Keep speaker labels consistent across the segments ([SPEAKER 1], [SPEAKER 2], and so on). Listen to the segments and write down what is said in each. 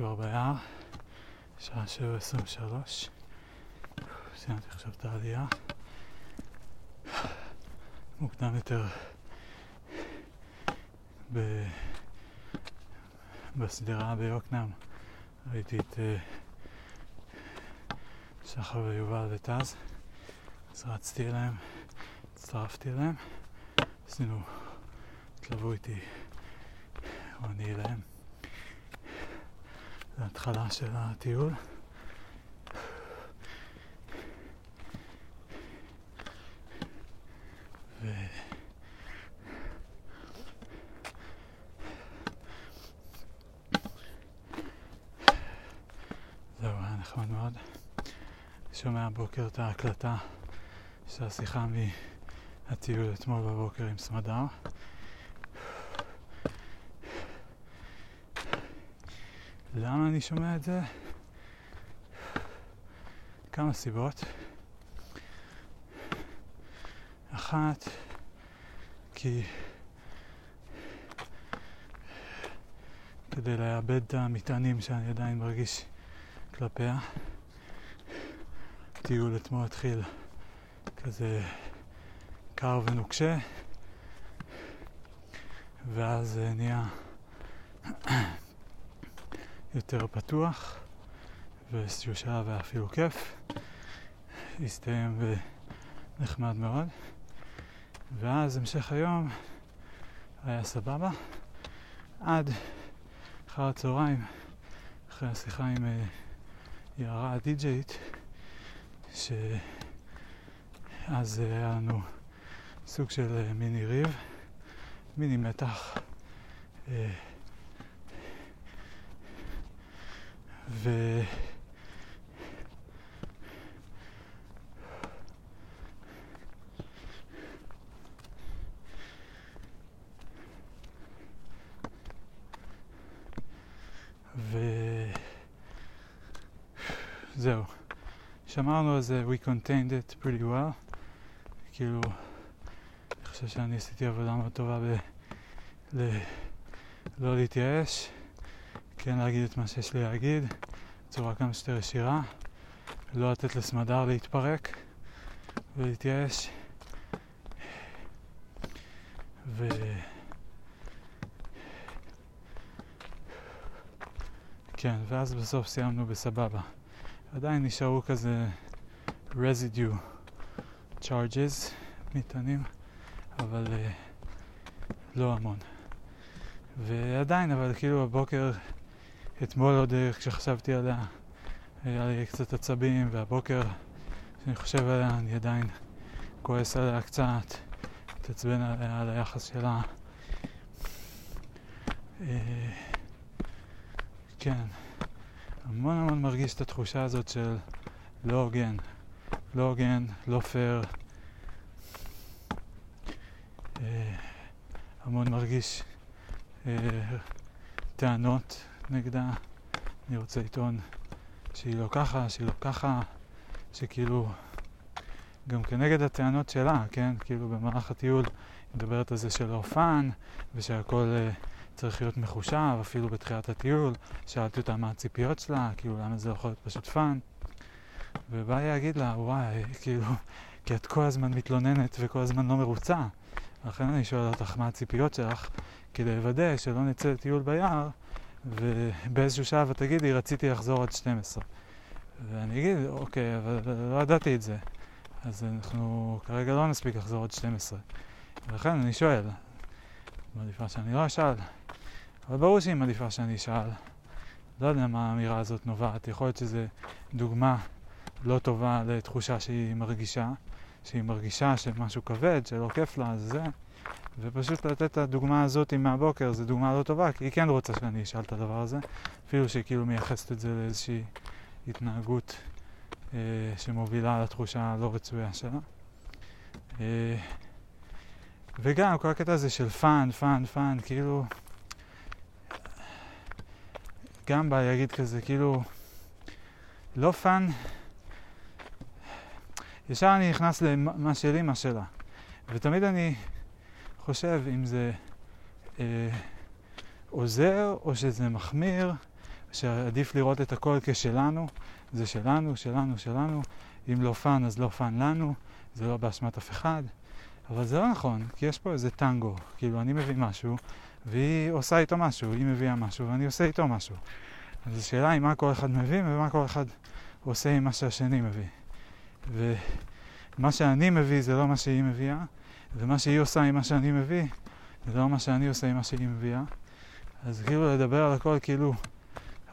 [SPEAKER 1] כבר ביער, שעה שבע עשרים ושלוש. סיימתי עכשיו את העלייה. מוקדם יותר ב... בסדרה ביוקנעם ראיתי את uh, שחר ויובל וטז, אז רצתי אליהם, הצטרפתי אליהם, עשינו, התלוו איתי, או אני אליהם. זו ההתחלה של הטיול. ו... זהו, היה נחמד מאוד. שומע הבוקר את ההקלטה של השיחה מהטיול אתמול בבוקר עם סמדר. למה אני שומע את זה? כמה סיבות. אחת, כי כדי לאבד את המטענים שאני עדיין מרגיש כלפיה. הטיול אתמול התחיל כזה קר ונוקשה, ואז נהיה יותר פתוח, באיזשהו שלב היה אפילו כיף. הסתיים ונחמד מאוד. ואז המשך היום היה סבבה, עד אחר הצהריים, אחרי השיחה עם uh, יערה הדי-ג'יית, שאז היה לנו סוג של uh, מיני ריב, מיני מתח. Uh, ו... וזהו. שמרנו על זה, we contained it pretty well. כאילו, אני חושב שאני עשיתי עבודה מאוד טובה ב... ל... לא להתייאש, כן להגיד את מה שיש לי להגיד, בצורה כמה שיותר ישירה, לא לתת לסמדר להתפרק ולהתייאש. ו... כן, ואז בסוף סיימנו בסבבה. עדיין נשארו כזה residue charges, מטענים, אבל uh, לא המון. ועדיין, אבל כאילו הבוקר, אתמול עוד אה, כשחשבתי עליה, היה לי קצת עצבים, והבוקר, כשאני חושב עליה, אני עדיין כועס עליה קצת, מתעצבן עליה על היחס שלה. אה, כן. המון המון מרגיש את התחושה הזאת של לא הוגן, לא הוגן, לא פייר. אה, המון מרגיש אה, טענות נגדה. אני רוצה לטעון שהיא לא ככה, שהיא לא ככה, שכאילו גם כנגד הטענות שלה, כן? כאילו במהלך הטיול היא מדברת על זה שלא fun ושהכל אה, צריך להיות מחושב, אפילו בתחילת הטיול, שאלתי אותה מה הציפיות שלה, כאילו למה זה יכול להיות פשוט fun. ובא לי להגיד לה, וואי, כאילו, כי את כל הזמן מתלוננת וכל הזמן לא מרוצה. לכן אני שואל אותך מה הציפיות שלך, כדי לוודא שלא נצא לטיול ביער, ובאיזשהו שלב את תגידי, רציתי לחזור עד 12. ואני אגיד, אוקיי, אבל לא ידעתי את זה. אז אנחנו כרגע לא נספיק לחזור עד 12. ולכן אני שואל, מעדיפה שאני לא אשאל. אבל ברור שהיא מעדיפה שאני אשאל. לא יודע מה האמירה הזאת נובעת. יכול להיות שזו דוגמה לא טובה לתחושה שהיא מרגישה, שהיא מרגישה שמשהו כבד, שלא כיף לה, אז זה. ופשוט לתת את הדוגמה הזאת מהבוקר, זו דוגמה לא טובה, כי היא כן רוצה שאני אשאל את הדבר הזה, אפילו שהיא כאילו מייחסת את זה לאיזושהי התנהגות אה, שמובילה לתחושה הלא רצויה שלה. אה, וגם כל הקטע הזה של fun, fun, fun, כאילו... גם בא להגיד כזה, כאילו... לא fun... ישר אני נכנס למה שלי, מה שלה. ותמיד אני חושב אם זה אה, עוזר או שזה מחמיר, שעדיף לראות את הכל כשלנו, זה שלנו, שלנו, שלנו, אם לא fun אז לא fun לנו, זה לא באשמת אף אחד. אבל זה לא נכון, כי יש פה איזה טנגו, כאילו אני מביא משהו, והיא עושה איתו משהו, היא מביאה משהו, ואני עושה איתו משהו. אז השאלה היא מה כל אחד מביא ומה כל אחד עושה עם מה שהשני מביא. ומה שאני מביא זה לא מה שהיא מביאה, ומה שהיא עושה עם מה שאני מביא, זה לא מה שאני עושה עם מה שהיא מביאה. אז כאילו לדבר על הכל כאילו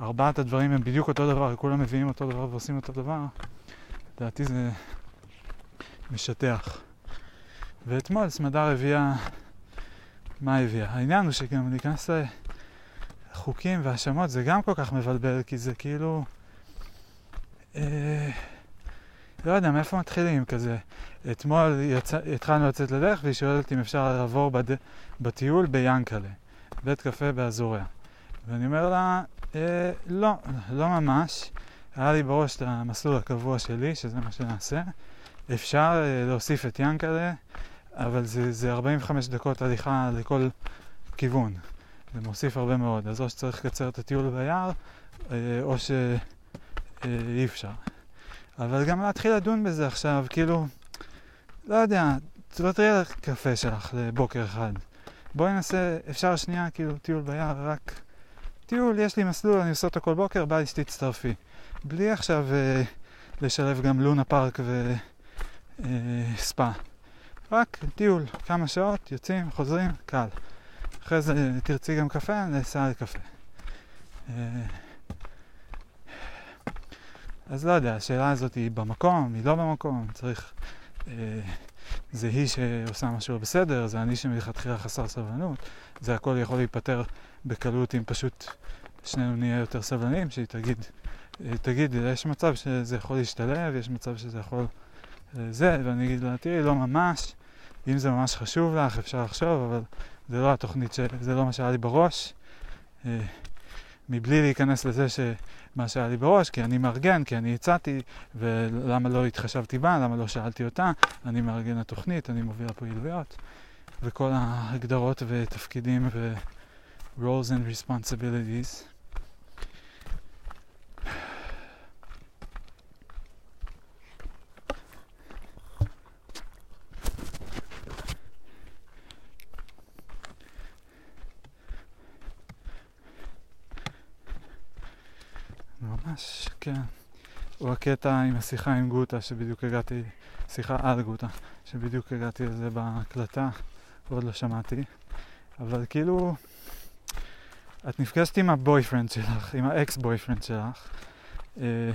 [SPEAKER 1] ארבעת הדברים הם בדיוק אותו דבר, כולם מביאים אותו דבר ועושים אותו דבר, לדעתי זה משטח. ואתמול סמדר הביאה, מה הביאה? העניין הוא שגם להיכנס לחוקים והאשמות זה גם כל כך מבלבל, כי זה כאילו... אה, לא יודע, מאיפה מתחילים כזה? אתמול יצא, התחלנו לצאת לדרך והיא שואלת אם אפשר לעבור בד... בטיול ביאנקלה, בית קפה באזוריה. ואני אומר לה, אה, לא, לא ממש. היה לי בראש את המסלול הקבוע שלי, שזה מה שנעשה. אפשר אה, להוסיף את יאנקלה, אבל זה, זה 45 דקות הליכה לכל כיוון. זה מוסיף הרבה מאוד. אז או שצריך לקצר את הטיול ביער, אה, או שאי אה, אפשר. אבל גם להתחיל לדון בזה עכשיו, כאילו, לא יודע, תוותרי על הקפה שלך לבוקר אחד. בואי ננסה, אפשר שנייה, כאילו, טיול ביער, רק טיול, יש לי מסלול, אני עושה אותו כל בוקר, בא לי שתצטרפי. בלי עכשיו אה, לשלב גם לונה פארק וספה. אה, רק טיול, כמה שעות, יוצאים, חוזרים, קל. אחרי זה תרצי גם קפה, נסע לקפה. אה, אז לא יודע, השאלה הזאת היא במקום, היא לא במקום, צריך... אה, זה היא שעושה משהו בסדר, זה אני שמלכתחילה חסר סבלנות, זה הכל יכול להיפתר בקלות אם פשוט שנינו נהיה יותר סבלנים, שהיא תגיד, אה, תגיד, יש מצב שזה יכול להשתלב, יש מצב שזה יכול... אה, זה, ואני אגיד לה, תראי, לא ממש, אם זה ממש חשוב לך, אפשר לחשוב, אבל זה לא התוכנית, ש... זה לא מה שהיה לי בראש. מבלי להיכנס לזה שמה שהיה לי בראש, כי אני מארגן, כי אני הצעתי, ולמה לא התחשבתי בה, למה לא שאלתי אותה, אני מארגן התוכנית, אני מוביל הפעילויות, וכל ההגדרות ותפקידים ו-roles and responsibilities. ממש, כן. הוא הקטע עם השיחה עם גוטה, שבדיוק הגעתי, שיחה על גוטה, שבדיוק הגעתי לזה בהקלטה, ועוד לא שמעתי. אבל כאילו, את נפגשת עם ה boyfriend שלך, עם ה ex boyfriend שלך, אה,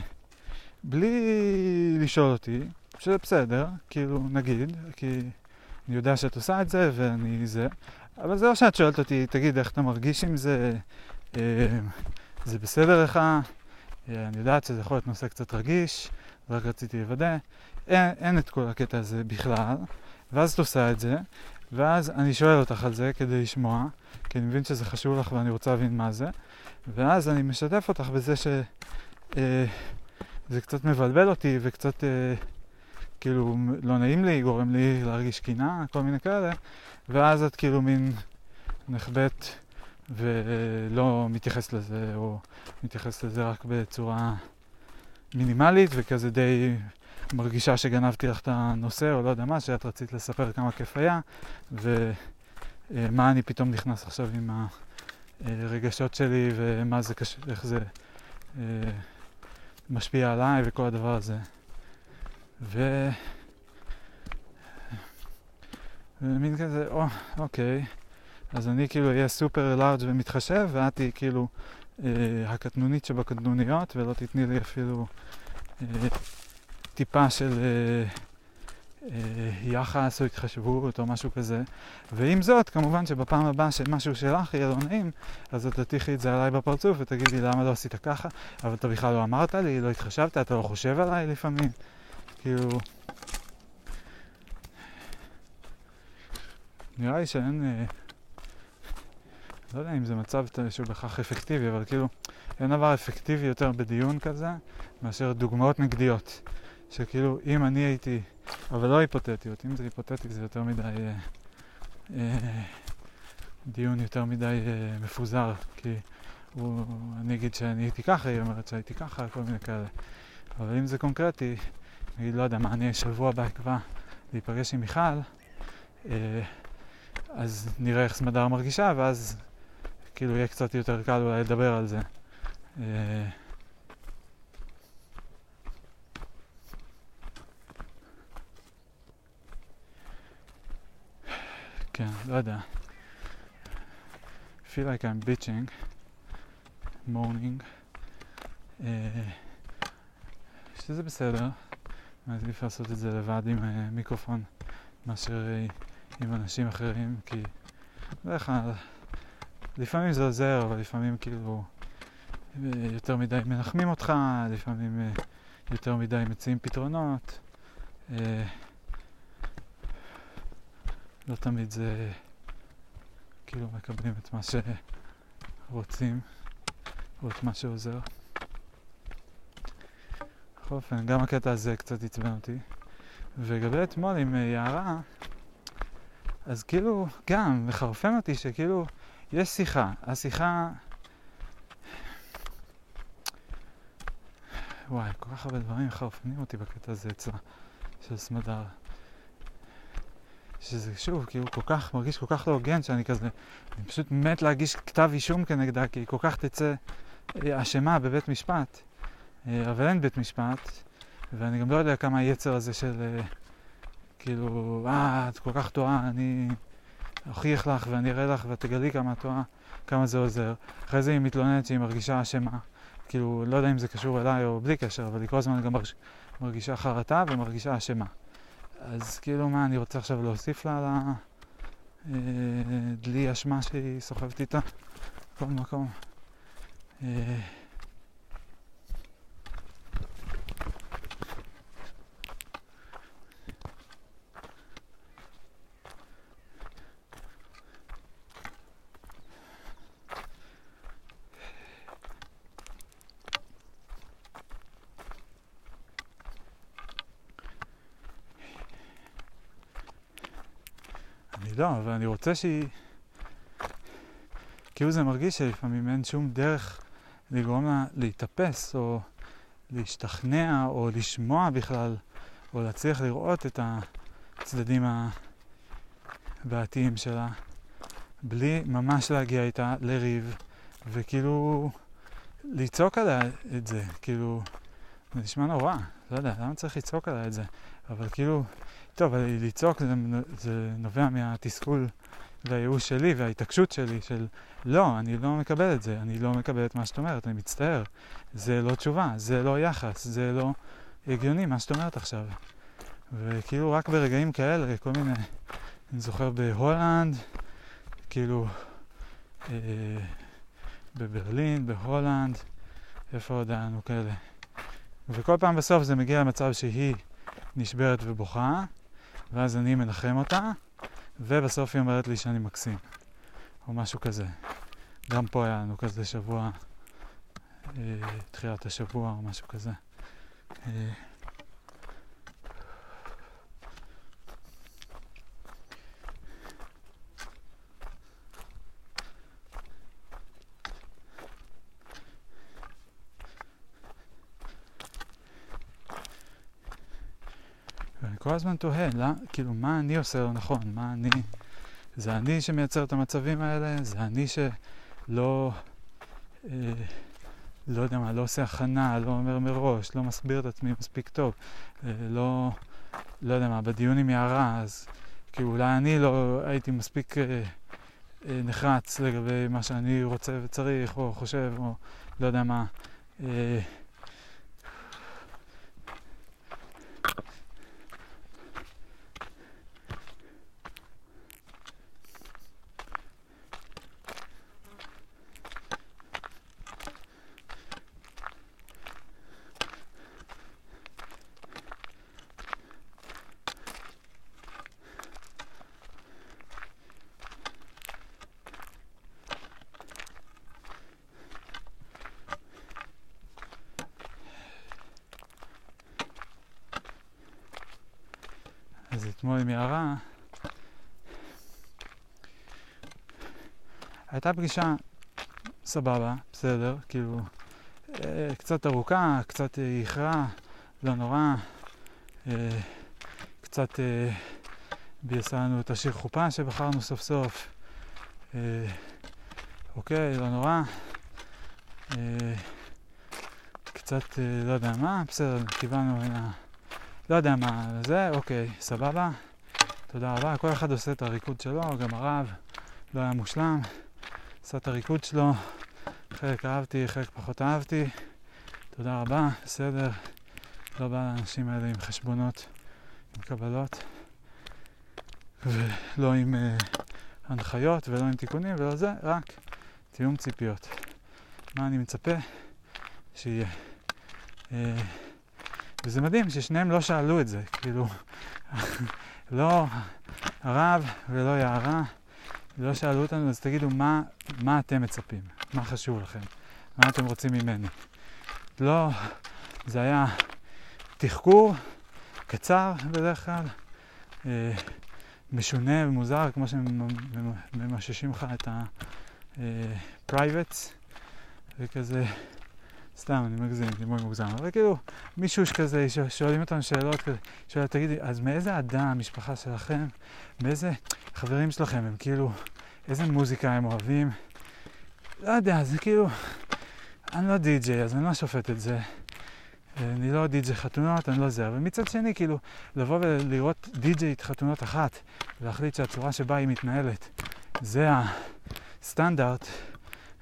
[SPEAKER 1] בלי לשאול אותי, שזה בסדר, כאילו, נגיד, כי אני יודע שאת עושה את זה ואני זה, אבל זה לא שאת שואלת אותי, תגיד, איך אתה מרגיש עם זה, אה, זה בסדר לך? אה, אני יודעת שזה יכול להיות נושא קצת רגיש, רק רציתי לוודא. אין, אין את כל הקטע הזה בכלל, ואז את עושה את זה, ואז אני שואל אותך על זה כדי לשמוע, כי אני מבין שזה חשוב לך ואני רוצה להבין מה זה, ואז אני משתף אותך בזה שזה אה, קצת מבלבל אותי וקצת אה, כאילו לא נעים לי, גורם לי להרגיש קינה, כל מיני כאלה, ואז את כאילו מין נחבאת ולא מתייחס לזה, או מתייחס לזה רק בצורה מינימלית, וכזה די מרגישה שגנבתי לך את הנושא, או לא יודע מה, שאת רצית לספר כמה כיף היה, ומה אני פתאום נכנס עכשיו עם הרגשות שלי, ומה זה, קשה, איך זה אה, משפיע עליי, וכל הדבר הזה. ו... ומין כזה, או, אוקיי. אז אני כאילו אהיה סופר לארג' ומתחשב, ואת תהיי כאילו אה, הקטנונית שבקטנוניות, ולא תתני לי אפילו אה, טיפה של אה, אה, יחס או התחשבות או משהו כזה. ועם זאת, כמובן שבפעם הבאה שמשהו שלך יהיה לא נעים, אז את תטיחי את זה עליי בפרצוף ותגידי למה לא עשית ככה, אבל אתה בכלל לא אמרת לי, לא התחשבת, אתה לא חושב עליי לפעמים. כאילו... נראה לי שאין... אה, לא יודע אם זה מצב שהוא בכך אפקטיבי, אבל כאילו אין דבר אפקטיבי יותר בדיון כזה מאשר דוגמאות נגדיות. שכאילו אם אני הייתי, אבל לא היפותטיות, אם זה היפותטי זה יותר מדי, אה, אה, דיון יותר מדי אה, מפוזר, כי הוא, אני אגיד שאני הייתי ככה, היא אומרת שהייתי ככה, כל מיני כאלה. אבל אם זה קונקרטי, נגיד, לא יודע מה, אני שבוע הבא אקבע להיפגש עם מיכל, אה, אז נראה איך סמדר מרגישה, ואז כאילו יהיה קצת יותר קל אולי לדבר על זה. אה, כן, לא יודע. feel like I'm bitching, moaning, uh, שזה בסדר, מעדיף לעשות את זה לבד עם uh, מיקרופון מאשר עם אנשים אחרים, כי בדרך כלל, לפעמים זה עוזר, אבל לפעמים כאילו יותר מדי מנחמים אותך, לפעמים uh, יותר מדי מציעים פתרונות. Uh, לא תמיד זה כאילו מקבלים את מה שרוצים או את מה שעוזר. בכל אופן, גם הקטע הזה קצת עצבן אותי. ולגבי אתמול עם יערה, אז כאילו גם מחרפן אותי שכאילו יש שיחה. השיחה... וואי, כל כך הרבה דברים מחרפנים אותי בקטע הזה אצלה, של סמדר. שזה שוב, כאילו כל כך, מרגיש כל כך לא הוגן שאני כזה, אני פשוט מת להגיש כתב אישום כנגדה, כי היא כל כך תצא אה, אשמה בבית משפט, אה, אבל אין בית משפט, ואני גם לא יודע כמה היצר הזה של אה, כאילו, אה, את כל כך טועה, אני אוכיח לך ואני אראה לך ואת תגלי כמה את טועה, כמה זה עוזר. אחרי זה היא מתלוננת שהיא מרגישה אשמה, כאילו, לא יודע אם זה קשור אליי או בלי קשר, אבל היא כל הזמן גם מרגישה חרטה ומרגישה אשמה. אז כאילו מה, אני רוצה עכשיו להוסיף לה על הדלי אה, אשמה שהיא סוחבת איתה בכל מקום. אה, לא, אבל אני רוצה שהיא... כאילו זה מרגיש שלפעמים אין שום דרך לגרום לה להתאפס, או להשתכנע, או לשמוע בכלל, או להצליח לראות את הצדדים הבעתיים שלה, בלי ממש להגיע איתה לריב, וכאילו לצעוק עליה את זה, כאילו, זה נשמע נורא, לא יודע, למה צריך לצעוק עליה את זה? אבל כאילו, טוב, לצעוק זה, זה נובע מהתסכול והייאוש שלי וההתעקשות שלי של לא, אני לא מקבל את זה, אני לא מקבל את מה שאת אומרת, אני מצטער. זה לא תשובה, זה לא יחס, זה לא הגיוני מה שאת אומרת עכשיו. וכאילו רק ברגעים כאלה, כל מיני, אני זוכר בהולנד, כאילו, אה, בברלין, בהולנד, איפה עוד היה לנו כאלה. וכל פעם בסוף זה מגיע למצב שהיא נשברת ובוכה, ואז אני מנחם אותה, ובסוף היא אומרת לי שאני מקסים, או משהו כזה. גם פה היה לנו כזה שבוע, אה, תחילת השבוע או משהו כזה. אה, כל הזמן תוהה, לא, כאילו, מה אני עושה לא נכון? מה אני... זה אני שמייצר את המצבים האלה? זה אני שלא... אה, לא יודע מה, לא עושה הכנה, לא אומר מראש, לא מסביר את עצמי מספיק טוב, אה, לא... לא יודע מה, בדיון עם יערה, אז כאילו אולי אני לא הייתי מספיק אה, אה, נחרץ לגבי מה שאני רוצה וצריך, או חושב, או לא יודע מה. אה, אתמול עם יערה, הייתה פגישה סבבה, בסדר, כאילו, אה, קצת ארוכה, קצת איחרה, לא נורא, אה, קצת אה, ביאסה לנו את השיר חופה שבחרנו סוף סוף, אוקיי, לא נורא, קצת, לא יודע מה, בסדר, קיבלנו, לא יודע מה, זה, אוקיי, סבבה, תודה רבה, כל אחד עושה את הריקוד שלו, גם הרב לא היה מושלם, עשה את הריקוד שלו, חלק אהבתי, חלק פחות אהבתי, תודה רבה, בסדר, לא בא לאנשים האלה עם חשבונות, עם קבלות, ולא עם uh, הנחיות ולא עם תיקונים ולא זה, רק תיאום ציפיות. מה אני מצפה? שיהיה. Uh, וזה מדהים ששניהם לא שאלו את זה, כאילו, לא הרב ולא יערה, לא שאלו אותנו, אז תגידו מה, מה אתם מצפים, מה חשוב לכם, מה אתם רוצים ממני. לא, זה היה תחקור קצר בדרך כלל, אה, משונה ומוזר, כמו שממששים לך את ה-privates, אה, וכזה, סתם, אני מגזים, דימוי מוגזם, אבל כאילו, מישהו שכזה, שואלים אותנו שאלות כזה, שואל, תגידי, אז מאיזה אדם המשפחה שלכם, מאיזה חברים שלכם הם כאילו, איזה מוזיקה הם אוהבים? לא יודע, זה כאילו, אני לא די-ג'יי, אז אני לא שופט את זה. אני לא די-ג'יי חתונות, אני לא זה. אבל מצד שני, כאילו, לבוא ולראות די-ג'יי חתונות אחת, ולהחליט שהצורה שבה היא מתנהלת, זה הסטנדרט,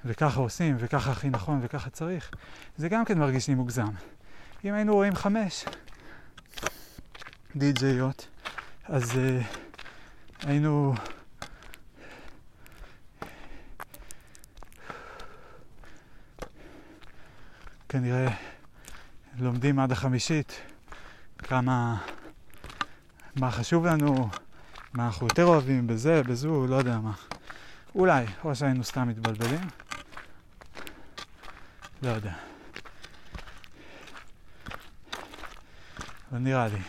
[SPEAKER 1] וככה עושים, וככה הכי נכון, וככה צריך, זה גם כן מרגיש לי מוגזם. אם היינו רואים חמש די-ג'יות, אז uh, היינו... כנראה לומדים עד החמישית כמה, מה חשוב לנו, מה אנחנו יותר אוהבים בזה, בזו, לא יודע מה. אולי, או שהיינו סתם מתבלבלים. לא יודע. אבל נראה לי.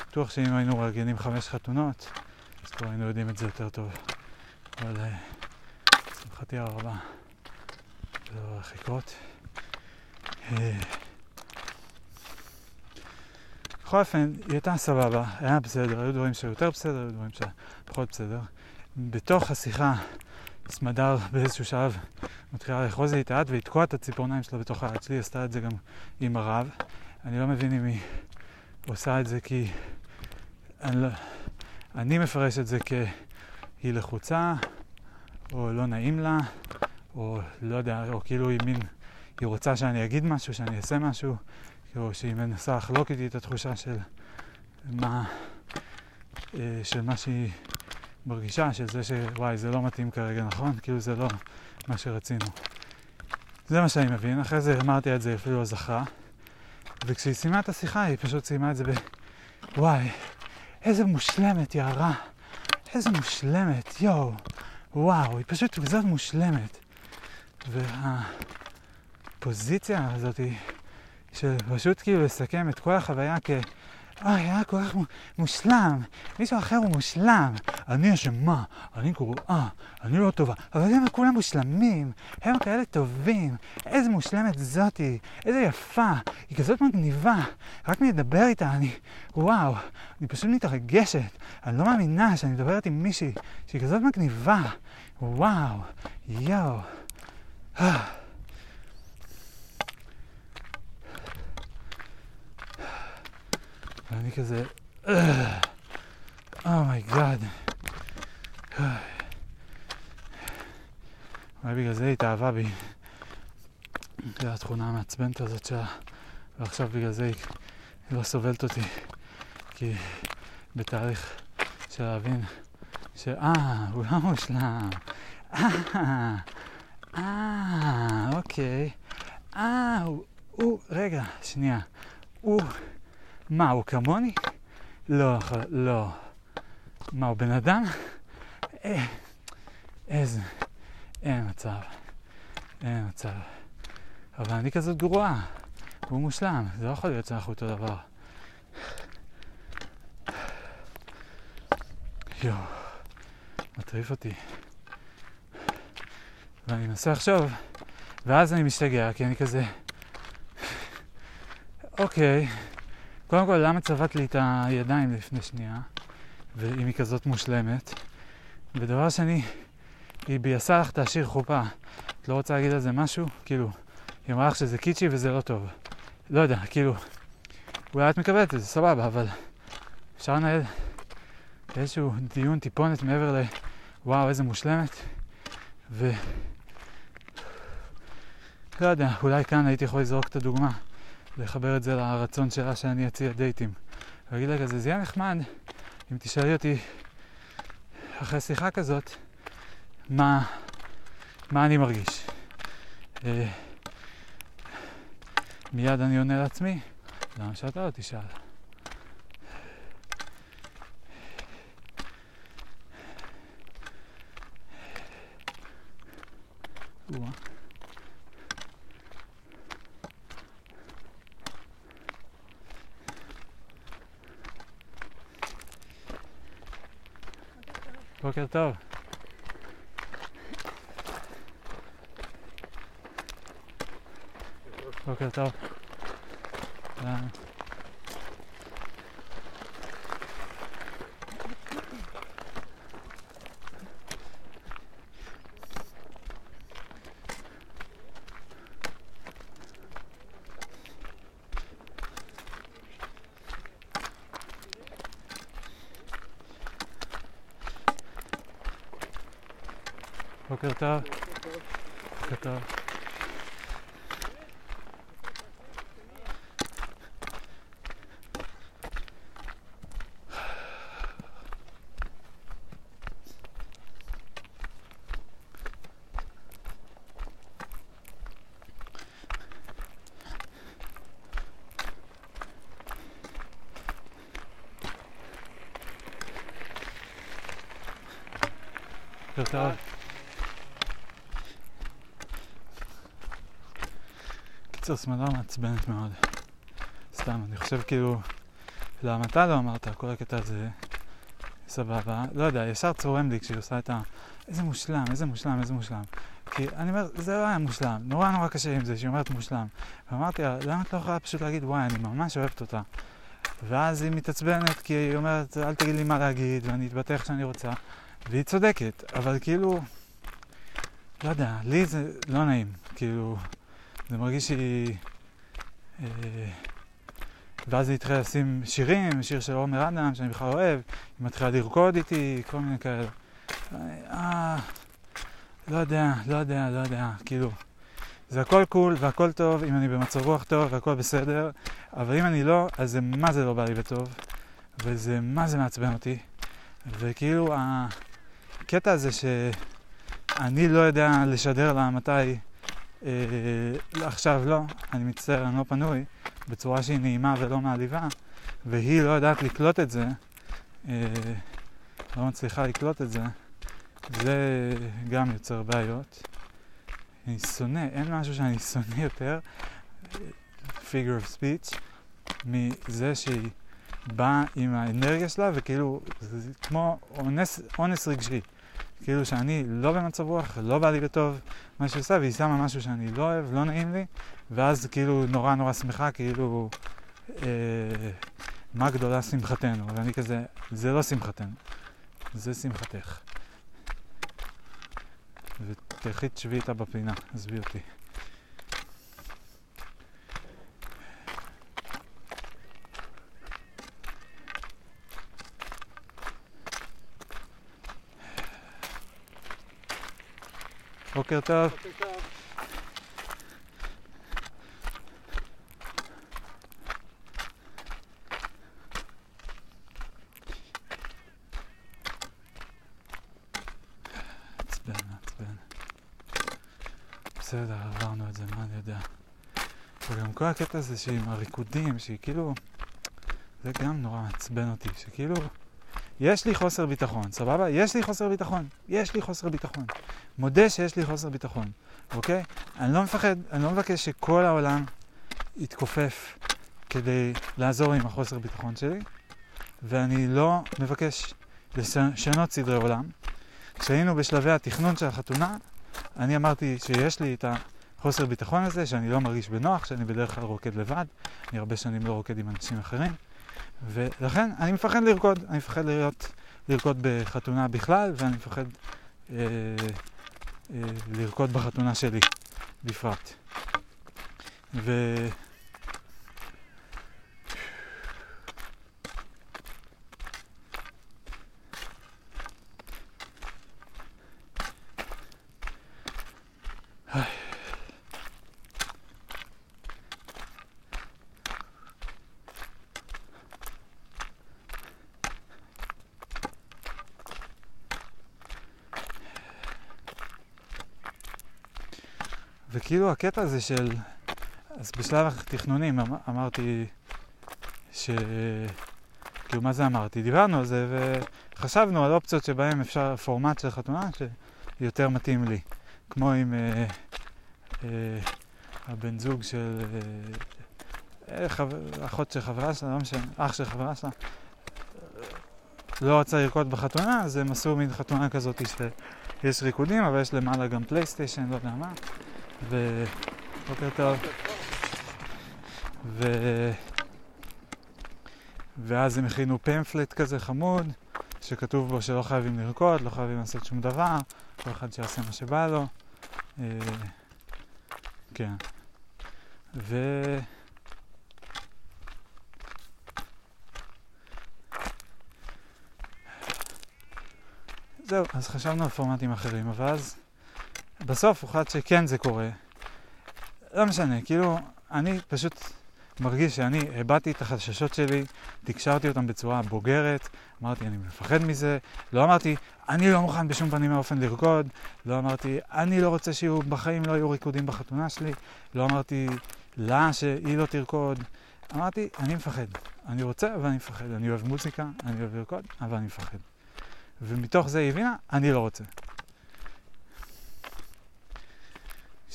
[SPEAKER 1] בטוח שאם היינו מארגנים חמש חתונות, אז כבר היינו יודעים את זה יותר טוב. אבל לשמחתי הרבה. זה לא הולך לקרות. אה, בכל אופן, היא הייתה סבבה, היה בסדר, היו דברים שהיו יותר בסדר, היו דברים שפחות בסדר. בתוך השיחה, סמדר באיזשהו שלב מתחילה לאחוז לי את היד ולתקוע את הציפורניים שלה בתוך היד שלי, עשתה את זה גם עם הרב. אני לא מבין אם היא עושה את זה כי... אני, לא... אני מפרש את זה כהיא לחוצה, או לא נעים לה, או לא יודע, או כאילו היא מין, היא רוצה שאני אגיד משהו, שאני אעשה משהו, או שהיא מנסה לחלוק איתי את התחושה של מה, אה, של מה שהיא מרגישה, של זה שוואי, זה לא מתאים כרגע, נכון? כאילו זה לא מה שרצינו. זה מה שאני מבין, אחרי זה אמרתי את זה, אפילו לא זכרה. וכשהיא סיימה את השיחה, היא פשוט סיימה את זה ב... וואי, איזה מושלמת, יערה. איזה מושלמת, יואו. וואו, היא פשוט כזאת מושלמת. והפוזיציה הזאת של פשוט כאילו לסכם את כל החוויה אוי, היה כל כך מושלם, מישהו אחר הוא מושלם, אני אשמה, אני גרועה, אני לא טובה, אבל הם כולם מושלמים, הם כאלה טובים, איזה מושלמת זאתי, איזה יפה, היא כזאת מגניבה, רק מלדבר איתה, אני, וואו, אני פשוט מתרגשת, אני לא מאמינה שאני מדברת עם מישהי שהיא כזאת מגניבה, וואו, יואו. ואני כזה, oh my god. אולי בגלל זה היא התאהבה בי. זו התכונה המעצבנת הזאת שלה, ועכשיו בגלל זה היא לא סובלת אותי. כי בתהליך של להבין שאה, הוא לא מושלם. אה, אה, אוקיי. אה, הוא, רגע, שנייה. הוא, מה, הוא כמוני? לא, לא. מה, הוא בן אדם? אה, איזה, אין מצב. אין מצב. אבל אני כזאת גרועה. הוא מושלם, זה לא יכול להיות שאנחנו אותו דבר. יואו, מטריף אותי. ואני מנסה לחשוב, ואז אני משתגע, כי אני כזה, אוקיי, קודם כל, למה צבעת לי את הידיים לפני שנייה, ואם היא כזאת מושלמת? ודבר שני, היא ביסה לך את השיר חופה. את לא רוצה להגיד על זה משהו? כאילו, היא אמרה לך שזה קיצ'י וזה לא טוב. לא יודע, כאילו, אולי את מקבלת את זה, סבבה, אבל אפשר לנהל איזשהו דיון טיפונת מעבר ל... וואו, איזה מושלמת. ו... לא יודע, אולי כאן הייתי יכול לזרוק את הדוגמה, לחבר את זה לרצון שלה שאני אציע דייטים. ולהגיד לה כזה, זה יהיה נחמד אם תשאלי אותי אחרי שיחה כזאת, מה, מה אני מרגיש. אה, מיד אני עונה לעצמי, למה שאתה לא תשאל? בוקר טוב. בוקר טוב. בוקר טוב. בוקר טוב. בוקר טוב. קיצור, שמאלה מעצבנת מאוד. סתם, אני חושב כאילו, למה אתה לא אמרת, כל הקטע הזה סבבה. לא יודע, ישר צורם לי כשהיא עושה את ה... איזה מושלם, איזה מושלם, איזה מושלם. כי אני אומר, זה לא היה מושלם, נורא נורא קשה עם זה שהיא אומרת מושלם. ואמרתי לה, למה את לא יכולה פשוט להגיד, וואי, אני ממש אוהבת אותה. ואז היא מתעצבנת כי היא אומרת, אל תגיד לי מה להגיד, ואני אתבטא איך שאני רוצה. והיא צודקת, אבל כאילו, לא יודע, לי זה לא נעים, כאילו, זה מרגיש שהיא... אה, ואז היא התחילה לשים שירים, שיר של עומר אדם, שאני בכלל אוהב, היא מתחילה לרקוד איתי, כל מיני כאלה. אה, לא יודע, לא יודע, לא יודע, כאילו, זה הכל קול והכל טוב, אם אני במצב רוח טוב והכל בסדר, אבל אם אני לא, אז זה מה זה לא בא לי בטוב, וזה מה זה מעצבן אותי, וכאילו הקטע הזה שאני לא יודע לשדר לה מתי אה, עכשיו לא, אני מצטער, אני לא פנוי, בצורה שהיא נעימה ולא מעליבה, והיא לא יודעת לקלוט את זה, אה, לא מצליחה לקלוט את זה, זה גם יוצר בעיות. אני שונא, אין משהו שאני שונא יותר, figure of speech, מזה שהיא באה עם האנרגיה שלה וכאילו, זה כמו אונס, אונס רגשי. כאילו שאני לא במצב רוח, לא בא לי בטוב מה שהיא עושה, והיא שמה משהו שאני לא אוהב, לא נעים לי, ואז כאילו נורא נורא שמחה, כאילו, אה, מה גדולה שמחתנו, ואני כזה, זה לא שמחתנו, זה שמחתך. ותלכי תשבי איתה בפינה, עזבי אותי. בוקר טוב. עצבן, עצבן. בסדר, עברנו את זה, מה אני יודע. וגם כל הקטע הזה שעם הריקודים, שהיא כאילו... זה גם נורא מעצבן אותי, שכאילו... יש לי חוסר ביטחון, סבבה? יש לי חוסר ביטחון, יש לי חוסר ביטחון. מודה שיש לי חוסר ביטחון, אוקיי? אני לא מפחד, אני לא מבקש שכל העולם יתכופף כדי לעזור עם החוסר ביטחון שלי, ואני לא מבקש לשנות סדרי עולם. כשהיינו בשלבי התכנון של החתונה, אני אמרתי שיש לי את החוסר ביטחון הזה, שאני לא מרגיש בנוח, שאני בדרך כלל רוקד לבד, אני הרבה שנים לא רוקד עם אנשים אחרים, ולכן אני מפחד לרקוד, אני מפחד להיות, לרקוד בחתונה בכלל, ואני מפחד אה, לרקוד בחתונה שלי בפרט. ו... וכאילו הקטע הזה של... אז בשלב התכנונים אמ- אמרתי ש... כאילו, מה זה אמרתי? דיברנו על זה וחשבנו על אופציות שבהן אפשר פורמט של חתונה שיותר מתאים לי. כמו עם אה, אה, הבן זוג של אה, חב... אחות של חברה שלה, לא משנה, אח של חברה שלה, לא רצה לרקוד בחתונה, אז הם עשו מין חתונה כזאת שיש ריקודים, אבל יש למעלה גם פלייסטיישן, לא יודע מה. ו... בוקר טוב. ו... ואז הם הכינו פמפלט כזה חמוד, שכתוב בו שלא חייבים לרקוד, לא חייבים לעשות שום דבר, כל אחד שיעשה מה שבא לו. אה, כן. ו... זהו, אז חשבנו על פורמטים אחרים, אבל אז בסוף הוחלט שכן זה קורה. לא משנה, כאילו, אני פשוט מרגיש שאני הבעתי את החששות שלי, תקשרתי אותם בצורה בוגרת, אמרתי, אני מפחד מזה, לא אמרתי, אני לא מוכן בשום פנים ואופן לרקוד, לא אמרתי, אני לא רוצה שיהיו, בחיים לא יהיו ריקודים בחתונה שלי, לא אמרתי לה שהיא לא תרקוד, אמרתי, אני מפחד. אני רוצה, אבל אני מפחד. אני אוהב מוזיקה, אני אוהב לרקוד, אבל אני מפחד. ומתוך זה היא הבינה, אני לא רוצה.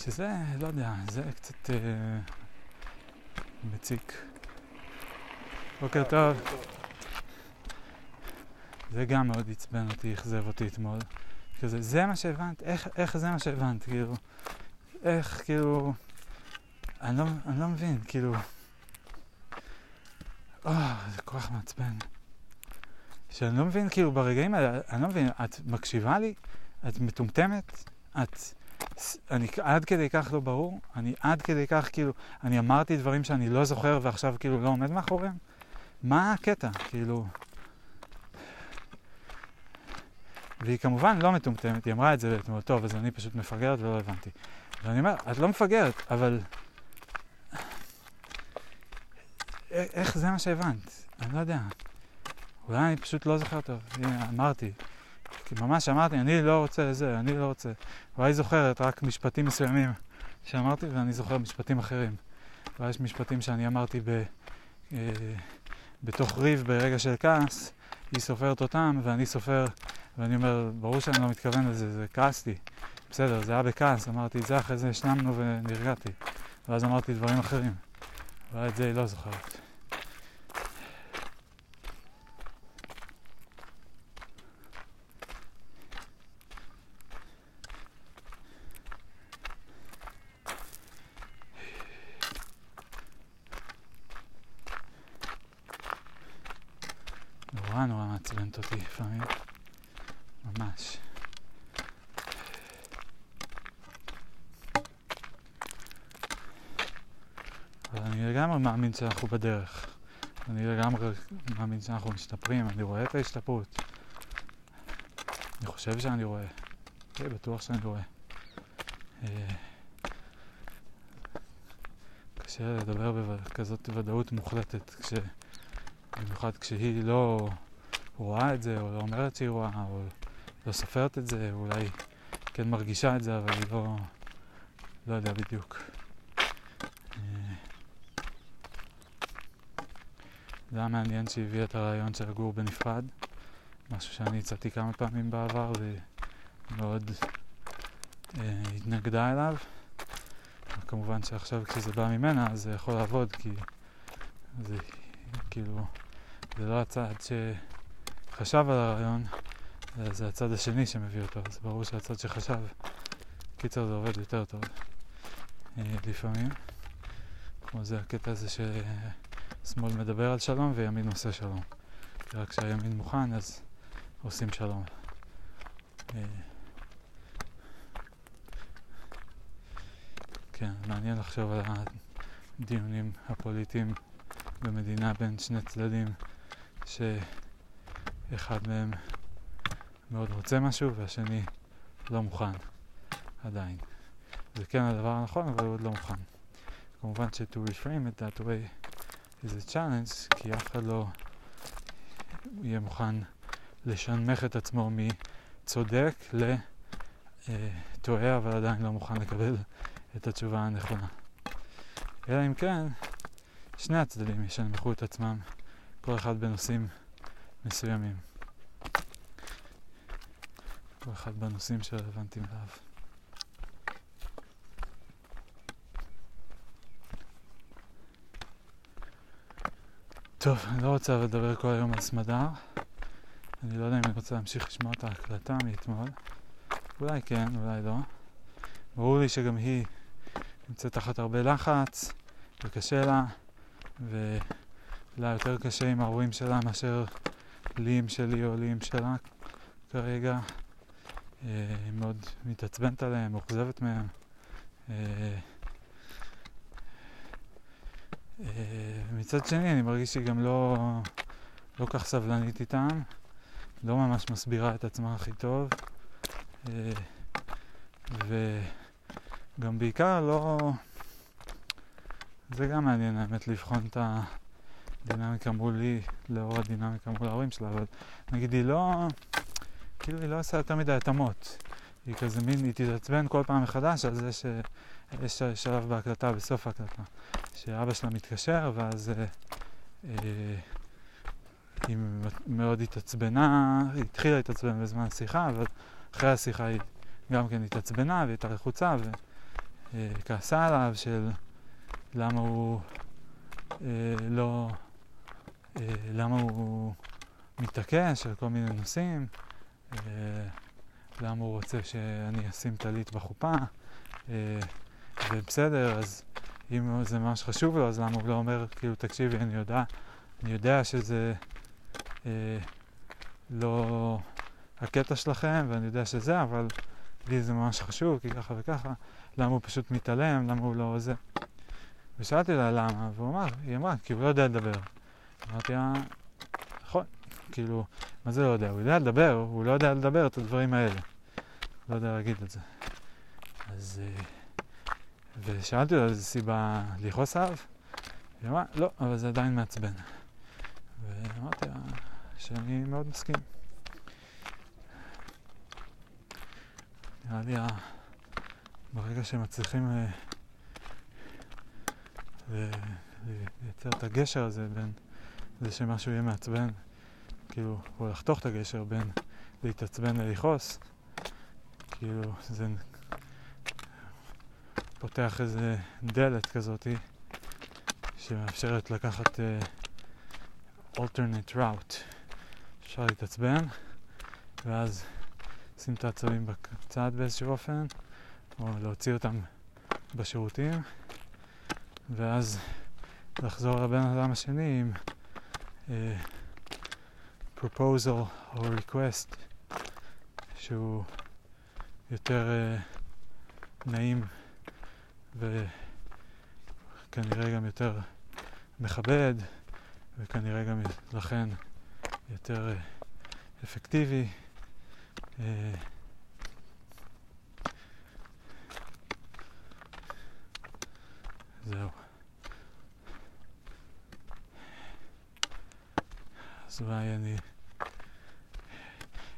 [SPEAKER 1] שזה, לא יודע, זה קצת אה, מציק. בוקר טוב. זה גם מאוד עצבן אותי, אכזב אותי אתמול. כזה, זה מה שהבנת? איך, איך זה מה שהבנת? כאילו, איך, כאילו... אני לא, אני לא מבין, כאילו... אה, oh, זה כל כך מעצבן. שאני לא מבין, כאילו, ברגעים האלה, אני לא מבין, את מקשיבה לי? את מטומטמת? את... אני עד כדי כך לא ברור, אני עד כדי כך כאילו, אני אמרתי דברים שאני לא זוכר ועכשיו כאילו לא עומד מאחוריהם? מה הקטע? כאילו... והיא כמובן לא מטומטמת, היא אמרה את זה אתמול, טוב, אז אני פשוט מפגרת ולא הבנתי. ואני אומר, את לא מפגרת, אבל... איך זה מה שהבנת? אני לא יודע. אולי אני פשוט לא זוכר טוב. הנה, אמרתי. כי ממש אמרתי, אני לא רוצה זה, אני לא רוצה. אולי זוכרת רק משפטים מסוימים שאמרתי, ואני זוכר משפטים אחרים. אולי יש משפטים שאני אמרתי ב, אה, בתוך ריב ברגע של כעס, היא סופרת אותם, ואני סופר, ואני אומר, ברור שאני לא מתכוון לזה, זה כעסתי. בסדר, זה היה בכעס, אמרתי את זה, אחרי זה השלמנו ונרגעתי. ואז אמרתי דברים אחרים. אולי את זה היא לא זוכרת. נורא נורא מעצבנת אותי לפעמים. ממש. אבל אני לגמרי מאמין שאנחנו בדרך. אני לגמרי מאמין שאנחנו משתפרים, אני רואה את ההשתפרות. אני חושב שאני רואה. כן, בטוח שאני רואה. אה, קשה לדבר בכזאת ודאות מוחלטת, כש... במיוחד כשהיא לא רואה את זה, או לא אומרת שהיא רואה, או לא סופרת את זה, או אולי כן מרגישה את זה, אבל היא לא... לא יודע בדיוק. אה, זה היה מעניין שהביא את הרעיון של לגור בנפרד, משהו שאני הצעתי כמה פעמים בעבר ומאוד אה, התנגדה אליו. כמובן שעכשיו כשזה בא ממנה זה יכול לעבוד כי זה כאילו זה לא הצד שחשב על הרעיון, זה הצד השני שמביא אותו, אז ברור שהצד שחשב קיצר זה עובד יותר טוב אה, לפעמים. כמו זה הקטע הזה ששמאל מדבר על שלום וימין עושה שלום. רק כשהימין מוכן אז עושים שלום. אה, כן, מעניין לחשוב על הדיונים הפוליטיים במדינה בין שני צדדים שאחד מהם מאוד רוצה משהו והשני לא מוכן עדיין. זה כן הדבר הנכון, אבל הוא עוד לא מוכן. כמובן ש-to reframe it that way is a challenge, כי אף אחד לא יהיה מוכן לשנמך את עצמו מצודק לטועה, אבל עדיין לא מוכן לקבל את התשובה הנכונה. אלא אם כן, שני הצדדים ישנמכו את עצמם, כל אחד בנושאים מסוימים. כל אחד בנושאים שרלוונטיים אליו. טוב, אני לא רוצה לדבר כל היום על סמדר. אני לא יודע אם אני רוצה להמשיך לשמוע את ההקלטה מאתמול. אולי כן, אולי לא. ברור לי שגם היא נמצאת תחת הרבה לחץ, וקשה לה, ולה יותר קשה עם ההורים שלה מאשר לי עם שלי או לי עם שלה כרגע. היא אה, מאוד מתעצבנת עליהם, מאוכזבת מהם. אה, אה, מצד שני, אני מרגיש שהיא גם לא, לא כך סבלנית איתם, לא ממש מסבירה את עצמה הכי טוב, וגם בעיקר לא... זה גם מעניין האמת לבחון את הדינמיקה מולי לאור הדינמיקה מול ההורים שלה, אבל נגיד היא לא... כאילו היא לא עושה יותר מדי התאמות. היא כזה מין, היא תתעצבן כל פעם מחדש על זה שיש שלב בהקלטה, בסוף ההקלטה, שאבא שלה מתקשר ואז אה, אה, היא מאוד התעצבנה, היא התחילה להתעצבן בזמן השיחה, אבל אחרי השיחה היא גם כן התעצבנה והיא הייתה לחוצה וכעסה אה, עליו של למה הוא אה, לא, למה הוא מתעקש על כל מיני נושאים. למה הוא רוצה שאני אשים טלית בחופה, אה, ובסדר, אז אם זה ממש חשוב לו, אז למה הוא לא אומר, כאילו, תקשיבי, אני יודע, אני יודע שזה אה, לא הקטע שלכם, ואני יודע שזה, אבל לי זה ממש חשוב, כי ככה וככה, למה הוא פשוט מתעלם, למה הוא לא זה. ושאלתי לה למה, והוא אמר, היא אמרה, כי הוא לא יודע לדבר. אמרתי לה, נכון, כאילו, מה זה לא יודע? הוא יודע לדבר, הוא לא יודע לדבר את הדברים האלה. לא יודע להגיד את זה. אז... אה, ושאלתי אותו איזה סיבה לכעוס עליו, היא אמרה, לא, אבל זה עדיין מעצבן. ואמרתי לה שאני מאוד מסכים. נראה לי ברגע שמצליחים אה, לייצר את הגשר הזה בין זה שמשהו יהיה מעצבן כאילו, או לחתוך את הגשר בין להתעצבן ללכעוס, כאילו, זה פותח איזה דלת כזאתי שמאפשרת לקחת uh, alternate route. אפשר להתעצבן, ואז לשים את העצבים בצד באיזשהו אופן, או להוציא אותם בשירותים, ואז לחזור לבן אדם השני עם... Uh, proposal או request שהוא יותר uh, נעים וכנראה גם יותר מכבד וכנראה גם לכן יותר uh, אפקטיבי. Uh, זהו. אז אולי אני...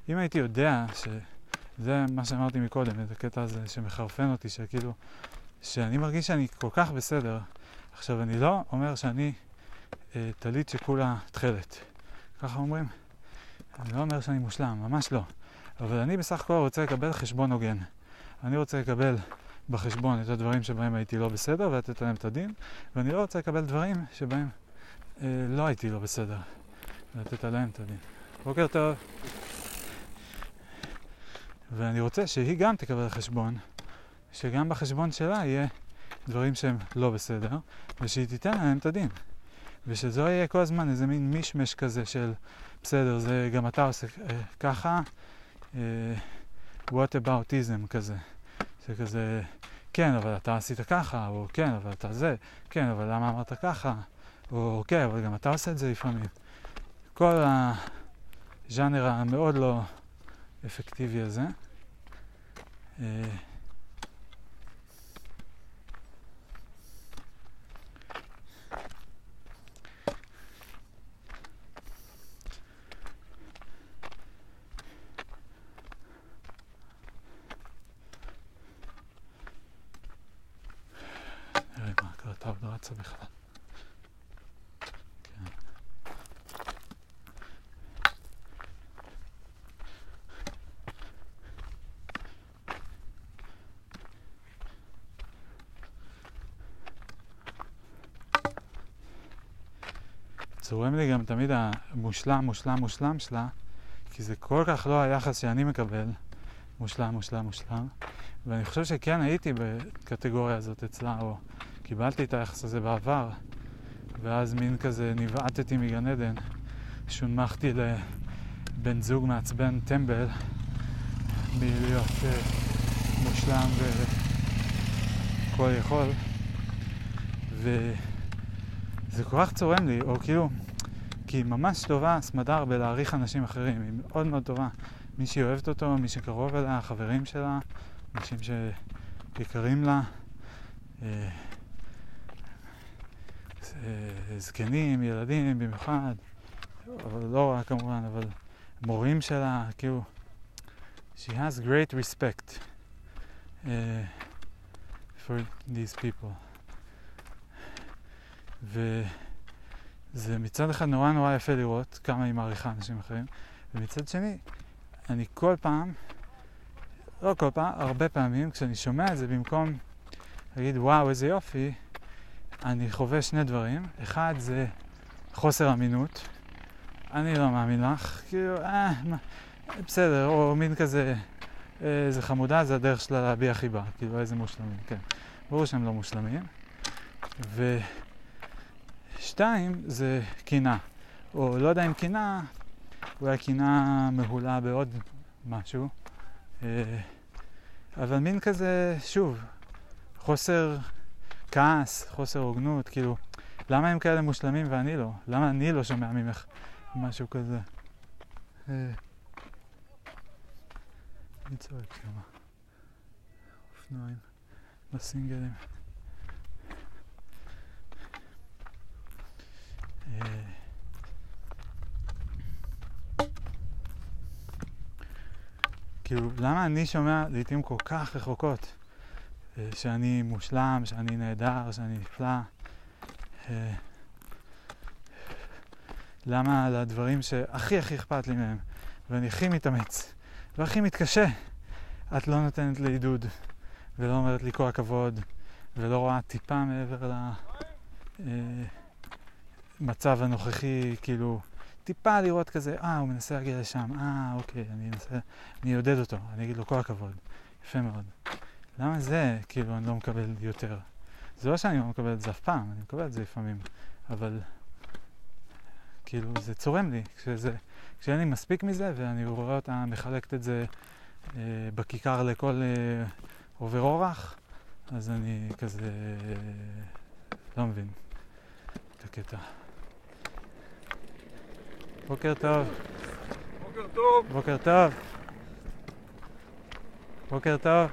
[SPEAKER 1] אם הייתי יודע שזה מה שאמרתי מקודם, את הקטע הזה שמחרפן אותי, שכאילו, שאני מרגיש שאני כל כך בסדר. עכשיו, אני לא אומר שאני אה, טלית שכולה תכלת. ככה אומרים? אני לא אומר שאני מושלם, ממש לא. אבל אני בסך הכל רוצה לקבל חשבון הוגן. אני רוצה לקבל בחשבון את הדברים שבהם הייתי לא בסדר ולתת להם את הדין, ואני לא רוצה לקבל דברים שבהם אה, לא הייתי לא בסדר. לתת עליהם את הדין. בוקר טוב. ואני רוצה שהיא גם תקבל חשבון שגם בחשבון שלה יהיה דברים שהם לא בסדר, ושהיא תיתן להם את הדין. ושזה יהיה כל הזמן איזה מין מישמש כזה של בסדר, זה גם אתה עושה אה, ככה, אה, what aboutism כזה. זה כזה, כן, אבל אתה עשית ככה, או כן, אבל אתה זה, כן, אבל למה אמרת ככה, או כן, אבל גם אתה עושה את זה לפעמים. כל הז'אנר המאוד לא אפקטיבי הזה. אה, רצה בכלל. צורם לי גם תמיד המושלם, מושלם, מושלם שלה, כי זה כל כך לא היחס שאני מקבל, מושלם, מושלם, מושלם, ואני חושב שכן הייתי בקטגוריה הזאת אצלה, או קיבלתי את היחס הזה בעבר, ואז מין כזה נבעטתי מגן עדן, שונמכתי לבן זוג מעצבן טמבל מלהיות uh, מושלם וכל יכול, וזה כל כך צורם לי, או כאילו, כי היא ממש טובה, סמדר, בלהעריך אנשים אחרים, היא מאוד מאוד טובה. מי שהיא אוהבת אותו, מי שקרוב אליה, חברים שלה, אנשים שיקרים לה. Uh, אה, זקנים, ילדים במיוחד, אבל לא רק כמובן, אבל מורים שלה, כאילו, she has great respect uh, for these people. וזה מצד אחד נורא נורא יפה לראות כמה היא מעריכה אנשים אחרים, ומצד שני, אני כל פעם, לא כל פעם, הרבה פעמים, כשאני שומע את זה, במקום להגיד וואו איזה יופי, אני חווה שני דברים. אחד זה חוסר אמינות. אני לא מאמין לך, כאילו, אה, מה, בסדר, או מין כזה, איזה חמודה, זה הדרך שלה להביע חיבה, כאילו, איזה מושלמים, כן. ברור שהם לא מושלמים. ושתיים, זה קינה. או לא יודע אם קינה, אולי קינה מהולה בעוד משהו. אה, אבל מין כזה, שוב, חוסר כעס, חוסר הוגנות, כאילו, למה הם כאלה מושלמים ואני לא? למה אני לא שומע ממך משהו כזה? אה, מי צועק שם? אופנועים, בסינגלים. כאילו, למה אני שומע לעיתים כל כך רחוקות? אה, שאני מושלם, שאני נהדר, שאני נפלא. אה, למה על הדברים שהכי הכי אכפת לי מהם, ואני הכי מתאמץ, והכי מתקשה, את לא נותנת לי עידוד, ולא אומרת לי כל הכבוד, ולא רואה טיפה מעבר למצב אה, הנוכחי, כאילו, טיפה לראות כזה, אה, הוא מנסה להגיע לשם, אה, אוקיי, אני אנסה, אני אעודד אותו, אני אגיד לו כל הכבוד. יפה מאוד. למה זה, כאילו, אני לא מקבל יותר? זה לא שאני לא מקבל את זה אף פעם, אני מקבל את זה לפעמים, אבל כאילו, זה צורם לי, כשזה, כשאין לי מספיק מזה ואני רואה אותה מחלקת את זה אה, בכיכר לכל אה, עובר אורח, אז אני כזה אה, לא מבין את הקטע. בוקר טוב.
[SPEAKER 2] בוקר טוב.
[SPEAKER 1] בוקר טוב. בוקר טוב.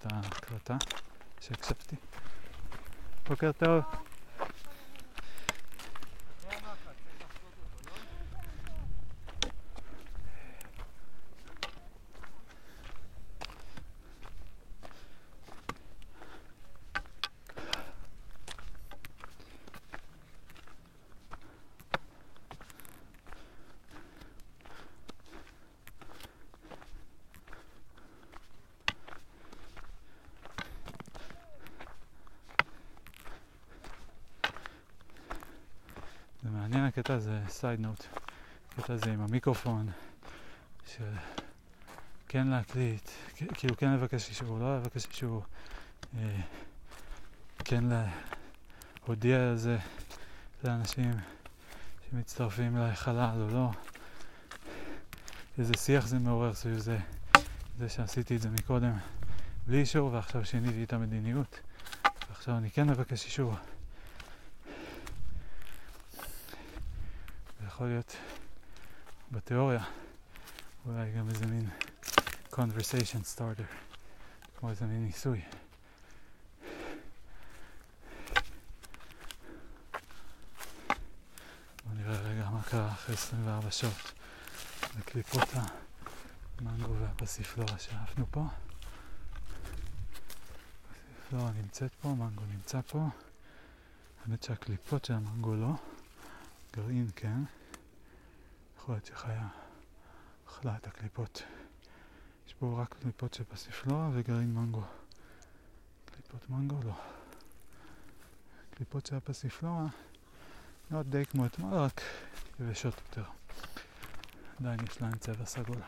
[SPEAKER 1] את ההקלטה שהקשבתי. בוקר טוב. זה מעניין הקטע הזה, סייד נוט, הקטע הזה עם המיקרופון, של כן להקליט, כאילו כן לבקש אישור, לא לבקש אישור, אה, כן להודיע על זה לאנשים שמצטרפים לחלל או לא, איזה שיח זה מעורר סביב זה, זה שעשיתי את זה מקודם בלי אישור ועכשיו שיניתי את המדיניות ועכשיו אני כן מבקש אישור. יכול להיות בתיאוריה אולי גם איזה מין conversation starter, כמו איזה מין ניסוי. בוא נראה רגע מה קרה אחרי 24 שעות בקליפות המנגו והפסיפלורה שאפנו פה. פסיפלורה נמצאת פה, מנגו נמצא פה. האמת שהקליפות של המנגו לא. גרעין כן. להיות שחיה אכלה את הקליפות. יש פה רק קליפות של פסיפלורה וגרעין מנגו. קליפות מנגו לא. קליפות של הפסיפלורה נראות די כמו אתמול, רק יבשות יותר. עדיין יש להן צבע סגול.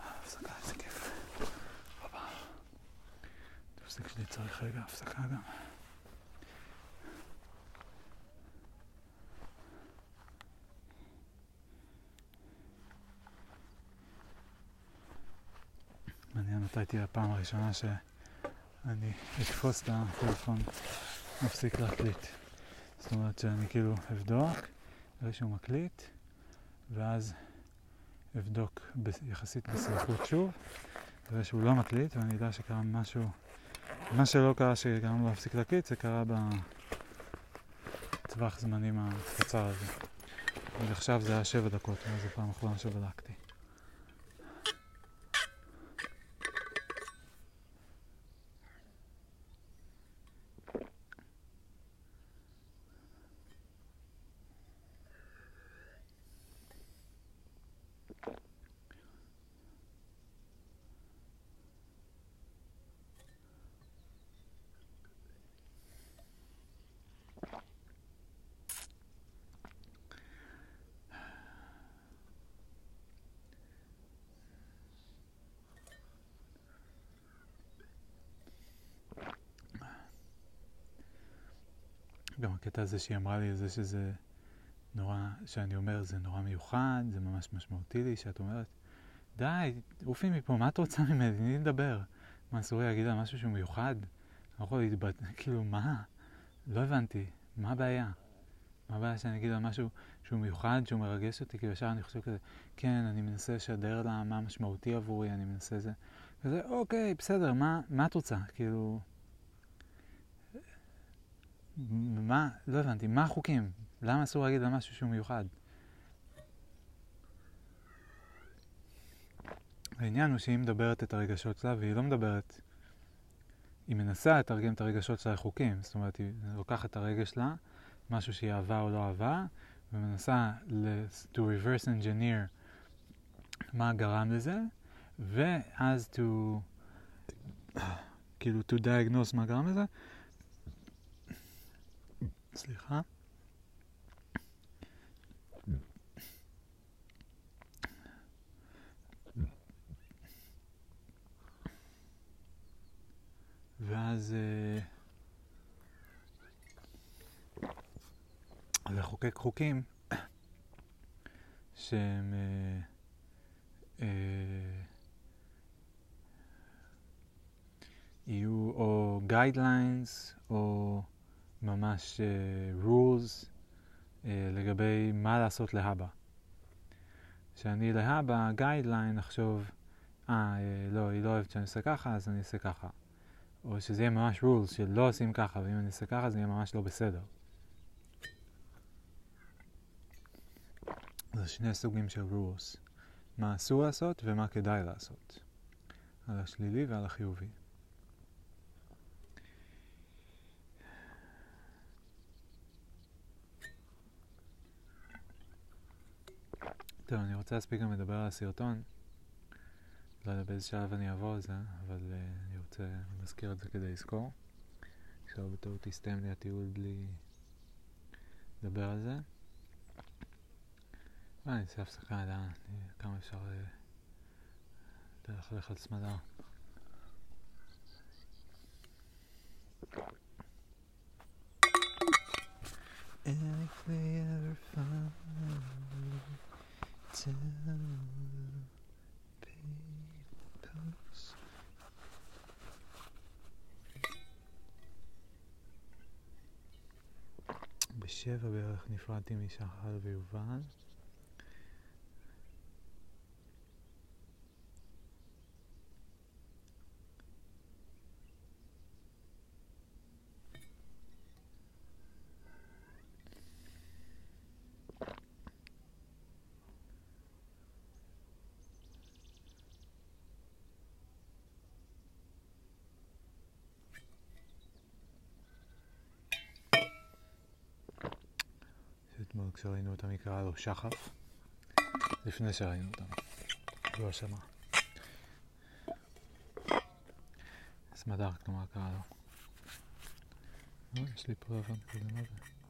[SPEAKER 1] הפסקה, איזה כיף. הופה. תפסיק שלי צריך רגע הפסקה גם. מתי תהיה הפעם הראשונה שאני אתפוס את הטלפון מפסיק להקליט. זאת אומרת שאני כאילו אבדוק, אראה שהוא מקליט, ואז אבדוק ב- יחסית בסמיכות שוב, אראה שהוא לא מקליט, ואני אדע שקרה משהו, מה שלא קרה שגרם לו להפסיק להקליט, זה קרה בטווח זמנים הקצר הזה. עד עכשיו זה היה שבע דקות, מאז זו פעם אחרונה שבדקתי. הזה שהיא אמרה לי, זה שזה נורא, שאני אומר, זה נורא מיוחד, זה ממש משמעותי לי, שאת אומרת, די, עופי מפה, מה את רוצה ממני? תני לדבר. מה, אסור לי להגיד לה משהו שהוא מיוחד? לא יכול להתבט... כאילו, מה? לא הבנתי, מה הבעיה? מה הבעיה שאני אגיד לה משהו שהוא מיוחד, שהוא מרגש אותי? כאילו, ישר אני חושב כזה, כן, אני מנסה לשדר לה מה משמעותי עבורי, אני מנסה זה. כזה, אוקיי, בסדר, מה, מה את רוצה? כאילו... מה, לא הבנתי, מה החוקים? למה אסור להגיד לה משהו שהוא מיוחד? העניין הוא שהיא מדברת את הרגשות שלה והיא לא מדברת, היא מנסה לתרגם את הרגשות שלה לחוקים, זאת אומרת היא לוקחת את הרגש שלה, משהו שהיא אהבה או לא אהבה, ומנסה to reverse engineer מה גרם לזה, ואז to כאילו to diagnose מה גרם לזה, סליחה. ואז אה, לחוקק חוקים שהם אה, אה, יהיו או guidelines או ממש uh, rules uh, לגבי מה לעשות להבא. שאני להבא, guideline, אחשוב, אה, uh, לא, היא לא אוהבת שאני אעשה ככה, אז אני אעשה ככה. או שזה יהיה ממש rules שלא עושים ככה, ואם אני אעשה ככה זה יהיה ממש לא בסדר. זה שני סוגים של rules. מה אסור לעשות ומה כדאי לעשות. על השלילי ועל החיובי. טוב, אני רוצה להספיק גם לדבר על הסרטון. לא יודע באיזה שלב אני אעבור על זה, אבל uh, אני רוצה, אני מזכיר את זה כדי לזכור. עכשיו בטעות יסתיים לי הטיול בלי לדבר על זה. אני אעשה הפסקה עד כמה אפשר ללכת על צמדה. And if they ever find בשבע בערך נפרדתי משחר ויובל אתמול כשראינו אותם היא קראה לו שחף, לפני שראינו אותם, לא שמע. סמדר, כלומר קראה לו. יש לי פה אבן כזה, מה זה?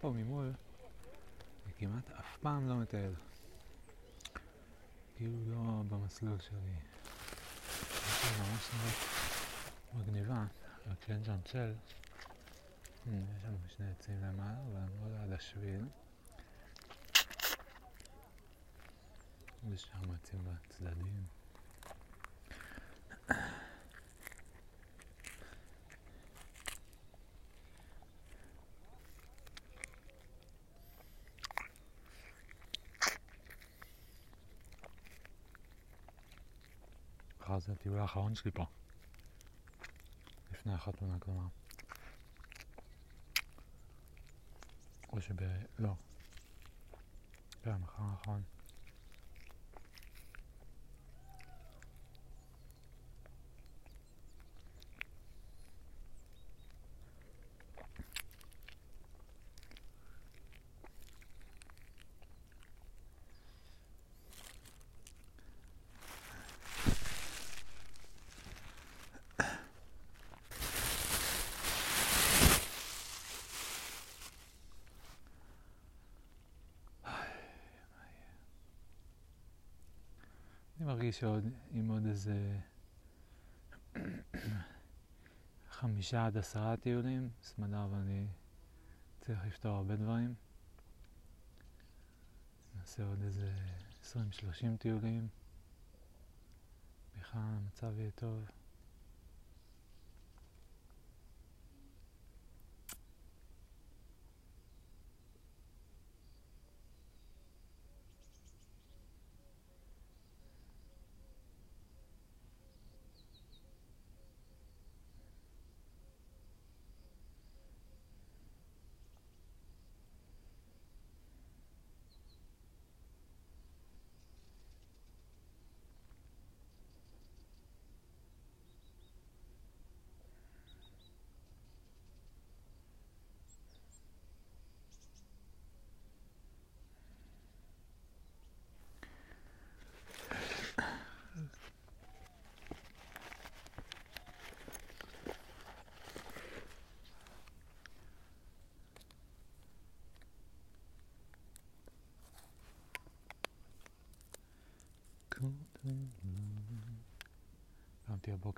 [SPEAKER 1] פה ממול, אני כמעט אף פעם לא מטייל. כאילו לא במסלול שלי. יש לי ממש נראית מגניבה, הקלנג'ן צל. יש שם שני עצים למעלה, אבל הם לא ליד השביל. יש שם עצים בצדדים. זה הטיול האחרון שלי פה. לפני החתונה כלומר. או שב... לא. כן, האחרון. מרגיש שעוד, עם עוד איזה חמישה עד עשרה טיולים, סמדר ואני צריך לפתור הרבה דברים. נעשה עוד איזה 20-30 טיולים. בכלל המצב יהיה טוב.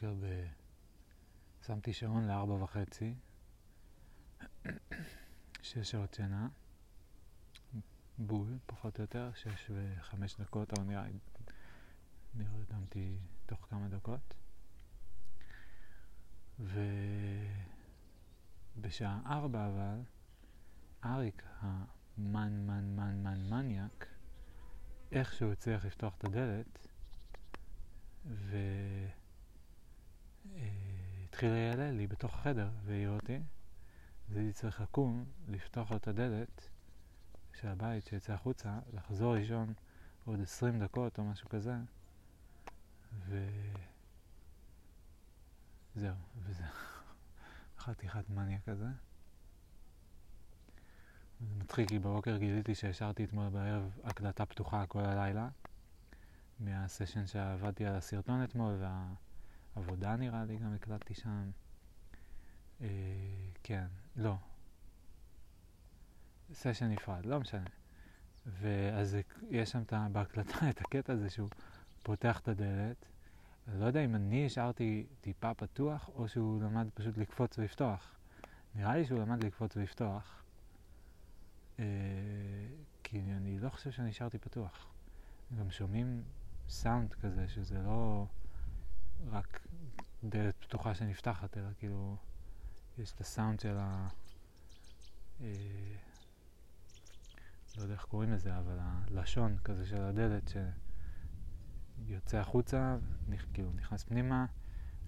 [SPEAKER 1] הבוקר ב... שמתי שעון לארבע וחצי, שש שעות שינה, בול, פחות או יותר, שש וחמש דקות, אבל נראה, נרדמתי תוך כמה דקות. ובשעה ארבע אבל, אריק המן מן מן מן מניאק, איכשהו הצליח לפתוח את הדלת והתחיל ליילל לי בתוך החדר והעיר אותי. אז הייתי צריך לקום, לפתוח לו את הדלת של הבית שיצא החוצה, לחזור לישון עוד עשרים דקות או משהו כזה וזהו, וזה חתיכת מניה כזה. זה מצחיק, כי בבוקר גיליתי שהשארתי אתמול בערב הקלטה פתוחה כל הלילה מהסשן שעבדתי על הסרטון אתמול והעבודה נראה לי גם הקלטתי שם. אה, כן, לא. סשן נפרד, לא משנה. ואז יש שם בהקלטה את הקטע הזה שהוא פותח את הדלת. לא יודע אם אני השארתי טיפה פתוח או שהוא למד פשוט לקפוץ ולפתוח. נראה לי שהוא למד לקפוץ ולפתוח. אה, כי אני לא חושב שאני נשארתי פתוח. גם שומעים סאונד כזה, שזה לא רק דלת פתוחה שנפתחת, אלא כאילו יש את הסאונד של ה... אה, לא יודע איך קוראים לזה, אבל הלשון כזה של הדלת שיוצא החוצה, כאילו נכנס פנימה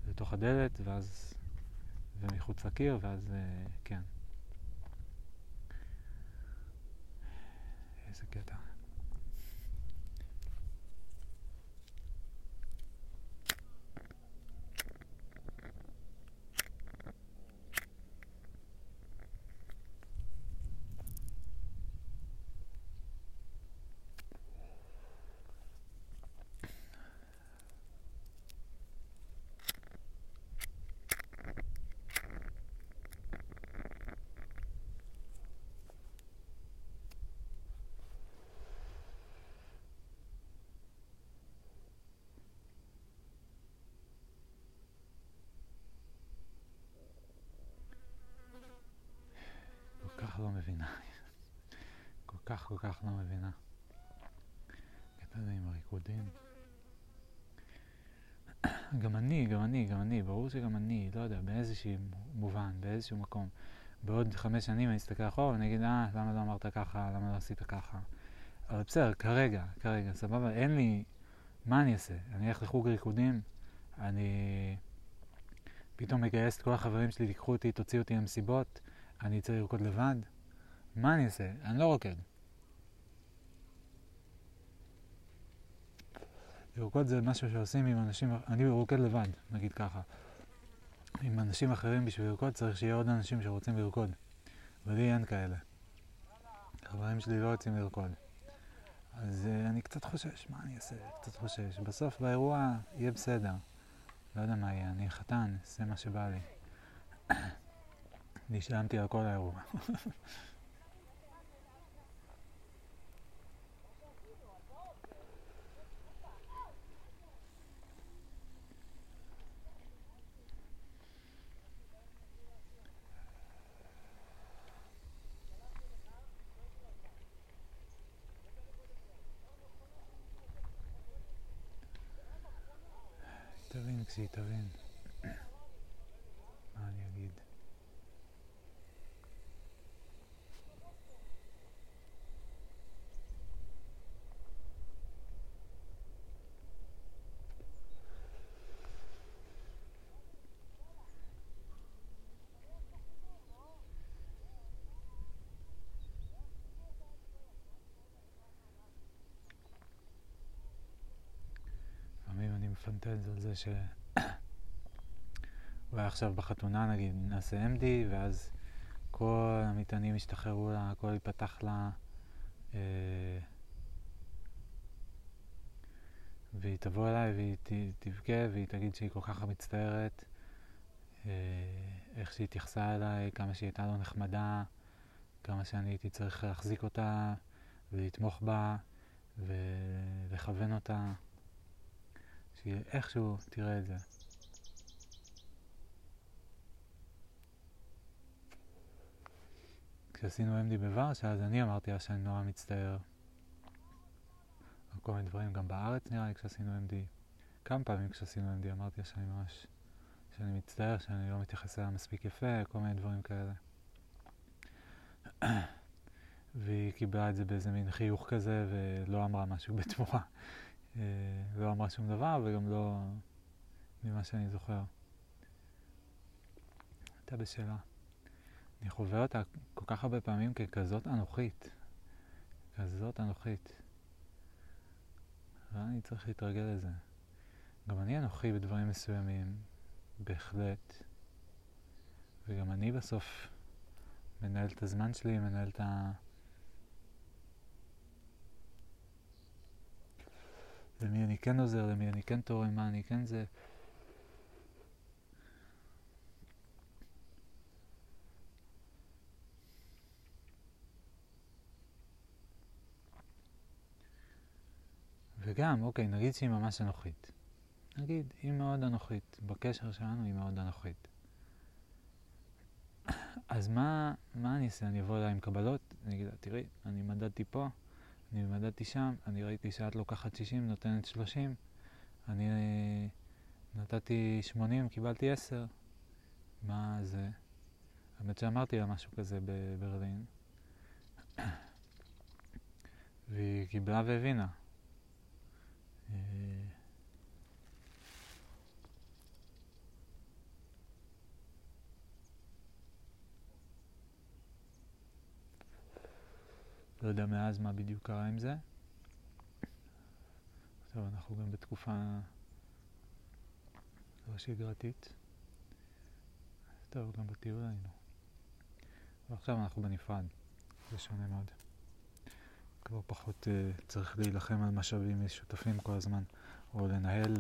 [SPEAKER 1] לתוך הדלת, ואז... ומחוץ לקיר, ואז אה, כן. איזה קטע. לא מבינה. כל כך כל כך לא מבינה. קטע הזה עם הריקודים. גם אני, גם אני, גם אני, ברור שגם אני, לא יודע, באיזשהו מובן, באיזשהו מקום. בעוד חמש שנים אני אסתכל אחורה ואני אגיד, אה, למה לא אמרת ככה, למה לא עשית ככה. אבל בסדר, כרגע, כרגע, סבבה, אין לי, מה אני אעשה? אני אלך לחוג ריקודים אני פתאום מגייס את כל החברים שלי, תיקחו אותי, תוציאו אותי למסיבות, אני צריך לרקוד לבד? מה אני אעשה? אני לא רוקד. לרקוד זה משהו שעושים עם אנשים, אני רוקד לבד, נגיד ככה. עם אנשים אחרים בשביל לרקוד צריך שיהיה עוד אנשים שרוצים לרקוד. ולי אין כאלה. החברים שלי לא רוצים לרקוד. אז uh, אני קצת חושש, מה אני אעשה? קצת חושש. בסוף באירוע יהיה בסדר. לא יודע מה יהיה, אני חתן, אעשה מה שבא לי. אני שילמתי על כל האירוע. תבין כשהיא תבין. מה אני אגיד? מפנטז על זה ש... אולי עכשיו בחתונה נגיד נעשה MD ואז כל המטענים ישתחררו לה, הכל ייפתח לה אה, והיא תבוא אליי והיא ת, תבכה והיא תגיד שהיא כל כך מצטערת אה, איך שהיא התייחסה אליי, כמה שהיא הייתה לא נחמדה, כמה שאני הייתי צריך להחזיק אותה ולתמוך בה ולכוון אותה. שאיכשהו תראה את זה. כשעשינו MD בוורשה, אז אני אמרתי לה שאני נורא מצטער. כל מיני דברים, גם בארץ נראה לי כשעשינו MD. כמה פעמים כשעשינו MD אמרתי לה שאני ממש, שאני מצטער, שאני לא מתייחס אליה מספיק יפה, כל מיני דברים כאלה. והיא קיבלה את זה באיזה מין חיוך כזה, ולא אמרה משהו בתמורה. לא אמרה שום דבר וגם לא ממה שאני זוכר. הייתה בשאלה. אני חווה אותה כל כך הרבה פעמים ככזאת אנוכית. כזאת אנוכית. ואני צריך להתרגל לזה. גם אני אנוכי בדברים מסוימים, בהחלט. וגם אני בסוף מנהל את הזמן שלי, מנהל את ה... למי אני כן עוזר, למי אני כן תורם, מה אני כן זה. וגם, אוקיי, נגיד שהיא ממש אנוכית. נגיד, היא מאוד אנוכית. בקשר שלנו היא מאוד אנוכית. אז מה, מה אני אעשה? אני אבוא אליה עם קבלות? אני אגיד לה, תראי, אני מדדתי פה, אני מדדתי שם, אני ראיתי שאת לוקחת 60, נותנת 30, אני נתתי 80, קיבלתי 10. מה זה? האמת שאמרתי לה משהו כזה בברלין. והיא קיבלה והבינה. לא יודע מאז מה בדיוק קרה עם זה. עכשיו אנחנו גם בתקופה לא שגרתית. טוב, גם בטיול היינו. ועכשיו אנחנו בנפרד. זה שונה מאוד. כבר פחות uh, צריך להילחם על משאבים משותפים כל הזמן, או לנהל,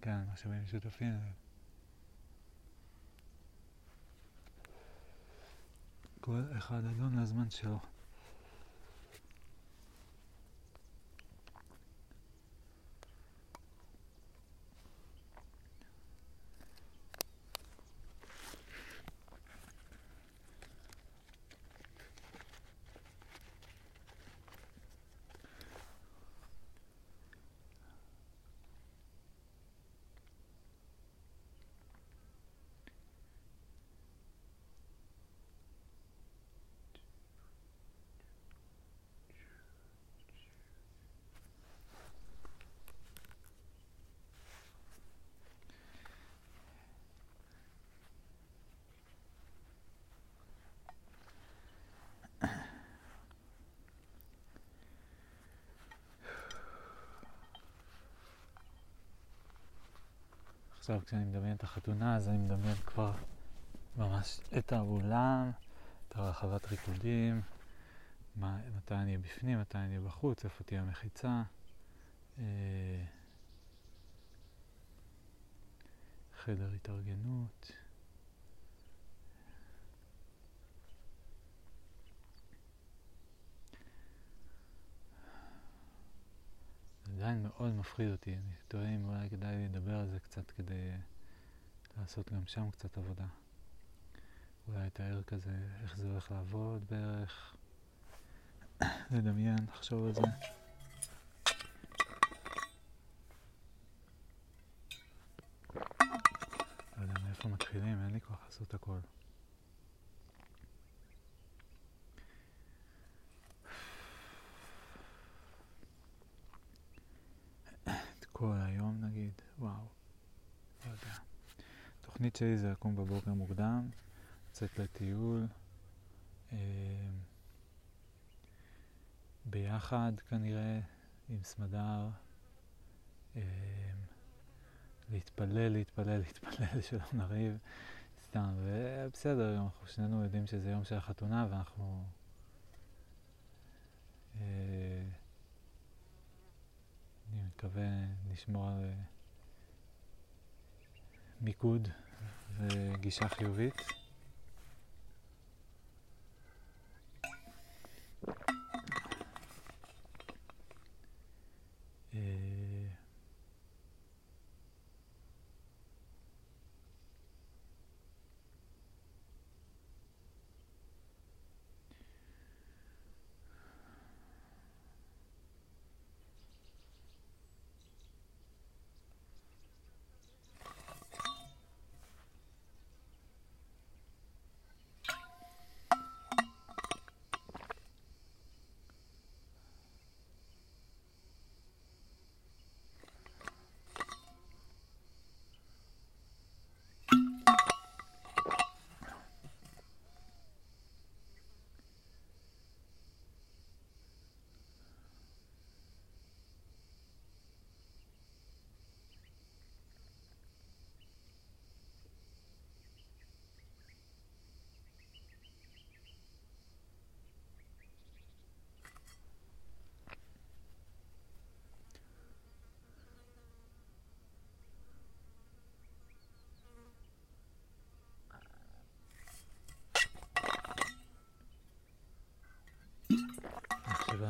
[SPEAKER 1] כן, משאבים משותפים. כל אחד אדון לזמן שלו. עכשיו כשאני מדמיין את החתונה, אז אני מדמיין כבר ממש את האולם, את הרחבת ריקודים, מה, מתי אני אהיה בפנים, מתי אני אהיה בחוץ, איפה תהיה המחיצה. אה, חדר התארגנות. עדיין מאוד מפחיד אותי, אני תוהה אם אולי כדאי לדבר על זה קצת כדי לעשות גם שם קצת עבודה. אולי לתאר כזה איך זה הולך לעבוד בערך, לדמיין, לחשוב על זה. לא יודע מאיפה מתחילים, אין לי כוח לעשות הכל. כל היום נגיד, וואו, לא יודע. התוכנית שלי זה לקום בבוקר מוקדם, לצאת לטיול, אה, ביחד כנראה עם סמדר, אה, להתפלל, להתפלל, להתפלל שלא נריב, סתם, ובסדר, אנחנו שנינו יודעים שזה יום של החתונה ואנחנו... אה, אני מקווה לשמור על מיקוד וגישה חיובית.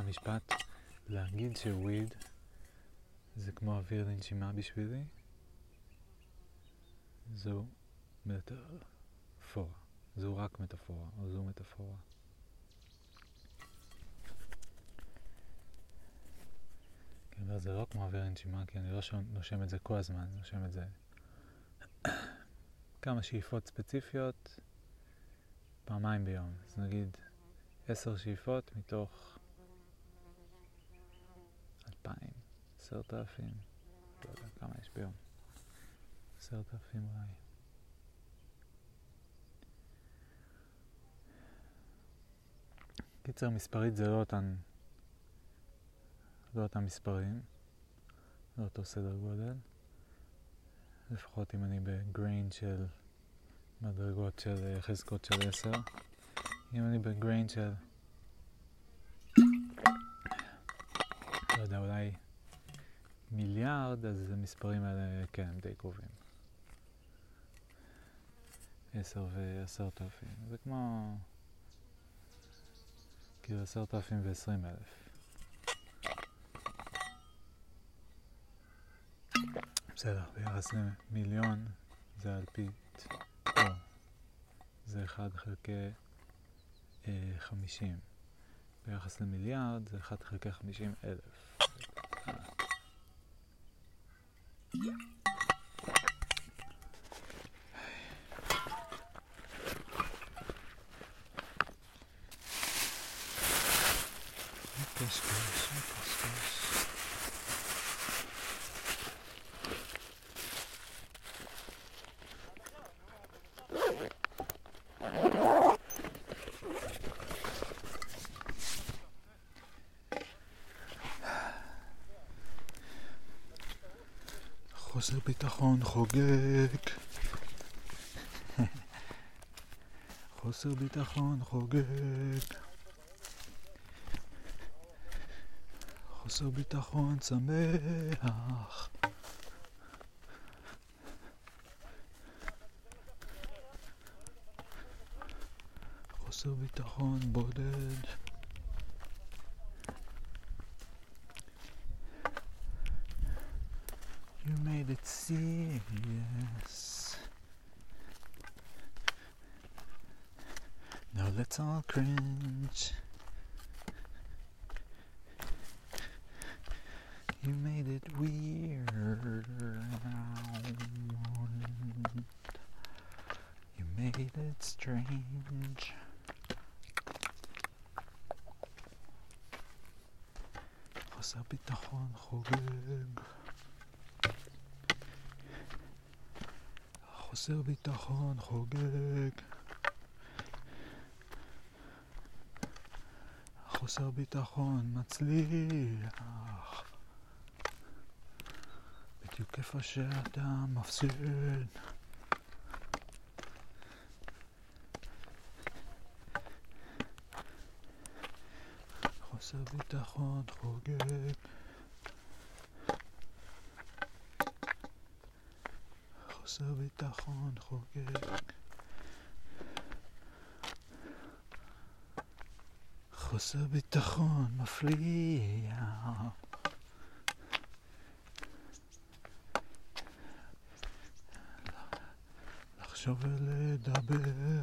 [SPEAKER 1] המשפט, להגיד שוויד זה כמו אוויר לנשימה בשבילי, זו מטאפורה. זו רק מטאפורה, או זו מטאפורה. כן, זה לא כמו אוויר לנשימה, כי אני לא נושם את זה כל הזמן, אני נושם את זה כמה שאיפות ספציפיות, פעמיים ביום. אז נגיד עשר שאיפות מתוך אלפיים, עשרת אלפים, לא יודע כמה יש ביום, עשרת אלפים אולי. קיצר, מספרית זה לא אותן, לא אותם מספרים, לא אותו סדר גודל. לפחות אם אני ב grain של מדרגות של אה, חזקות של עשר. אם אני ב grain של לא יודע, אולי מיליארד, אז המספרים האלה, כן, הם די קרובים. עשר ועשרת אלפים. זה כמו... כאילו עשרת אלפים ועשרים אלף. בסדר, ביחס למיליון זה אלפית. לא, זה אחד חלקי אה, חמישים. ביחס למיליארד זה 1 חלקי 50 אלף. חוסר ביטחון חוגג. חוסר ביטחון חוגג. חוסר ביטחון שמח. חוסר ביטחון בודד. You made it serious. Now let's all cringe. You made it weird. You made it strange. חסר ביטחון חוגג. ביטחון חוגג. חוסר ביטחון מצליח. בדיוק איפה שאתה מפסיד. חוסר ביטחון חוגג. חוסר ביטחון חוגג. חוסר ביטחון מפריע. לחשוב ולדבר.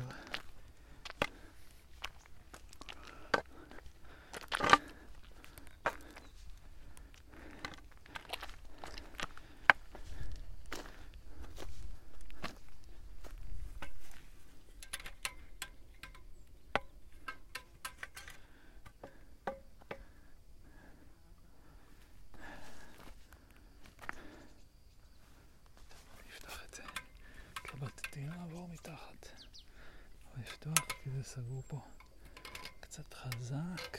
[SPEAKER 1] נפתח את זה. התלבטתי אם לעבור מתחת או לפתוח כי זה סגור פה קצת חזק.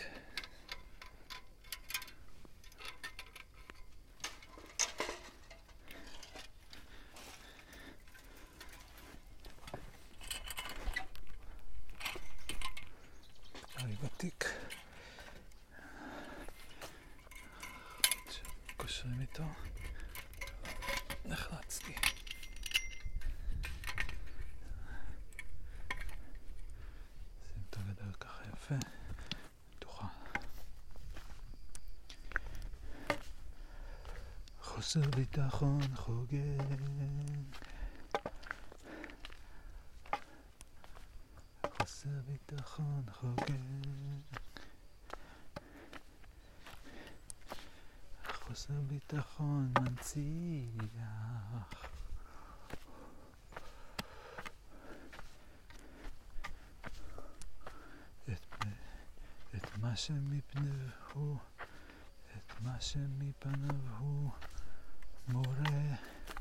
[SPEAKER 1] די ותיק. קושרים איתו. נחלצתי. שים את הגדר ככה יפה, פתוחה. חוסר ביטחון חוגג. חוסר ביטחון חוגג. חוסר ביטחון מנציח. את, את מה שמפניו הוא, את מה שמפניו הוא מורה. מנציח.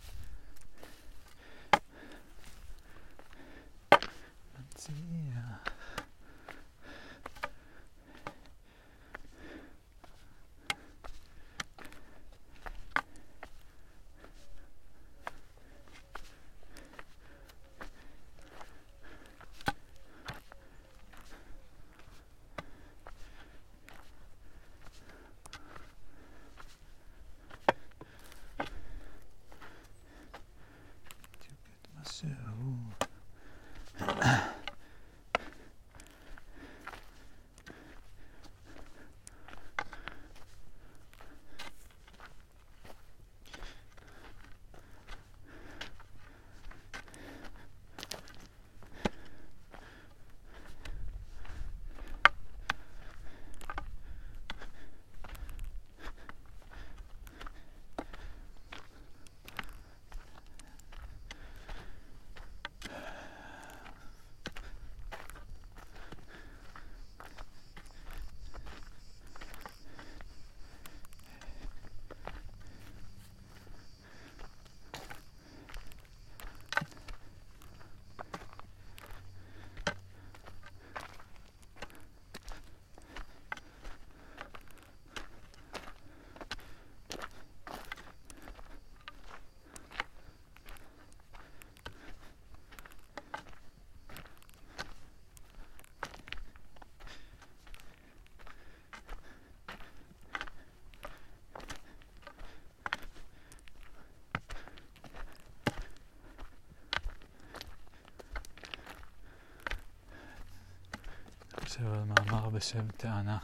[SPEAKER 1] חושב על מאמר בשם טענה,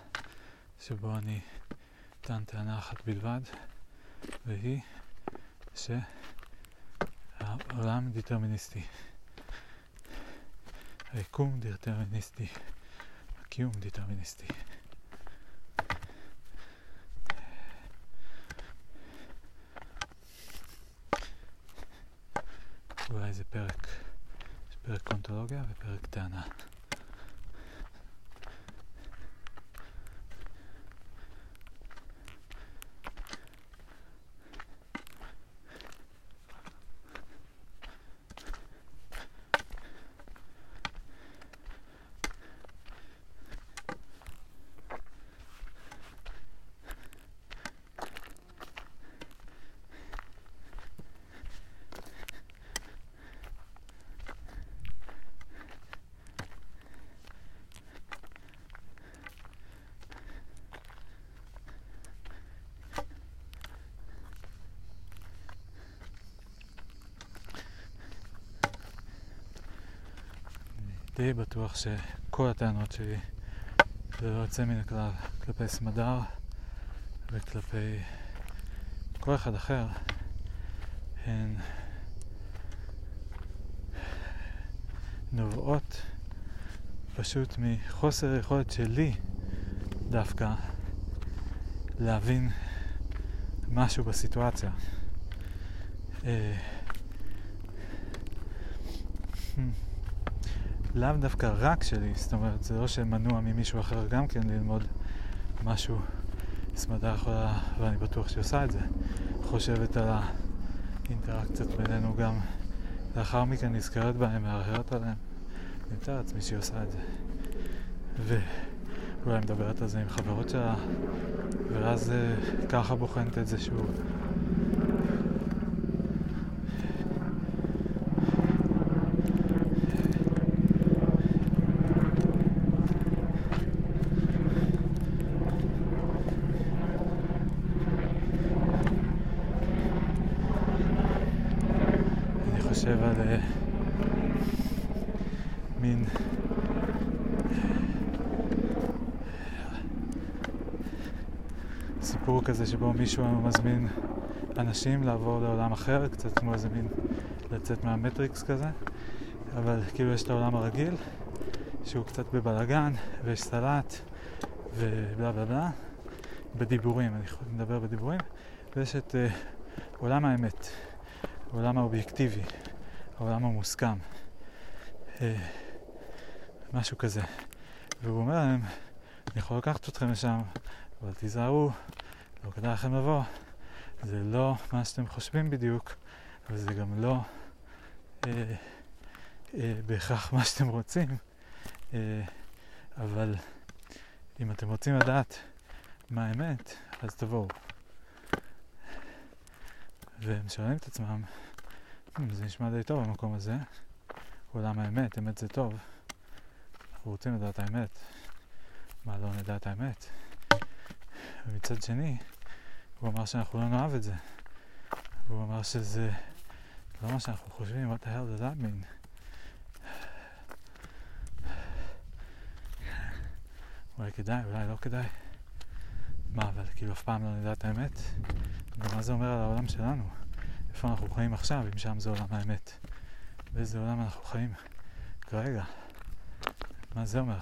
[SPEAKER 1] שבו אני טען טענה אחת בלבד, והיא שהעולם דטרמיניסטי. היקום דטרמיניסטי. הקיום דטרמיניסטי. אולי זה פרק, יש פרק קונטולוגיה ופרק טענה. די בטוח שכל הטענות שלי, זה לא יוצא מן הכלל, כלפי סמדר וכלפי כל אחד אחר, הן נובעות פשוט מחוסר יכולת שלי דווקא להבין משהו בסיטואציה. אה, hmm. לאו דווקא רק שלי, זאת אומרת, זה לא שמנוע ממישהו אחר גם כן ללמוד משהו. סמדה יכולה, ואני בטוח שהיא עושה את זה, חושבת על האינטראקציות בינינו גם לאחר מכן נזכרת בהם, מהרהרת עליהם. אני מתאר לעצמי שהיא עושה את זה. ואולי מדברת על זה עם חברות שלה, ואז אה, ככה בוחנת את זה שוב. כזה שבו מישהו מזמין אנשים לעבור לעולם אחר, קצת כמו איזה מין לצאת מהמטריקס כזה, אבל כאילו יש את העולם הרגיל, שהוא קצת בבלגן, ויש סלט, ובלה בלה בלה, בדיבורים, אני מדבר בדיבורים, ויש את uh, עולם האמת, העולם האובייקטיבי, העולם המוסכם, uh, משהו כזה. והוא אומר להם, אני יכול לקחת אתכם לשם, אבל תיזהרו, לא כדאי לכם לבוא. זה לא מה שאתם חושבים בדיוק, וזה גם לא אה, אה, בהכרח מה שאתם רוצים, אה, אבל אם אתם רוצים לדעת מה האמת, אז תבואו. והם שואלים את עצמם, hmm, זה נשמע די טוב במקום הזה, עולם האמת, אמת זה טוב. אנחנו רוצים לדעת האמת. מה לא נדע את האמת? ומצד שני, הוא אמר שאנחנו לא נאהב את זה. והוא אמר שזה לא מה שאנחנו חושבים, what the hell does that mean? אולי כדאי, אולי לא כדאי. מה, אבל כאילו אף פעם לא נדע את האמת? גם מה זה אומר על העולם שלנו? איפה אנחנו חיים עכשיו, אם שם זה עולם האמת? באיזה עולם אנחנו חיים כרגע? מה זה אומר?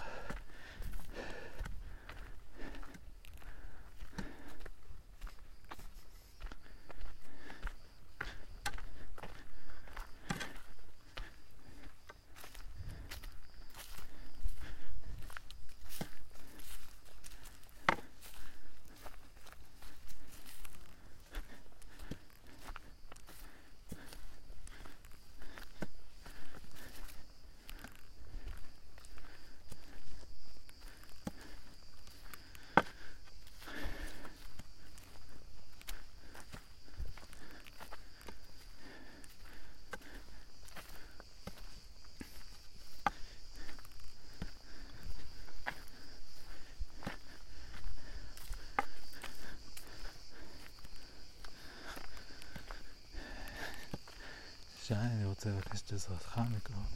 [SPEAKER 1] שי, אני רוצה לבקש את עזרתך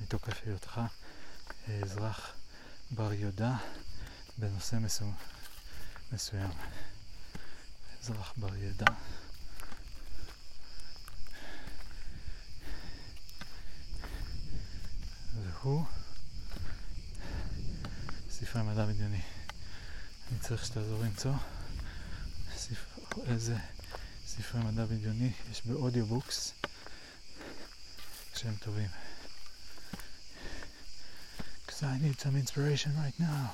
[SPEAKER 1] מתוקף היותך אזרח בר ידע בנושא מסוים. מסוים. אזרח בר ידע. והוא ספרי מדע בדיוני. אני צריך שתעזור למצוא ספר, איזה ספרי מדע בדיוני יש באודיובוקס שהם טובים. Because I need some inspiration right now.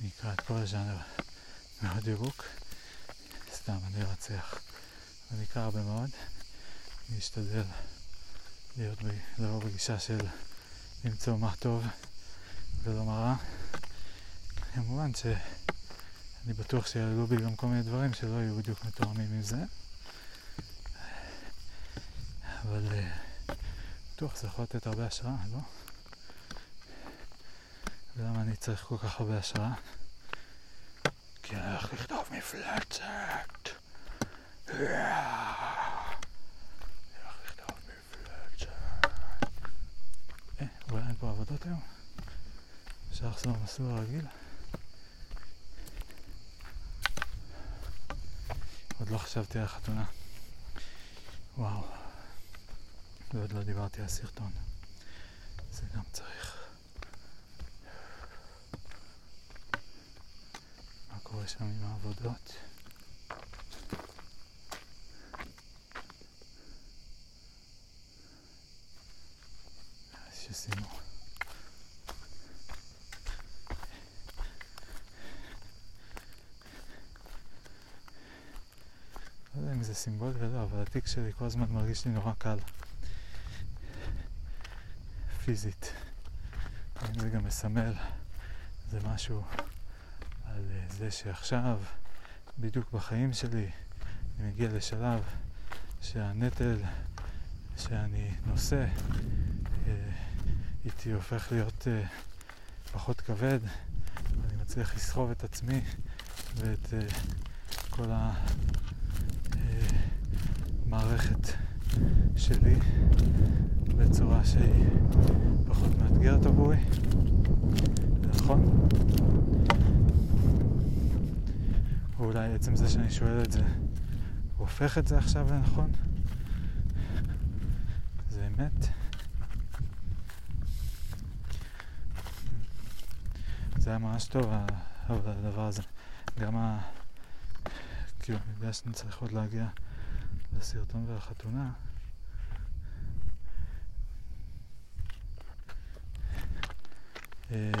[SPEAKER 1] נקרא את כל הז'אנר מאוד ירוק, סתם אני ארצח. אני נקרא הרבה מאוד, אני אשתדל להיות. לבוא בגישה של למצוא מה טוב ולא מה רע. כמובן שאני בטוח שיעלו בי גם כל מיני דברים שלא יהיו בדיוק מתואמים עם זה, אבל uh, בטוח זה יכול לתת הרבה השראה, לא? ולמה אני צריך כל כך הרבה השראה? כי אני הולך לכתוב מפלצת. אני הולך לכתוב מפלצת. אה, פה עבודות היום? אפשר לחזור למסלול הרגיל? עוד לא חשבתי על החתונה. וואו. ועוד לא דיברתי על סרטון. זה גם צריך. מה קורה שם עם העבודות? לא יודע אם זה סימבולי או לא, אבל התיק שלי כל הזמן מרגיש לי נורא קל. פיזית. זה גם מסמל זה משהו על אה, זה שעכשיו, בדיוק בחיים שלי, אני מגיע לשלב שהנטל שאני נושא אה, איתי הופך להיות אה, פחות כבד, ואני מצליח לסחוב את עצמי ואת אה, כל המערכת שלי בצורה שהיא פחות מאתגרת עבורי. זה נכון? או אולי עצם זה שאני שואל את זה הופך את זה עכשיו לנכון? זה אמת? זה היה ממש טוב, הדבר הזה. גם ה... כאילו, אני יודע שאני צריך עוד להגיע לסרטון ולחתונה. אה,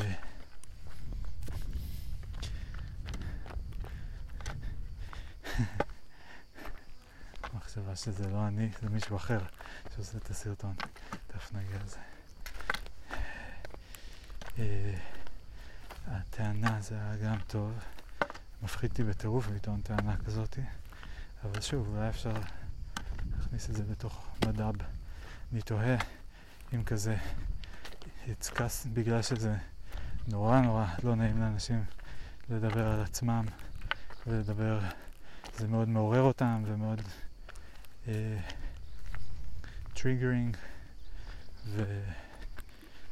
[SPEAKER 1] מחשבה שזה לא אני, זה מישהו אחר שעושה את הסרטון. תכף נגיע לזה. אה, הטענה זה היה גם טוב. מפחיד אותי בטירוף לטעון טענה כזאתי, אבל שוב, אולי אפשר להכניס את זה בתוך מדב. אני תוהה אם כזה יצקס בגלל שזה נורא נורא לא נעים לאנשים לדבר על עצמם ולדבר, זה מאוד מעורר אותם ומאוד triggering אה,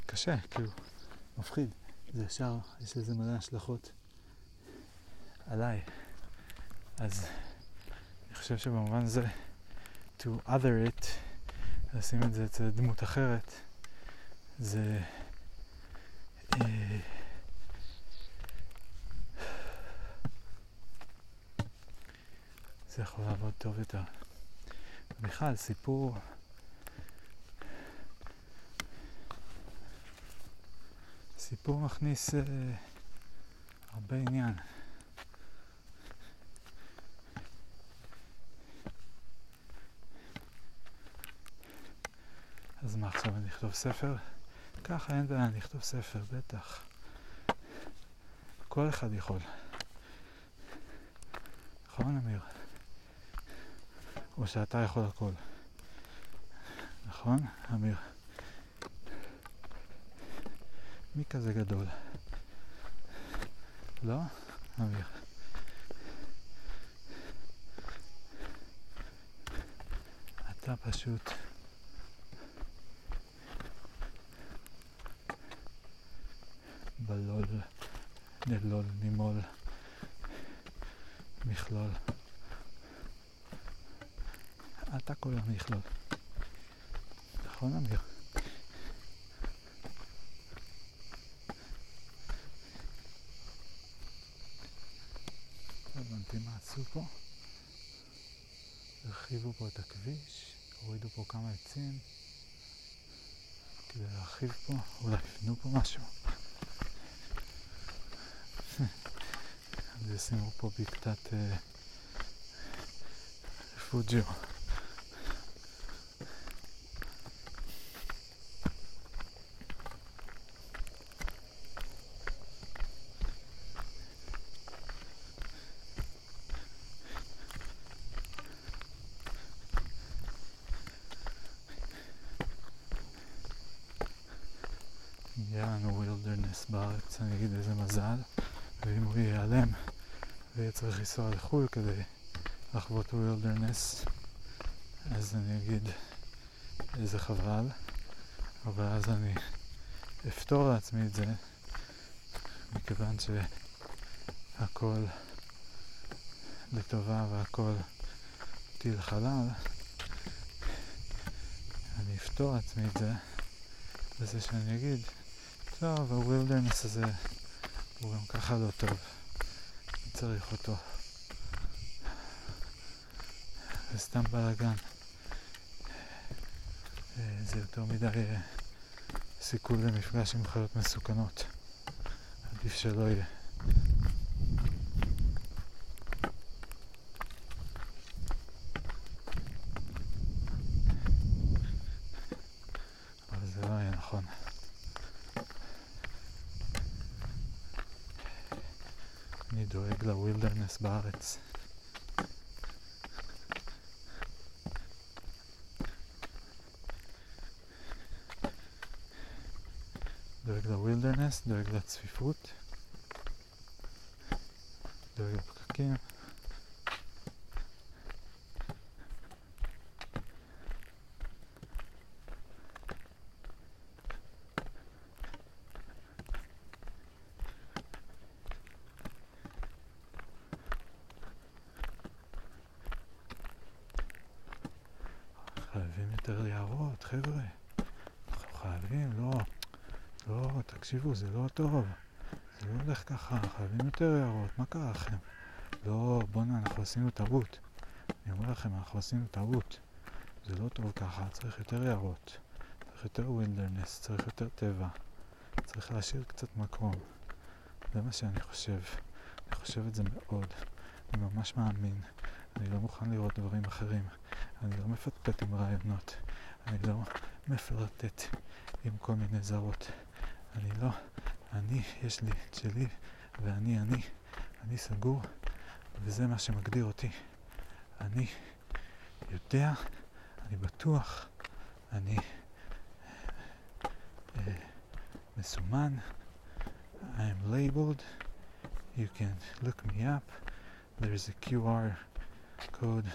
[SPEAKER 1] וקשה, כאילו, מפחיד. זה ישר, יש לזה מלא השלכות עליי. אז אני חושב שבמובן זה, to other it, לשים את זה אצל דמות אחרת, זה... אה, זה יכול לעבוד טוב יותר. בכלל, סיפור... סיפור מכניס אה, הרבה עניין. עכשיו אני אכתוב ספר? ככה אין בעיה, אני אכתוב ספר, בטח. כל אחד יכול. נכון, אמיר? או שאתה יכול הכל. נכון, אמיר? מי כזה גדול? לא? אמיר. אתה פשוט בלול, נלול, נימול, מכלול. אתה כל המכלול. נכון, אמיר? הבנתי מה עשו פה. הרחיבו פה את הכביש, הורידו פה כמה עצים כדי להרחיב פה, אולי יבנו פה משהו. וישימו פה בקתת אה, פוג'יו. יהיה לנו wilderness בארץ, אני אגיד איזה מזל, ואם הוא ייעלם ויהיה צריך לנסוע לחו"ל כדי לחוות wilderness, אז אני אגיד איזה חבל, אבל אז אני אפתור לעצמי את זה, מכיוון שהכל לטובה והכל טיל חלל, אני אפתור לעצמי את זה בזה שאני אגיד טוב, ה wilderness הזה הוא גם ככה לא טוב. צריך אותו. זה סתם בלאגן. אה, זה יותר מדי אה, סיכוי למפגש עם חיות מסוכנות. עדיף שלא יהיה. Personal, that's food. תקשיבו, זה לא טוב. זה לא הולך ככה, חייבים יותר יערות, מה קרה לכם? לא, בואנה, אנחנו עשינו טעות. אני אומר לכם, אנחנו עשינו טעות. זה לא טוב ככה, צריך יותר יערות. צריך יותר wilderness, צריך יותר טבע. צריך להשאיר קצת מקום. זה מה שאני חושב. אני חושב את זה מאוד. אני ממש מאמין. אני לא מוכן לראות דברים אחרים. אני לא מפטפט עם רעיונות. אני לא מפלרטט עם כל מיני זרות. אני לא... אני, יש לי את שלי, ואני אני. אני סגור, וזה מה שמגדיר אותי. אני יודע, אני בטוח, אני אה, מסומן. I am labeled. You can look me up. There's a QR code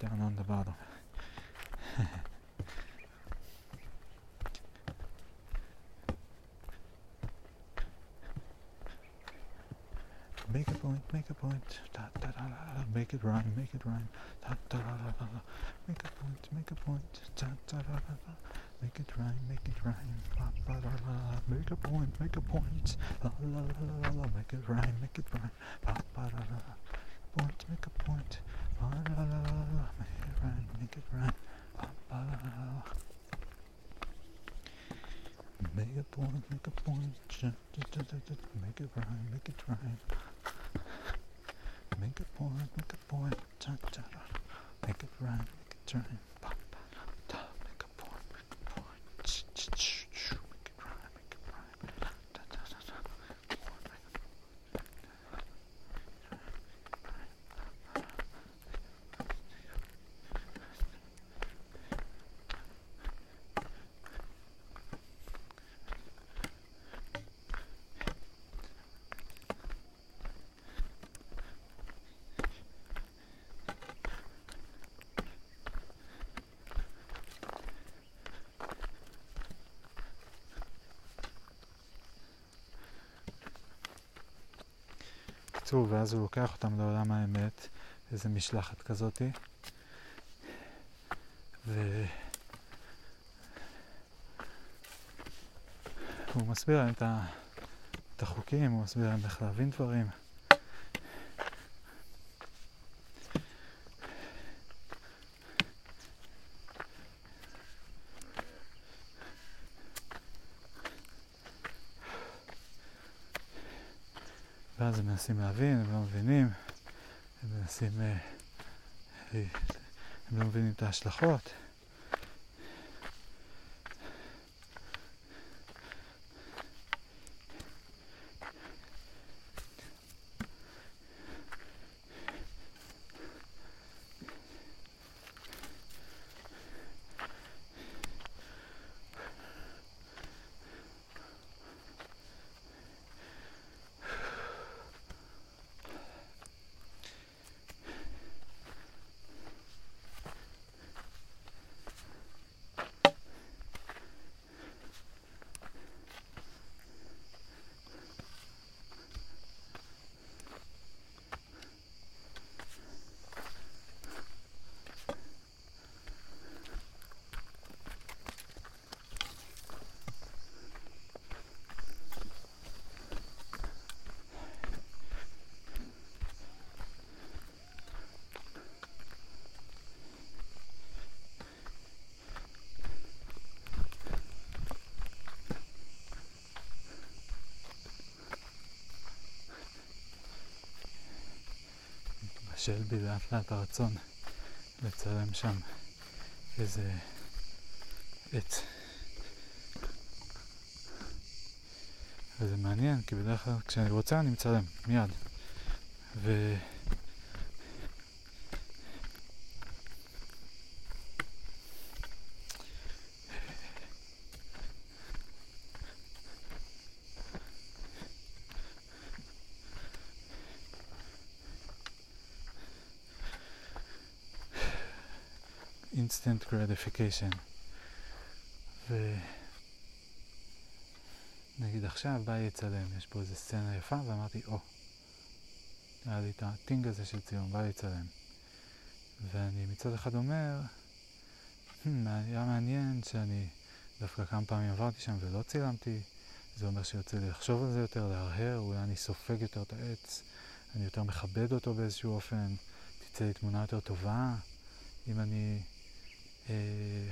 [SPEAKER 1] down on the bottom. Make a point, da, da, da, da, da, make it rhyme, make it rhyme, da, da, da, da, da, da. make a point, make a point, da, da, da, da, da. make it rhyme, make it rhyme, la, la, la, la, la. make a point, make a point, la, la, la, la, la, make it rhyme, make it rhyme, la, la, la, la, la. point, make a point, la, la, la, la, la. make it rhyme, make it rhyme, la, la, la, la, la. Make a point, make a point, ja, ja, ja, ja. make it rhyme, make it rhyme. Make it boring, make it boring, cha cha. Make it rhyme, make it turn. Bah. בקיצור, ואז הוא לוקח אותם לעולם האמת, איזה משלחת כזאתי. ו... הוא מסביר להם את החוקים, הוא מסביר להם איך להבין דברים. ואז הם מנסים להבין, הם לא מבינים, הם מנסים, אה, הם לא מבינים את ההשלכות. מתבשל בי לאט לאט הרצון לצלם שם איזה עץ. וזה מעניין, כי בדרך כלל כשאני רוצה אני מצלם, מיד. ו... gratification. ונגיד עכשיו בא לי לצלם, יש פה איזה סצנה יפה, ואמרתי, או, oh, היה לי את הטינג הזה של ציון, בא לי לצלם. ואני מצד אחד אומר, hmm, היה מעניין שאני דווקא כמה פעמים עברתי שם ולא צילמתי, זה אומר שיוצא לי לחשוב על זה יותר, להרהר, אולי אני סופג יותר את העץ, אני יותר מכבד אותו באיזשהו אופן, תצא לי תמונה יותר טובה, אם אני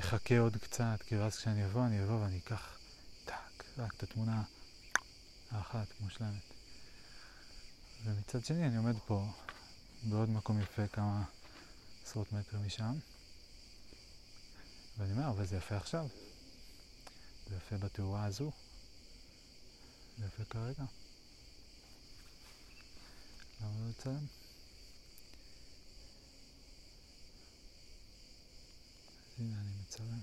[SPEAKER 1] אחכה עוד קצת, כי אז כשאני אבוא, אני אבוא ואני אקח טאק, רק את התמונה האחת מושלמת. ומצד שני אני עומד פה בעוד מקום יפה כמה עשרות מטרים משם, ואני אומר, אבל זה יפה עכשיו. זה יפה בתאורה הזו. זה יפה כרגע. למה לא לצלם? הנה אני מצלם.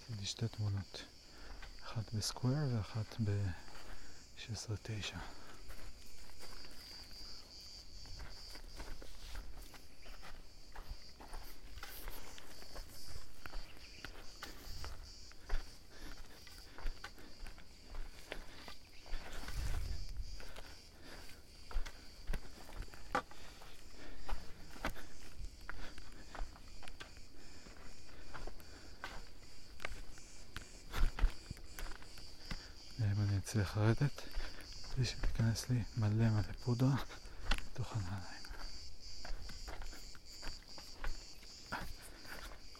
[SPEAKER 1] עשיתי שתי תמונות, אחת בסקוויר ואחת ב-16-9. אצליח לרדת בלי שתיכנס לי מלא מלא פודרה לתוך הנעליים.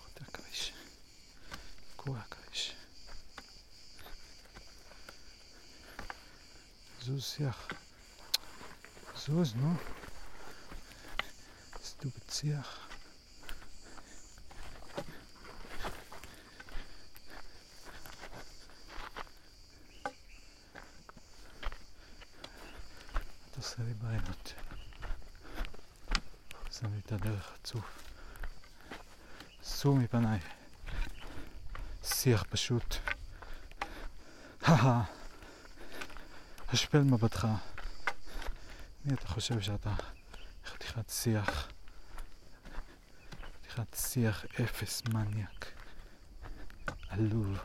[SPEAKER 1] חותר כביש. קורע כביש. זוז שיח. זוז, נו. סטופד שיח. עושה לי בעיות. שם לי את הדרך הצוף. סור מפניי. שיח פשוט. השפל מבטך. מי אתה חושב שאתה? חתיכת שיח. חתיכת שיח אפס מניאק. עלוב.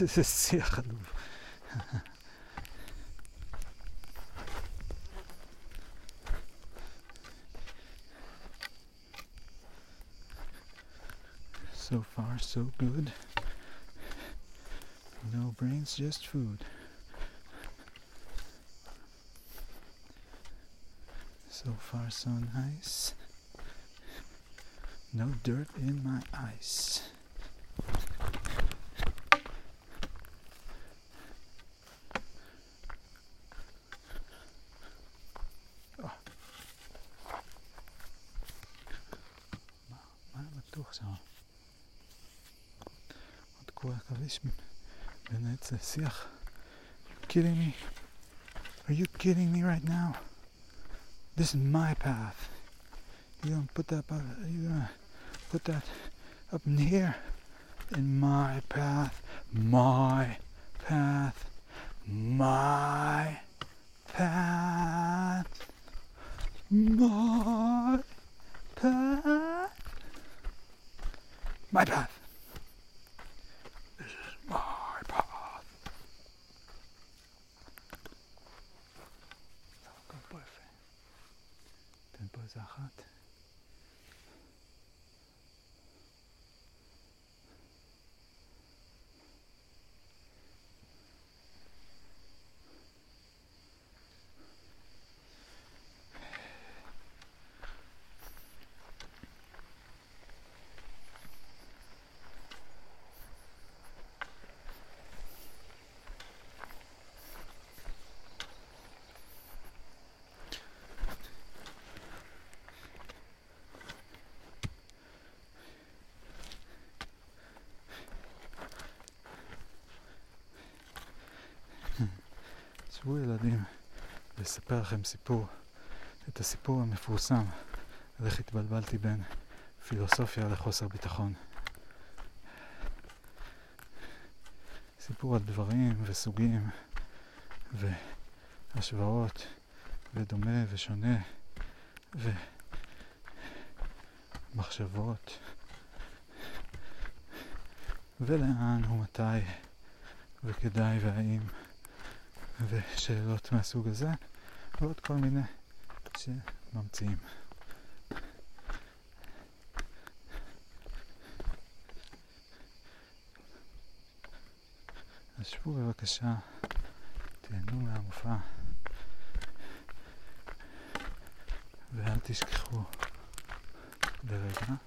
[SPEAKER 1] איזה שיח עלוב. So far, so good. No brains, just food. So far, so nice. No dirt in my eyes. minutes of siach. Kidding me? Are you kidding me right now? This is my path. You don't put that. You gonna put that up in here in my path, my path, my path, my path, my path. תן פה איזה אחת. שבו ילדים ואספר לכם סיפור, את הסיפור המפורסם על איך התבלבלתי בין פילוסופיה לחוסר ביטחון. סיפור על דברים וסוגים והשוואות ודומה ושונה ומחשבות ולאן ומתי וכדאי והאם ושאלות מהסוג הזה, ועוד כל מיני שממציאים. אז שבו בבקשה, תהנו מהמופע, ואל תשכחו לרגע.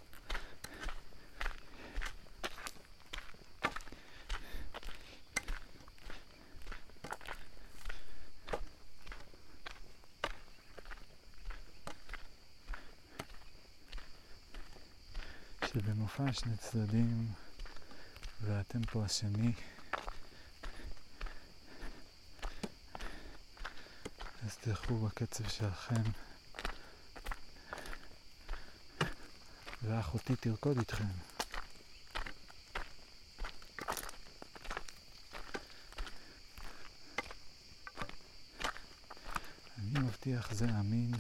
[SPEAKER 1] שבמופע שני צדדים והטמפו השני אז תלכו בקצב שלכם ואחותי תרקוד איתכם. אני מבטיח זה אמין.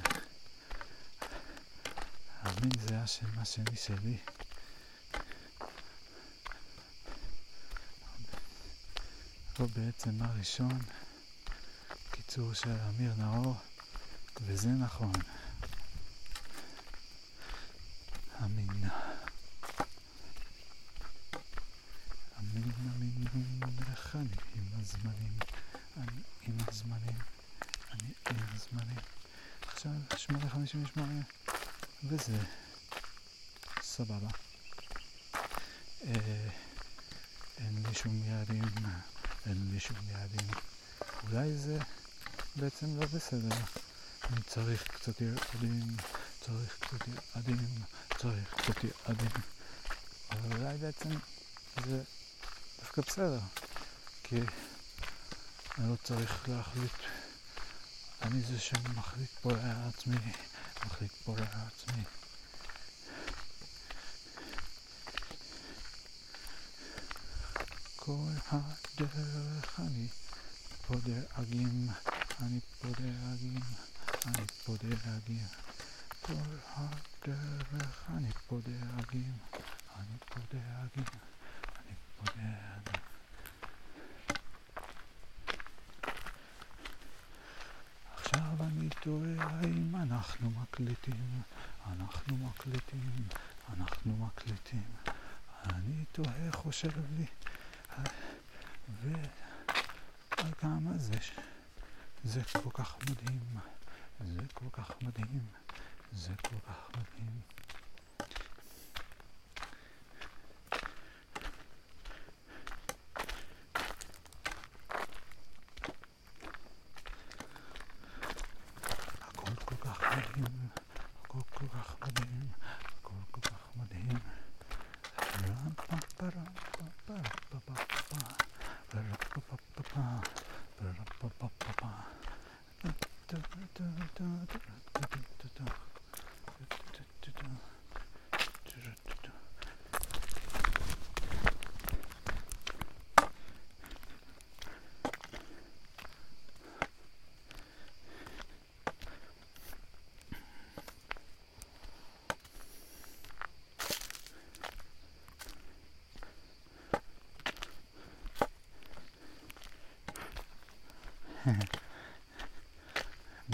[SPEAKER 1] אמין זה השם השני שלי. או בעצם הראשון, קיצור של אמיר נאור, וזה נכון. אמין. אמין, אמין, איך אני עם הזמנים, אני עם הזמנים, אני עם הזמנים. עכשיו 8.58 וזה סבבה. אה, אין לי שום יעדים, אין לי שום יעדים. אולי זה בעצם לא בסדר. אני צריך קצת יעדים, צריך קצת יעדים, צריך קצת יעדים. אבל אולי בעצם זה דווקא בסדר, כי אני לא צריך להחליט. אני זה שמחליט פה לעצמי, מחליט פה לעצמי. כל הדרך אני פה דאגים, אני פה דאגים, אני פודגים, כל הדרך אני פודגים, אני פודגים, אני פודגים. עכשיו אני תוהה אם אנחנו מקליטים, אנחנו מקליטים, אנחנו מקליטים. אני תוהה חושב לי, ועל כמה זה, זה כל כך מדהים. זה כל כך מדהים, זה כל כך מדהים.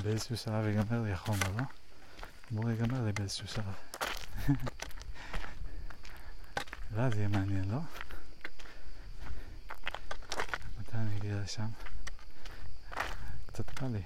[SPEAKER 1] באיזשהו שלב ייגמר לי החומר, לא? אמור להיגמר לי באיזשהו שלב. ואז יהיה מעניין, לא? מתי אני אגיע לשם? קצת קל לי.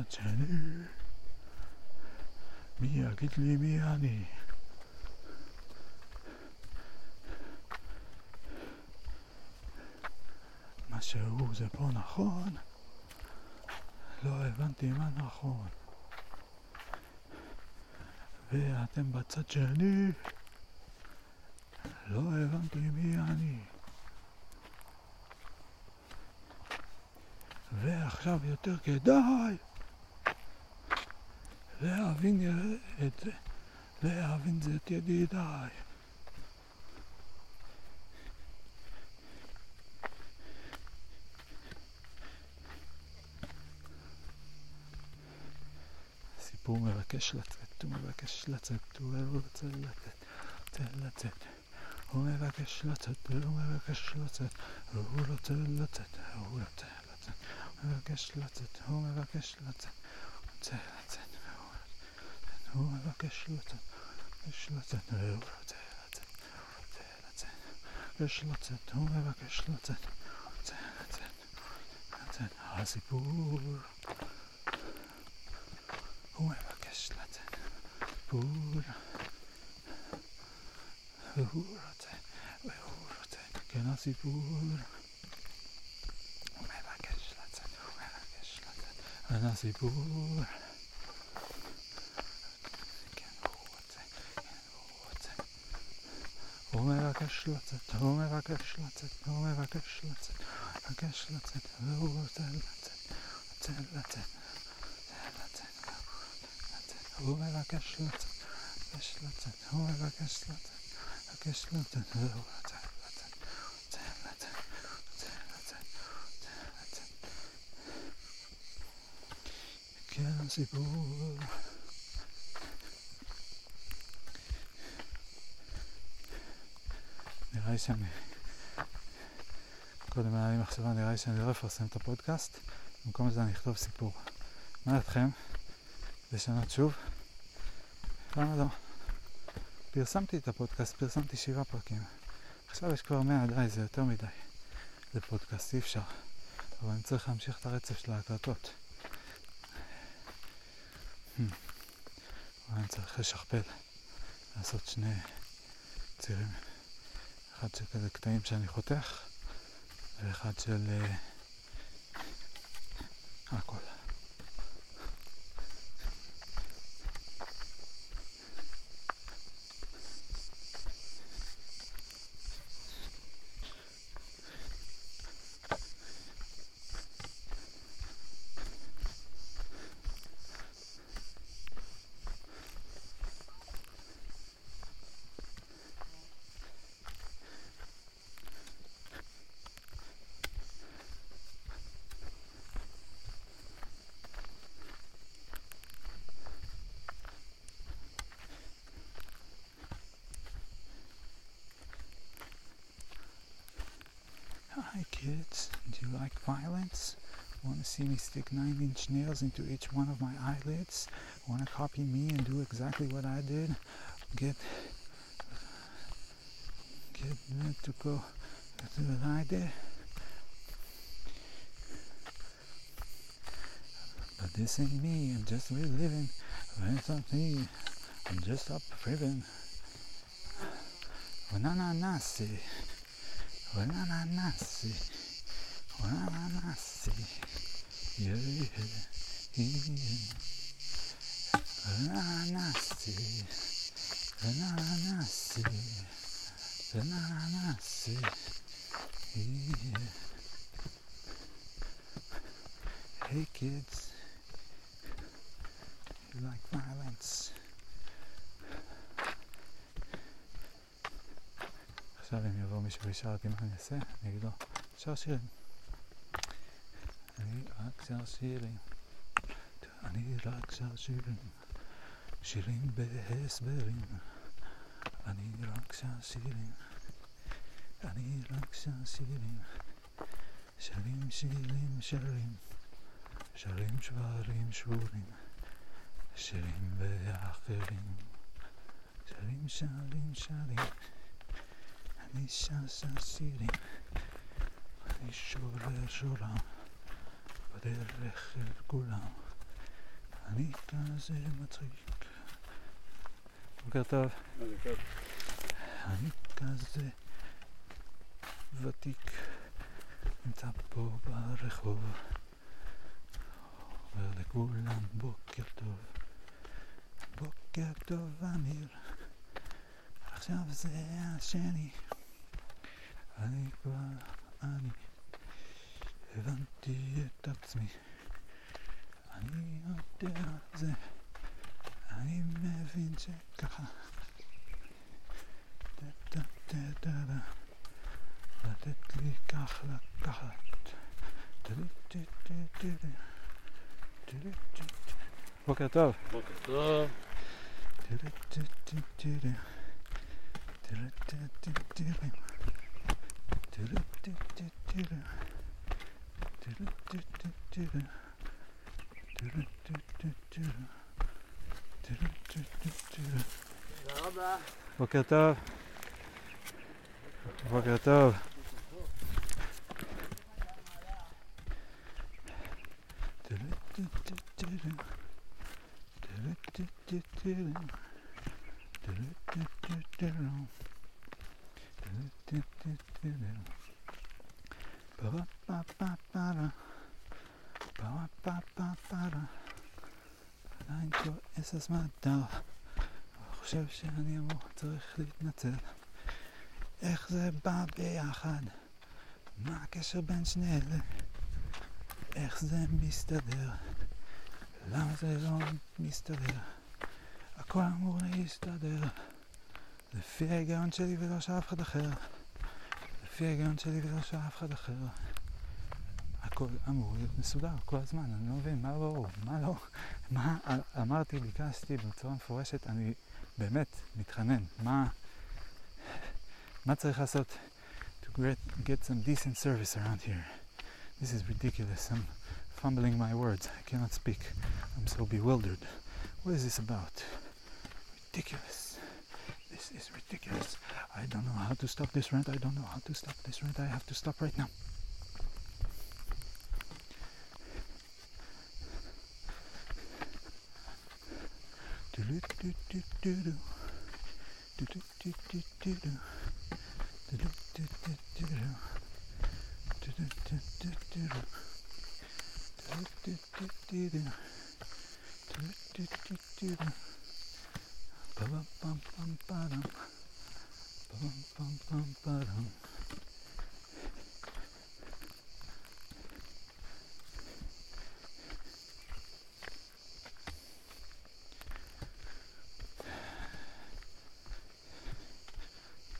[SPEAKER 1] ואתם בצד שני. מי יגיד לי מי אני? מה שהוא זה פה נכון? לא הבנתי מה נכון. ואתם בצד שני? לא הבנתי מי אני. ועכשיו יותר כדאי להבין את זה, להבין זה את ידידיי. הסיפור מבקש לצאת, הוא מבקש לצאת, הוא רוצה לצאת, רוצה לצאת. הוא מבקש לצאת, הוא מבקש לצאת, הוא רוצה לצאת, הוא רוצה לצאת. מבקש לצאת, הוא מבקש לצאת, רוצה לצאת, הוא מבקש לצאת, מבקש לצאת, והוא רוצה לצאת, רוצה לצאת, מבקש לצאת, הוא מבקש לצאת, רוצה לצאת, לצאת, הסיפור, הוא מבקש לצאת, סיפור, והוא רוצה, והוא רוצה, כן הסיפור על הסיפור. כן, הוא רוצה, כן, הוא רוצה. הוא מבקש לצאת, הוא מבקש לצאת, הוא מבקש לצאת, מבקש לצאת, והוא רוצה לצאת, רוצה לצאת, רוצה לצאת, הוא מבקש לצאת, מבקש לצאת, הוא מבקש לצאת, מבקש לצאת, והוא רוצה של הסיפור. נראה לי שאני... קודם היה לי מחשבה, נראה לי שאני לא אפרסם את הפודקאסט, במקום זה אני אכתוב סיפור. מה דעתכם? לשנות שוב? למה לא? פרסמתי את הפודקאסט, פרסמתי שבעה פרקים. עכשיו יש כבר מאה, די, זה יותר מדי. זה פודקאסט, אי אפשר. אבל אני צריך להמשיך את הרצף של ההקלטות. Hmm. אבל אני צריך לשכפל, לעשות שני צירים. אחד של כזה קטעים שאני חותך, ואחד של uh, הכל. Violence? Want to see me stick 9 inch nails into each one of my eyelids? Want to copy me and do exactly what I did? Get get to go do what I did? But this ain't me, I'm just reliving. It's not me, I'm just up driven. Banana nasi. Hey kids, you like violence? עכשיו אם יבוא מישהו וישאל אותי מה אני אעשה, אני אגיד לו, שר שירים. אני רק שר שירים. אני רק שר שירים. שירים בהסברים. אני רק שר שירים. אני רק שר שירים. שרים שירים שרים. שרים שברים שבורים. שירים ואחרים. שרים שרים שרים. אני שר שר שירים, אני שובר שורה בדרך אל כולם, אני כזה מצחיק. בוקר טוב. אני כזה ותיק, נמצא פה ברחוב, אומר לכולם בוקר טוב. בוקר טוב אמיר, עכשיו זה השני. אני כבר, אני הבנתי את עצמי. אני יודע זה, אני מבין שככה. לתת לי כך לקחת. בוקר טוב.
[SPEAKER 2] בוקר טוב. רבה.
[SPEAKER 1] בוקר טוב. בוקר טוב. עדיין כועס אז מהדר, חושב שאני אמור, צריך להתנצל. איך זה בא ביחד? מה הקשר בין שני אלה? איך זה מסתדר? למה זה לא מסתדר? הכל אמור להסתדר לפי ההיגיון שלי ולא של אף אחד אחר לפי ההיגיון שלי ולא של אף אחד אחר הכל הכל אמור להיות מסודר כל הזמן, אני לא מבין, מה לא, מה לא, מה, אמרתי, ביקשתי בצורה מפורשת, אני באמת מתחנן, מה, מה צריך לעשות to get, get some decent service around here? This is ridiculous, I'm fumbling my words, I cannot speak, I'm so bewildered. What is this about? Ridiculous. This is ridiculous. I don't know how to stop this rant. I don't know how to stop this rant. I have to stop right now.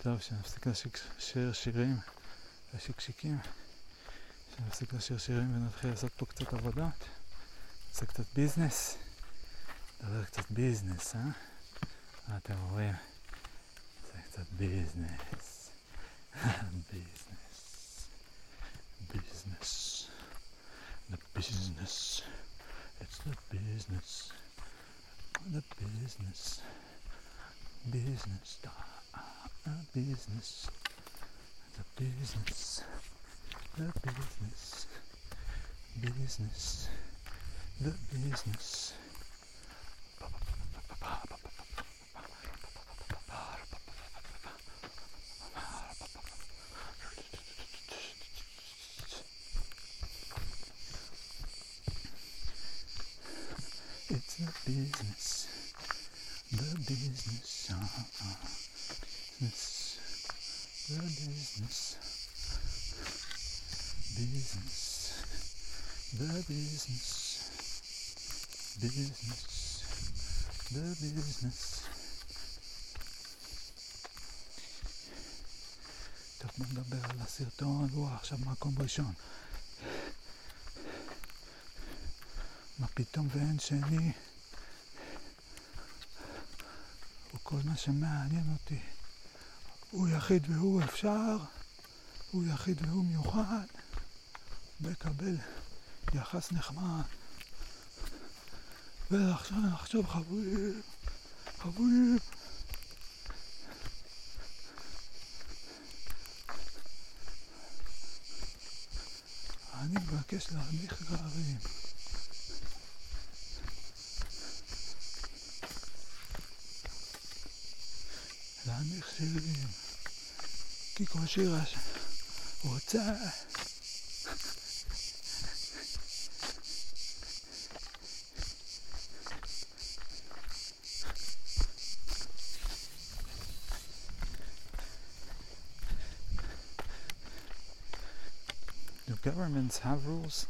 [SPEAKER 1] טוב, שנפסיק לשיר שירים ושקשיקים, שנפסיק לשיר שירים ונתחיל לעשות פה קצת עבודות, נעשה קצת ביזנס, נדבר קצת ביזנס, אה? מה אתם אומרים? It's a business. business. Business. The business. It's the business. The business. Business. The business. The business. The business. Business. The business. the business, the business, uh-uh. business, the business, business, the business, business, the business. טוב, בוא נדבר על הסרטון, וואו, עכשיו מקום ראשון. מה פתאום ואין שני? וכל מה שמעניין אותי הוא יחיד והוא אפשר, הוא יחיד והוא מיוחד, מקבל יחס נחמד. ועכשיו נחשוב חבויים, חבויים. אני מבקש להנמיך גרעין. להנמיך שירים, כי כל שיר רוצה Do governments have rules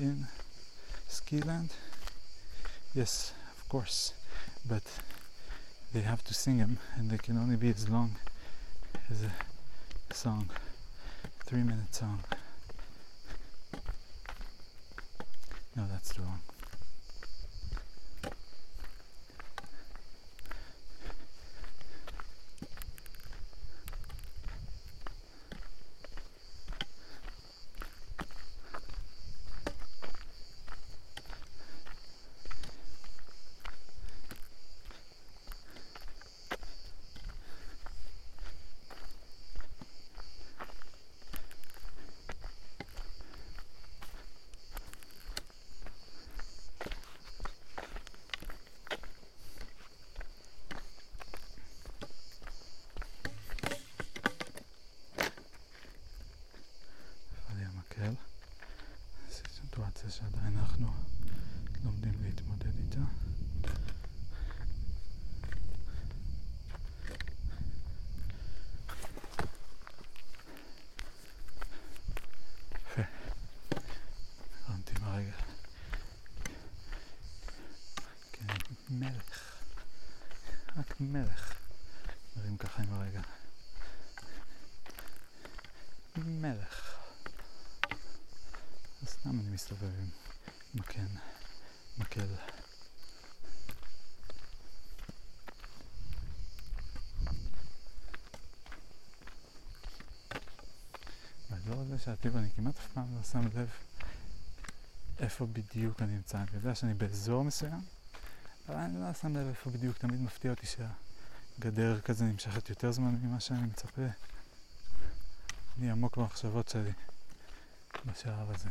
[SPEAKER 1] in Skiland? Yes, of course, but they have to sing them and they can only be as long as a song, three minute song. No, that's the wrong. מלך. רק מלך. מרים ככה עם הרגע. מלך. אז סתם אני מסתובב עם מקן, מקל. והאזור הזה שהטיב אני כמעט אף פעם לא שם לב איפה בדיוק אני נמצא. אני יודע שאני באזור מסוים, אבל אני לא שם לב איפה בדיוק. תמיד מפתיע אותי שהגדר כזה נמשכת יותר זמן ממה שאני מצפה. אני עמוק במחשבות שלי בשלב הזה.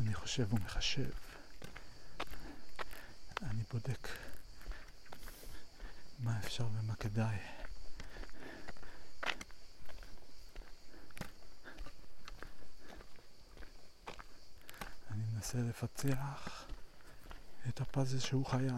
[SPEAKER 1] אני חושב ומחשב. אני בודק מה אפשר ומה כדאי. אני לפצח את הפאזל שהוא חיי.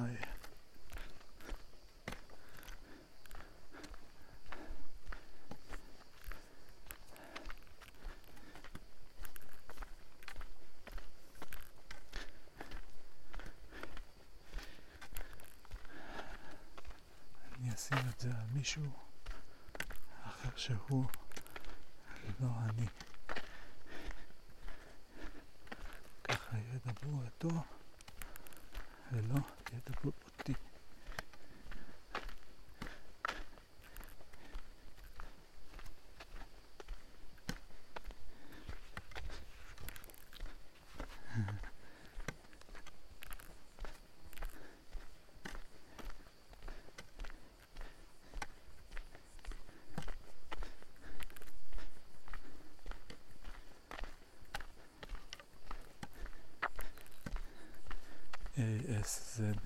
[SPEAKER 1] אני אשים את זה על מישהו אחר שהוא לא אני. ככה ידברו אותו ולא ידברו אותי.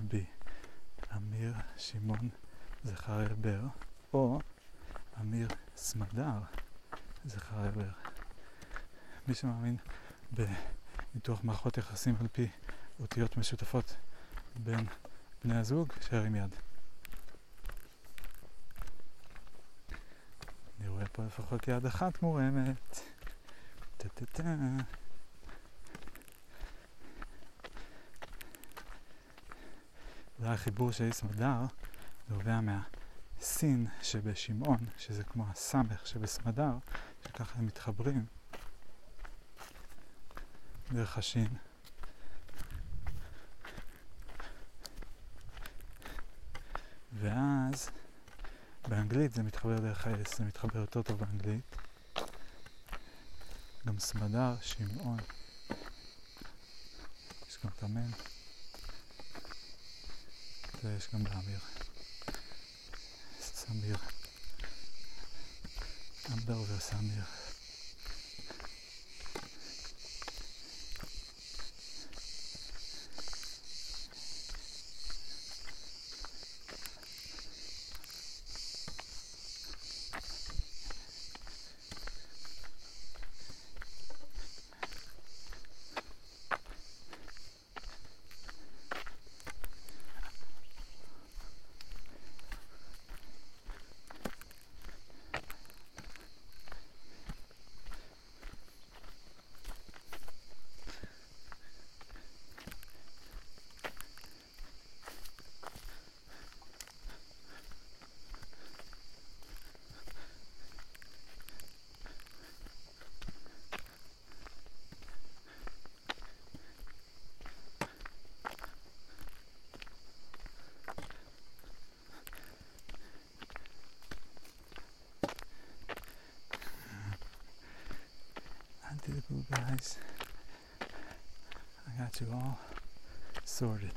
[SPEAKER 1] ASZB אמיר שמעון זכריה בר או אמיר סמדר זכריה בר. מי שמאמין בניתוח מערכות יחסים על פי אותיות משותפות בין בני הזוג, שירים יד. אני רואה פה לפחות יד אחת מורמת. טה-טה-טה. זה החיבור של סמדר נובע מהסין שבשמעון, שזה כמו הסמך שבסמדר, שככה הם מתחברים דרך השין. ואז באנגלית זה מתחבר דרך ה-S, זה מתחבר יותר טוב באנגלית. גם סמדר, שמעון. יש גם את המן. ויש גם באמיר. סמיר. אמבר וסמיר. Beautiful guys. I got you all sorted.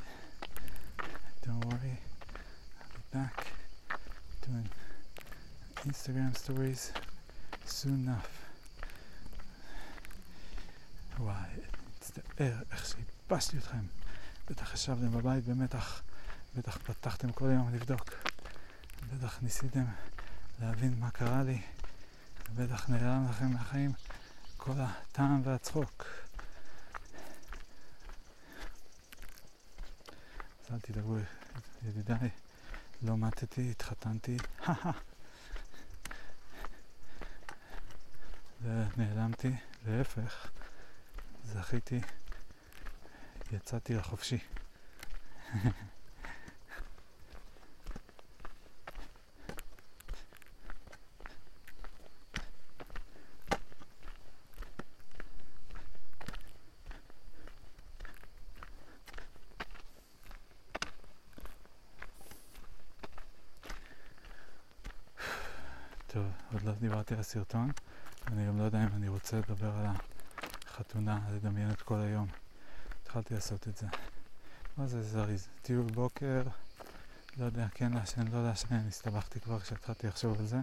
[SPEAKER 1] Don't worry, I'll be back doing Instagram stories soon enough. וואי, מצטער איך שהפשתי אתכם. בטח ישבתם בבית במתח, בטח פתחתם כל יום לבדוק. בטח ניסיתם להבין מה קרה לי. בטח נעלם לכם מהחיים כל הטעם והצחוק. אז אל תדאגו, ידידיי, לא מתתי, התחתנתי, ונעלמתי, להפך, זכיתי, יצאתי לחופשי. טוב, על הסרטון, אני גם לא יודע אם אני רוצה לדבר על החתונה, לדמיין את כל היום. התחלתי לעשות את זה. מה זה זריז? טיול בוקר, לא יודע, כן לעשן, לא לעשן, הסתבכתי כבר כשהתחלתי לחשוב על זה.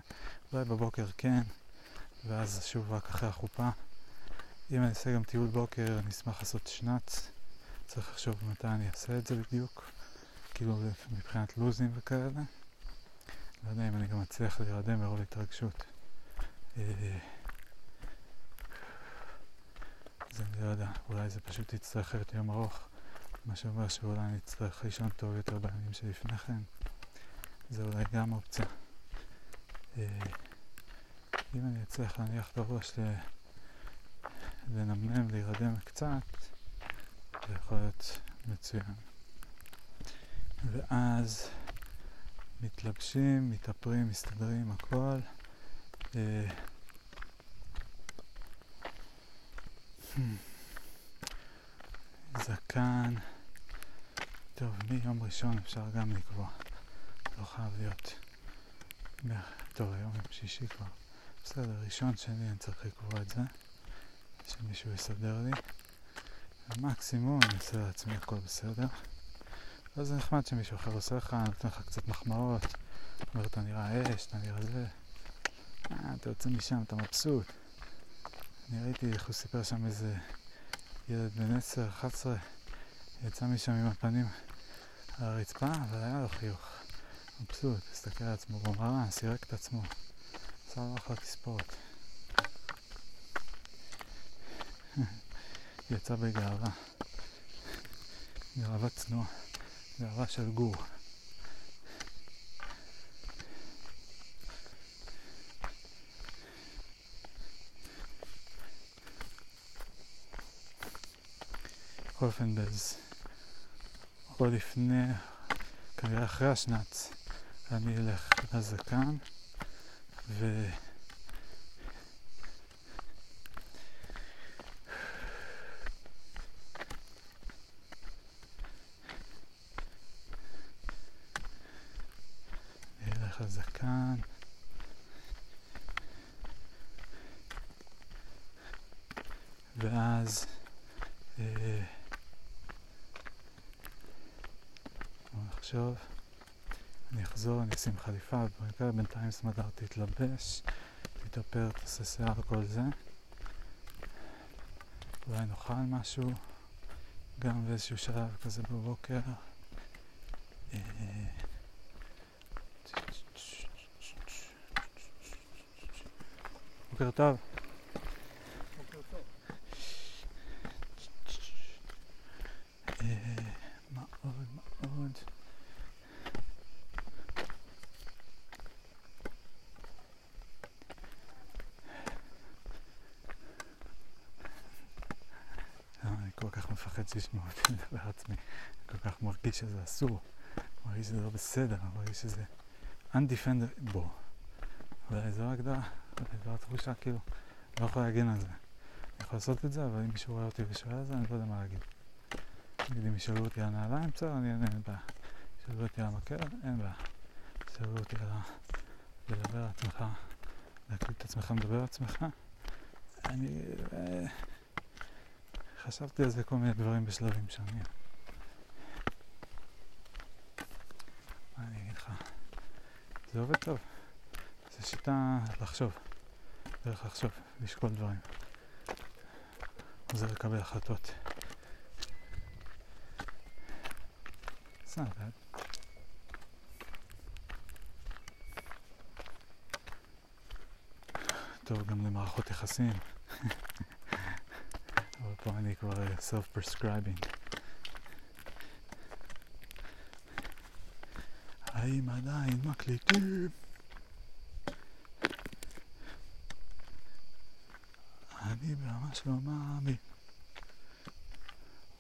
[SPEAKER 1] אולי בבוקר כן, ואז שוב רק אחרי החופה. אם אני אעשה גם טיול בוקר, אני אשמח לעשות שנץ. צריך לחשוב מתי אני אעשה את זה בדיוק, כאילו מבחינת לוזים וכאלה. לא יודע אם אני גם אצליח להירדם מרוב התרגשות. אה, זה אני לא יודע, אולי זה פשוט יצטרך להיות יום ארוך, מה שאומר שאולי אני אצטרך לישון טוב יותר בימים שלפני כן. זה אולי גם אופציה. אה, אם אני אצליח להניח את הראש לנמנם, להירדם קצת, זה יכול להיות מצוין. ואז מתלבשים, מתאפרים, מסתדרים, הכל. אה, זקן, טוב, מיום ראשון אפשר גם לקבוע, לא חייב להיות. טוב, היום יום שישי כבר. בסדר, ראשון, שני, אני צריך לקבוע את זה, שמישהו יסדר לי. ומקסימום אני אעשה לעצמי הכל בסדר. אז זה נחמד שמישהו אחר עושה לך, נותן לך קצת מחמאות, אומר אתה נראה אש, אתה נראה זה. אה, אתה יוצא משם, אתה מבסוט. אני ראיתי איך הוא סיפר שם איזה ילד בן 10, 11, יצא משם עם הפנים על הרצפה, אבל היה לו חיוך. מבסוט, הסתכל על עצמו במראה, סירק את עצמו. עשה לו אחלה תספורת. יצא בגאווה. גאווה צנועה. גאווה של גור. בכל אופן, או לפני, כנראה אחרי השנץ, אני אלך לזקן, ו... הזקן. ואז אה, עכשיו אני אחזור, אני אשים ובמקרה בינתיים סמדר תתלבש, תתאפר, תעשה שיער, כל זה. אולי נאכל משהו, גם באיזשהו שלב כזה בבוקר. אה, בוקר טוב. אה, מה עוד? מה עוד? אה, אני כל כך מפחד שישמעו אותי לדבר עצמי, כל כך מרגיש שזה אסור, בסדר, מרגיש שזה undefended, בוא, אולי זו ההגדרה. זו התחושה כאילו, לא יכול להגן על זה. אני יכול לעשות את זה, אבל אם מישהו רואה אותי ושואל על זה, אני לא יודע מה להגיד. נגיד אם ישאלו אותי על נעליים, בסדר, אני אענה, אין בעיה. ישאלו אותי על המקל, אין בעיה. ישאלו אותי על לדבר על עצמך, להקליט את עצמך, מדבר על עצמך. אני אה, חשבתי על זה כל מיני דברים בשלבים שונים. מה אני אגיד לך? זה עובד טוב. זו שיטה לחשוב. דרך לחשוב, לשקול דברים. עוזר לקבל החלטות. סבבה. טוב גם למערכות יחסים. אבל פה אני כבר self-prescribing. האם עדיין מקליטים? אני ממש לא מאמין.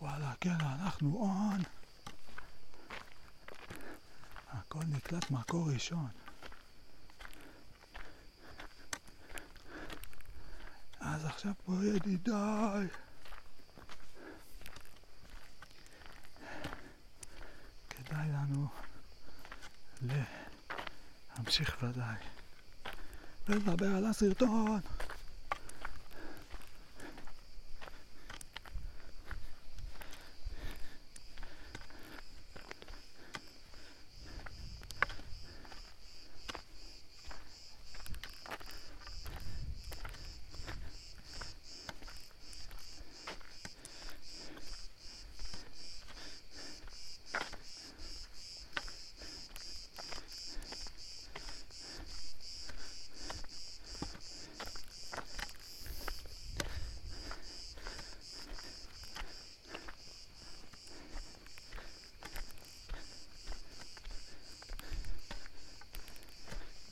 [SPEAKER 1] וואלה, כן, אנחנו און. הכל נקלט מקור ראשון. אז עכשיו פה ידידיי. כדאי לנו להמשיך ודאי ולדבר על הסרטון.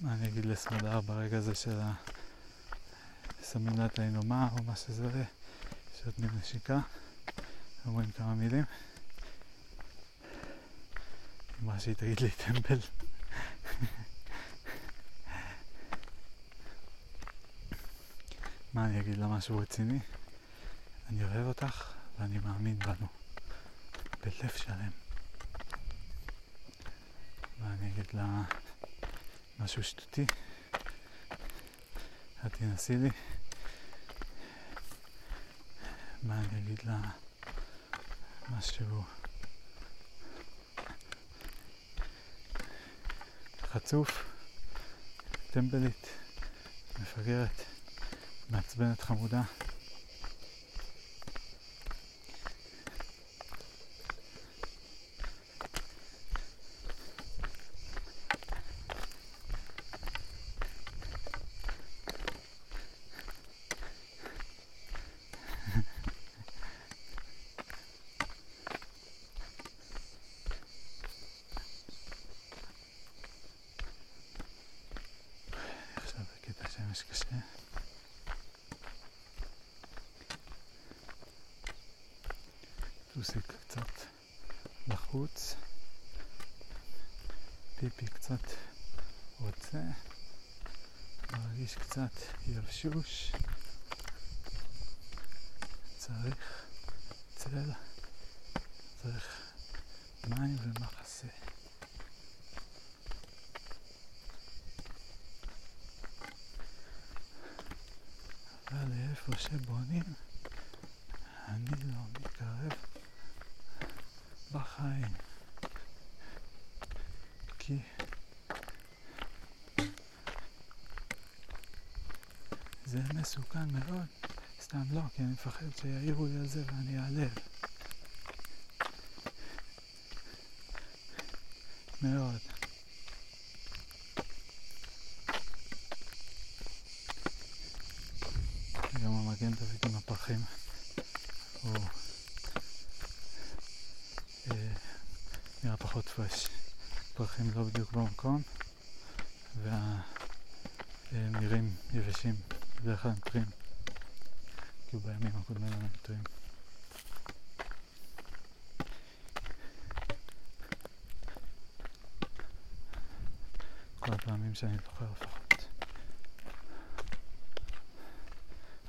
[SPEAKER 1] מה אני אגיד לסמדר ברגע הזה של ה... שמים לה את האינומה או מה שזה, שנותנים נשיקה, אומרים כמה מילים. אמרה שהיא תגיד לי טמבל. מה אני אגיד לה משהו רציני? אני אוהב אותך ואני מאמין בנו. בלב שלם. מה אני אגיד לה? משהו שטותי. תנסי לי. מה אני אגיד לה? משהו חצוף, טמבלית, מפגרת, מעצבנת חמודה. עכשיו בקטע שמש קשה. טוסיק קצת לחוץ, פיפי קצת רוצה, מרגיש קצת יבשוש, צריך צל, צריך מים ומחסה. אבל לאיפה שבונים, אני לא מתקרב בחיים. כי זה מסוכן מאוד. סתם לא, כי אני מפחד שיעירו לי על זה ואני אעלב. מאוד. גם המגן דוד עם הפרחים הוא אה, נראה פחות פרש. פרחים לא בדיוק במקום והנירים יבשים, בדרך כלל הם טריים. כאילו בימים הקודמים הם טריים. כל הפעמים שאני זוכר לפחות.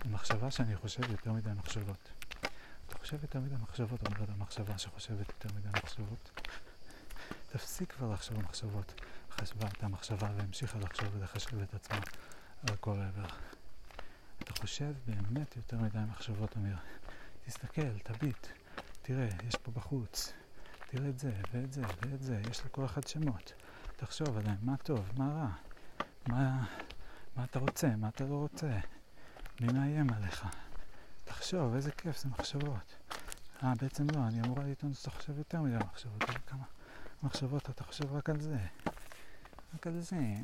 [SPEAKER 1] המחשבה שאני חושב יותר מדי מחשבות. אתה חושב יותר מדי מחשבות, אומרת המחשבה שחושבת יותר מדי מחשבות. תפסיק כבר לחשוב מחשבות. חשבה את המחשבה והמשיכה לחשוב ולחשב את עצמה על כל עבר. חושב באמת יותר מדי מחשבות, אמיר. תסתכל, תביט, תראה, יש פה בחוץ. תראה את זה, ואת זה, ואת זה, יש לכל אחד שמות. תחשוב עליהם, מה טוב, מה רע, מה, מה אתה רוצה, מה אתה לא רוצה. מי מאיים עליך? תחשוב, איזה כיף זה מחשבות. אה, בעצם לא, אני אמורה לטעון שאתה חושב יותר מדי מחשבות, כמה מחשבות אתה חושב רק על זה. רק על זה.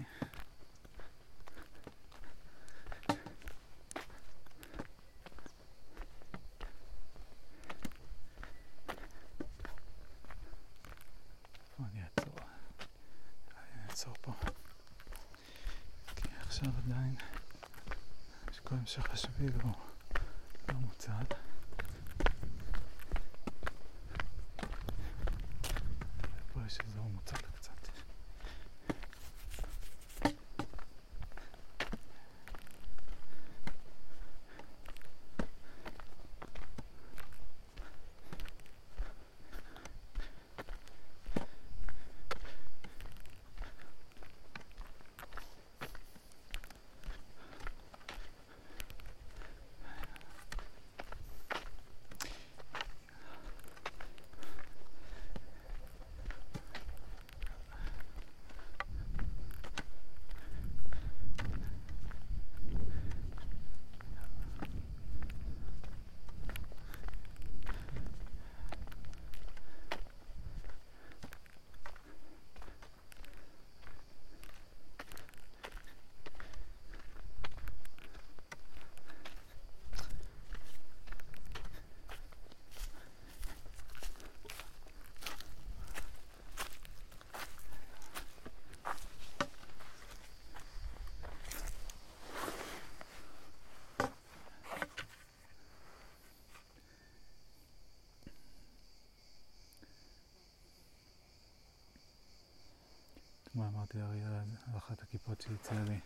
[SPEAKER 1] אמרתי לאריאל על אחת הכיפות שהציע לי,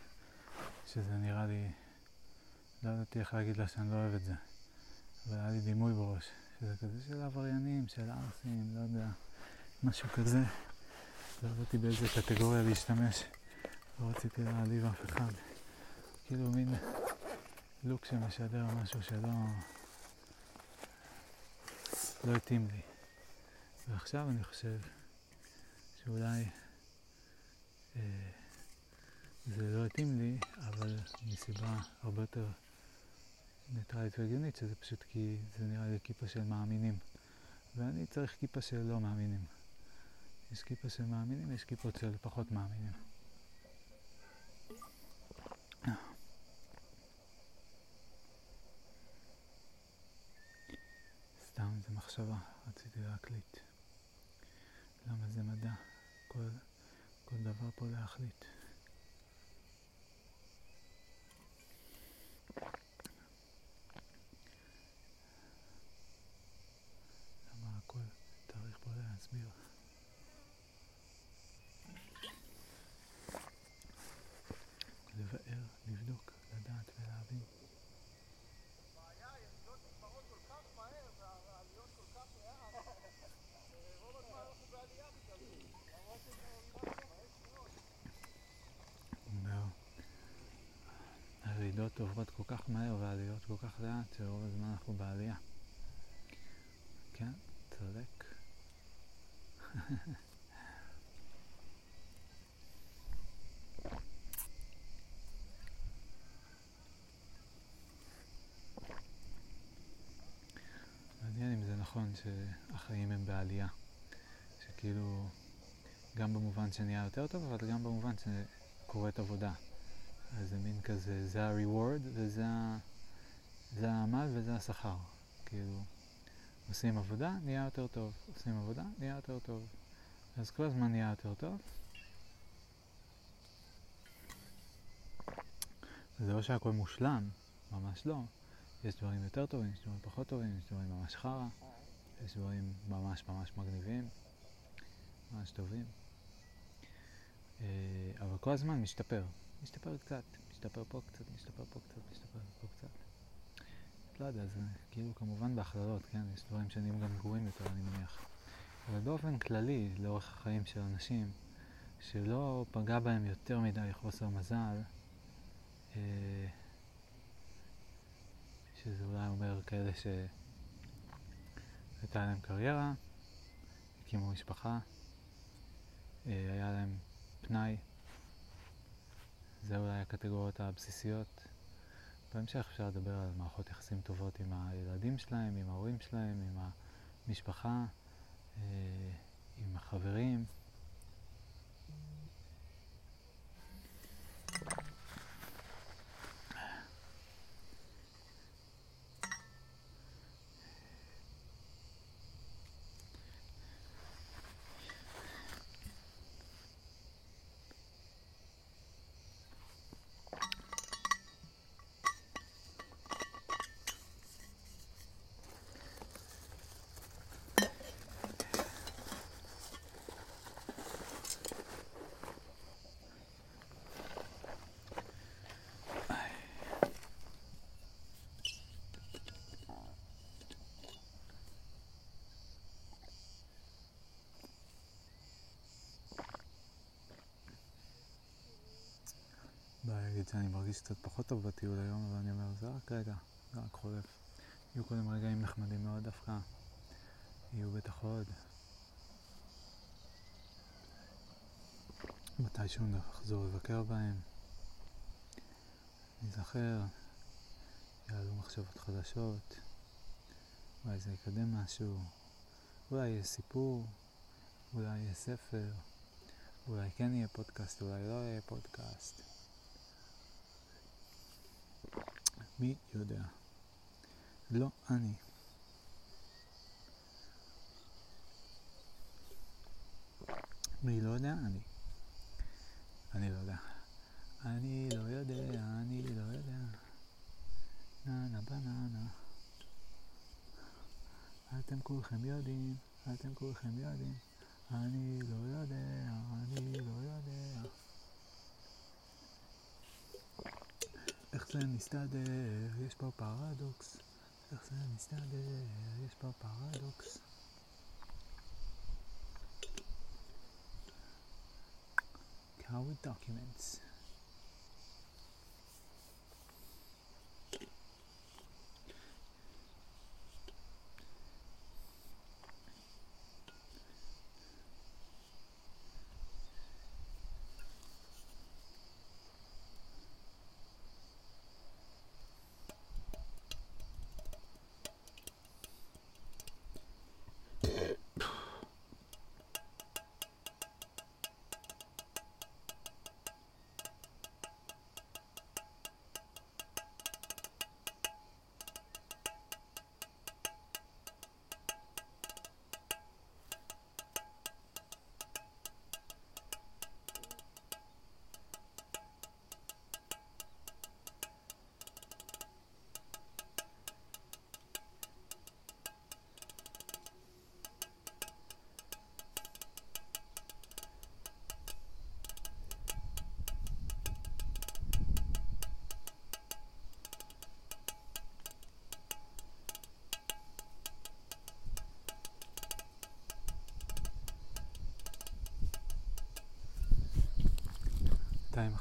[SPEAKER 1] שזה נראה לי, לא ידעתי איך להגיד לה שאני לא אוהב את זה, אבל היה לי דימוי בראש, שזה כזה של עבריינים, של ערסים, לא יודע, משהו כזה. לא ידעתי באיזה קטגוריה להשתמש, לא רציתי להעליב אף אחד. כאילו מין לוק שמשדר משהו שלא... לא התאים לי. ועכשיו אני חושב שאולי זה לא התאים לי, אבל מסיבה הרבה יותר ניטרלית והגיונית, שזה פשוט כי זה נראה לי כיפה של מאמינים. ואני צריך כיפה של לא מאמינים. יש כיפה של מאמינים, יש כיפות של פחות מאמינים. סתם, זו מחשבה, רציתי להקליט. למה זה מדע? כל, כל דבר פה להחליט. למה הכל צריך פה להסביר? לבאר, לבדוק, לדעת ולהבין.
[SPEAKER 2] הבעיה היא העליות נגמרות כל כך מהר והעליות כל כך לאט רוב הזמן אנחנו בעלייה בגלל זה למרות שזה עלייה מהר שניות
[SPEAKER 1] אומר, הרעידות עוברות כל כך מהר והעליות כל כך לאט שרוב הזמן אנחנו בעלייה. כן, צודק. מעניין אם זה נכון שהחיים הם בעלייה. שכאילו, גם במובן שנהיה יותר טוב, אבל גם במובן שקורית עבודה. אז זה מין כזה, זה ה-reward וזה זה העמל וזה השכר. כאילו, עושים עבודה, נהיה יותר טוב. עושים עבודה, נהיה יותר טוב. אז כל הזמן נהיה יותר טוב. זה לא שהכל מושלם, ממש לא. יש דברים יותר טובים, יש דברים פחות טובים, יש דברים ממש חרא, יש דברים ממש ממש מגניבים, ממש טובים. אה, אבל כל הזמן משתפר. משתפר קצת, משתפר פה קצת, משתפר פה קצת, משתפר פה קצת. לא יודע, זה כאילו כמובן בהכללות, כן? יש דברים שנהיים גם גרועים יותר, אני מניח. אבל באופן כללי, לאורך החיים של אנשים, שלא פגע בהם יותר מדי חוסר מזל, אה, שזה אולי אומר כאלה שהייתה להם קריירה, הקימו משפחה, אה, היה להם פנאי, זה אולי הקטגוריות הבסיסיות. בהמשך אפשר לדבר על מערכות יחסים טובות עם הילדים שלהם, עם ההורים שלהם, עם המשפחה, אה, עם החברים. להגיד שאני מרגיש קצת פחות טוב בטיול היום, אבל אני אומר, זה רק רגע, זה רק חולף. יהיו קודם רגעים נחמדים מאוד דווקא, יהיו בטח עוד. מתישהו נחזור לבקר בהם, ניזכר, יעלו מחשבות חדשות, אולי זה יקדם משהו, אולי יהיה סיפור, אולי יהיה ספר, אולי כן יהיה פודקאסט, אולי לא יהיה פודקאסט. מי יודע? לא אני. מי לא יודע? אני. אני לא יודע. אני לא יודע, אני לא יודע. נה נה בננה. אתם כולכם יודעים, אתם כולכם יודעים. אני לא יודע, אני לא יודע. איך זה מסתדר? יש פה פרדוקס. איך זה מסתדר? יש פה פרדוקס. Coward documents.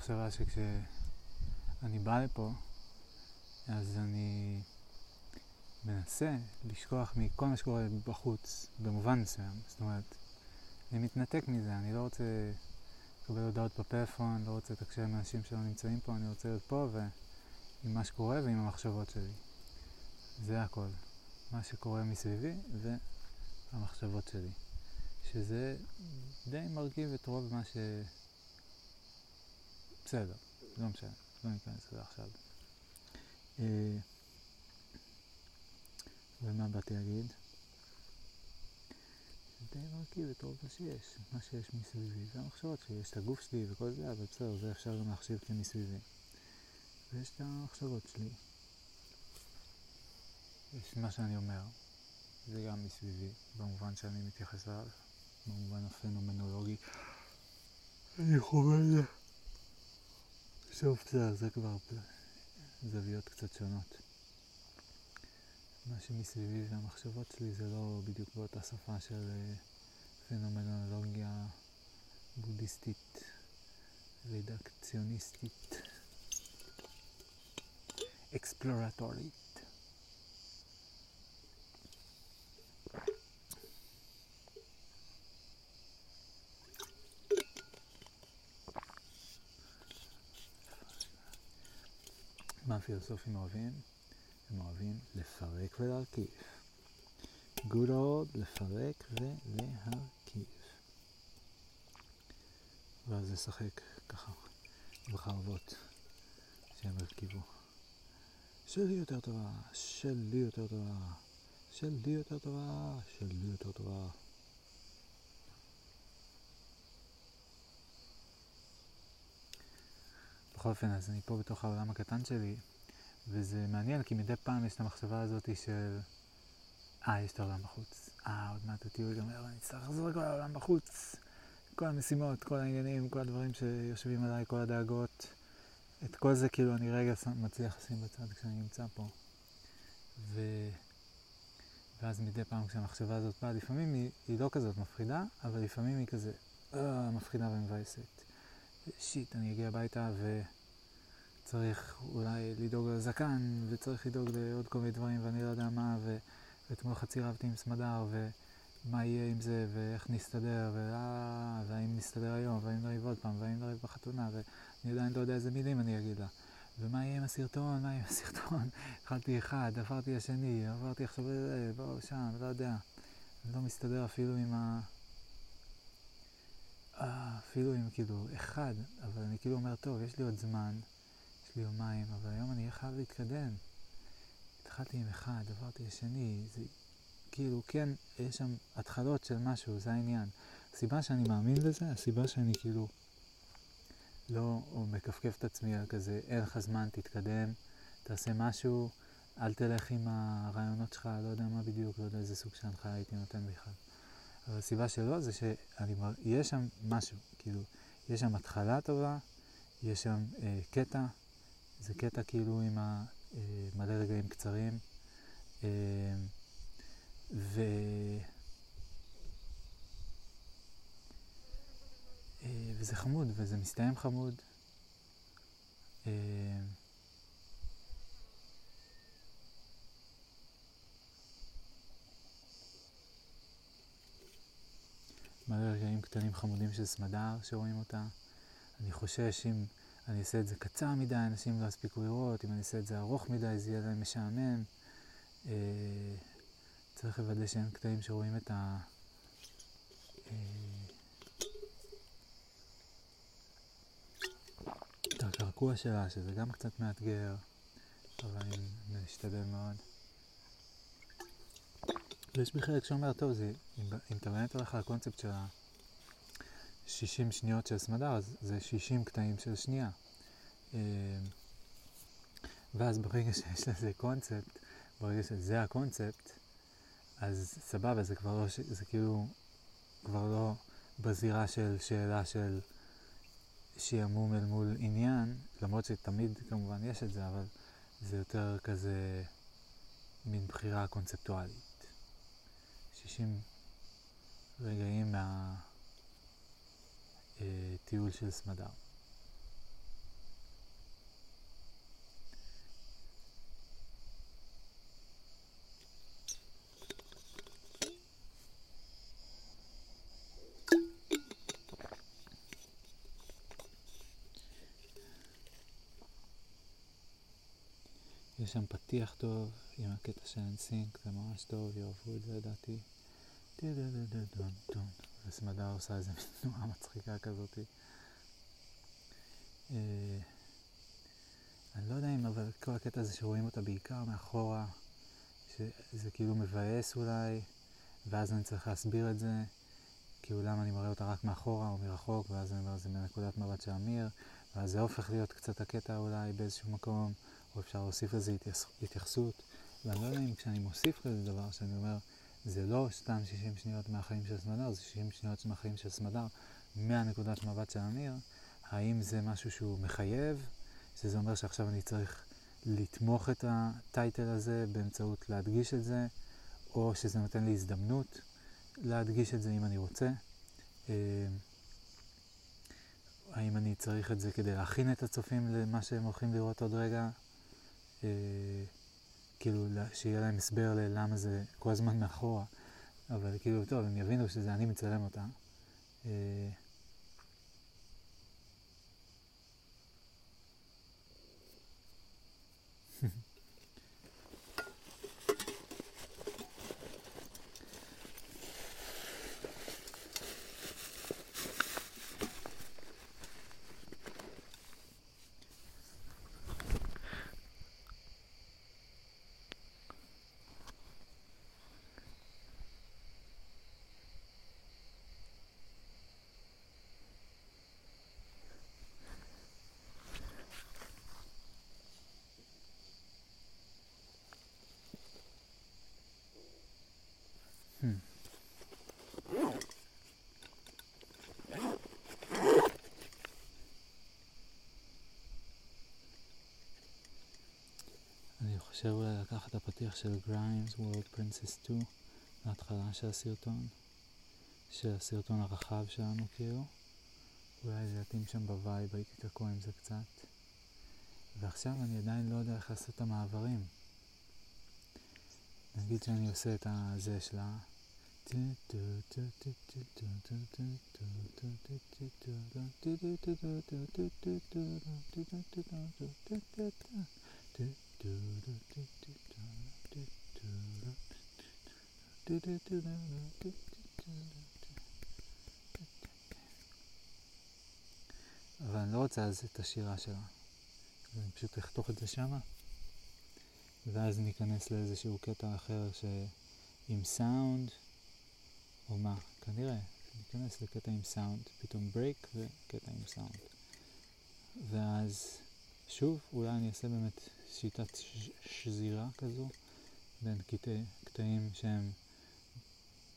[SPEAKER 1] מחשבה שכשאני בא לפה, אז אני מנסה לשכוח מכל מה שקורה בחוץ, במובן מסוים. זאת אומרת, אני מתנתק מזה, אני לא רוצה לקבל הודעות בפלאפון, לא רוצה לתקשר עם אנשים שלא נמצאים פה, אני רוצה להיות פה ועם מה שקורה ועם המחשבות שלי. זה הכל. מה שקורה מסביבי והמחשבות שלי. שזה די מרכיב את רוב מה ש... בסדר, לא משנה, לא ניכנס לזה עכשיו. אה, ומה באתי להגיד? די מרכיב את מה שיש, מה שיש מסביבי, זה המחשבות שלי, יש את הגוף שלי וכל זה, אבל בסדר, זה אפשר גם להחשיב כמסביבי. ויש את המחשבות שלי. יש מה שאני אומר, זה גם מסביבי, במובן שאני מתייחס אליו, במובן הפנומנולוגי. אני חווה את זה. שוב, בסדר, זה כבר זוויות קצת שונות. מה שמסביבי והמחשבות שלי זה לא בדיוק באותה שפה של אה, פנומנולוגיה בודהיסטית, רידקציוניסטית, אקספלורטורית. מה הפילוסופים אוהבים? הם אוהבים לפרק ולהרכיב. Good old לפרק ולהרכיב. ואז לשחק ככה בחרבות שהם הרכיבו. שלי יותר טובה, שלי יותר טובה, שלי יותר טובה, שלי יותר טובה. בכל אופן, אז אני פה בתוך העולם הקטן שלי, וזה מעניין, כי מדי פעם יש את המחשבה הזאת של, אה, יש את העולם בחוץ. אה, עוד מעט הטיול ייגמר, אני אצטרך לחזור לכל העולם בחוץ. כל המשימות, כל העניינים, כל הדברים שיושבים עליי, כל הדאגות. את כל זה כאילו אני רגע מצליח לשים בצד כשאני נמצא פה. ו... ואז מדי פעם כשהמחשבה הזאת באה, לפעמים היא, היא לא כזאת מפחידה, אבל לפעמים היא כזה, אה, מפחידה ומבאסת. שיט, אני אגיע הביתה וצריך אולי לדאוג לזקן, וצריך לדאוג לעוד כל מיני דברים, ואני לא יודע מה, ואתמול חצי רבתי עם סמדר, ומה יהיה עם זה, ואיך נסתדר, ואה, והאם נסתדר היום, והאם לא עוד פעם, והאם לא בחתונה, ואני עדיין לא יודע איזה מילים אני אגיד לה. ומה יהיה עם הסרטון, מה יהיה עם הסרטון? התחלתי אחד, עברתי השני, עברתי עכשיו לזה, בואו שם, לא יודע. לא מסתדר אפילו עם ה... אה, אפילו אם כאילו אחד, אבל אני כאילו אומר, טוב, יש לי עוד זמן, יומיים, אבל היום אני אהיה חייב להתקדם. התחלתי עם אחד, עברתי לשני, זה כאילו, כן, יש שם התחלות של משהו, זה העניין. הסיבה שאני מאמין בזה, הסיבה שאני כאילו לא מכפכף את עצמי על כזה, אין לך זמן, תתקדם, תעשה משהו, אל תלך עם הרעיונות שלך, לא יודע מה בדיוק, לא יודע איזה סוג של הנחיה הייתי נותן בכלל. אבל הסיבה שלא זה שיש שם משהו, כאילו, יש שם התחלה טובה, יש שם אה, קטע, זה קטע כאילו עם ה, אה, מלא רגעים קצרים, אה, ו... אה, וזה חמוד, וזה מסתיים חמוד. מלא רגעים קטנים חמודים של סמדר שרואים אותה. אני חושש אם אני אעשה את זה קצר מדי, אנשים לא יספיקו לראות, אם אני אעשה את זה ארוך מדי, זה יהיה להם משעמם. אה, צריך לוודא שאין קטעים שרואים את ה... אה, את הקרקוע שלה, שזה גם קצת מאתגר, אבל אני משתדל מאוד. ויש בי חלק שאומר, טוב, זה, אם, אם אתה באמת הולך על הקונספט של ה-60 שניות של סמדר, אז זה 60 קטעים של שנייה. אה, ואז ברגע שיש לזה קונספט, ברגע שזה הקונספט, אז סבבה, זה כבר לא, זה כאילו כבר לא בזירה של שאלה של שעמום אל מול עניין, למרות שתמיד כמובן יש את זה, אבל זה יותר כזה מין בחירה קונספטואלית. 60 רגעים מהטיול של סמדר. יש שם פתיח טוב עם הקטע של אנסינק, זה ממש טוב, יאהבו את זה לדעתי. וסמדר עושה איזה תנועה מצחיקה כזאת. אה, אני לא יודע אם, אבל כל הקטע הזה שרואים אותה בעיקר מאחורה, שזה כאילו מבאס אולי, ואז אני צריך להסביר את זה, כאילו למה אני מראה אותה רק מאחורה או מרחוק, ואז אני אומר זה מנקודת מבט של אמיר, ואז זה הופך להיות קצת הקטע אולי באיזשהו מקום, או אפשר להוסיף לזה התייחסות, ואני לא יודע אם כשאני מוסיף כזה דבר, שאני אומר, זה לא סתם 60 שניות מהחיים של סמדר, זה 60 שניות מהחיים של סמדר מהנקודת מבט של אמיר. האם זה משהו שהוא מחייב, שזה אומר שעכשיו אני צריך לתמוך את הטייטל הזה באמצעות להדגיש את זה, או שזה נותן לי הזדמנות להדגיש את זה אם אני רוצה. אה, האם אני צריך את זה כדי להכין את הצופים למה שהם הולכים לראות עוד רגע? אה, כאילו, שיהיה להם הסבר ללמה זה כל הזמן מאחורה, אבל כאילו, טוב, הם יבינו שזה אני מצלם אותה. חושב אולי לקחת את הפתיח של גריימס, World Princess 2, להתחלה של הסרטון, של הסרטון הרחב שלנו כאילו. אולי זה יתאים שם ב vibe, הייתי תקוע עם זה קצת. ועכשיו אני עדיין לא יודע איך לעשות את המעברים. נגיד שאני עושה את הזה שלה. אבל אני לא רוצה אז את השירה שלה. אני פשוט אחתוך את זה שמה, ואז ניכנס לאיזשהו קטע אחר ש... עם סאונד, או מה, כנראה, ניכנס לקטע עם סאונד, פתאום break וקטע עם סאונד. ואז שוב, אולי אני אעשה באמת שיטת שזירה כזו בין קטעי, קטעים שהם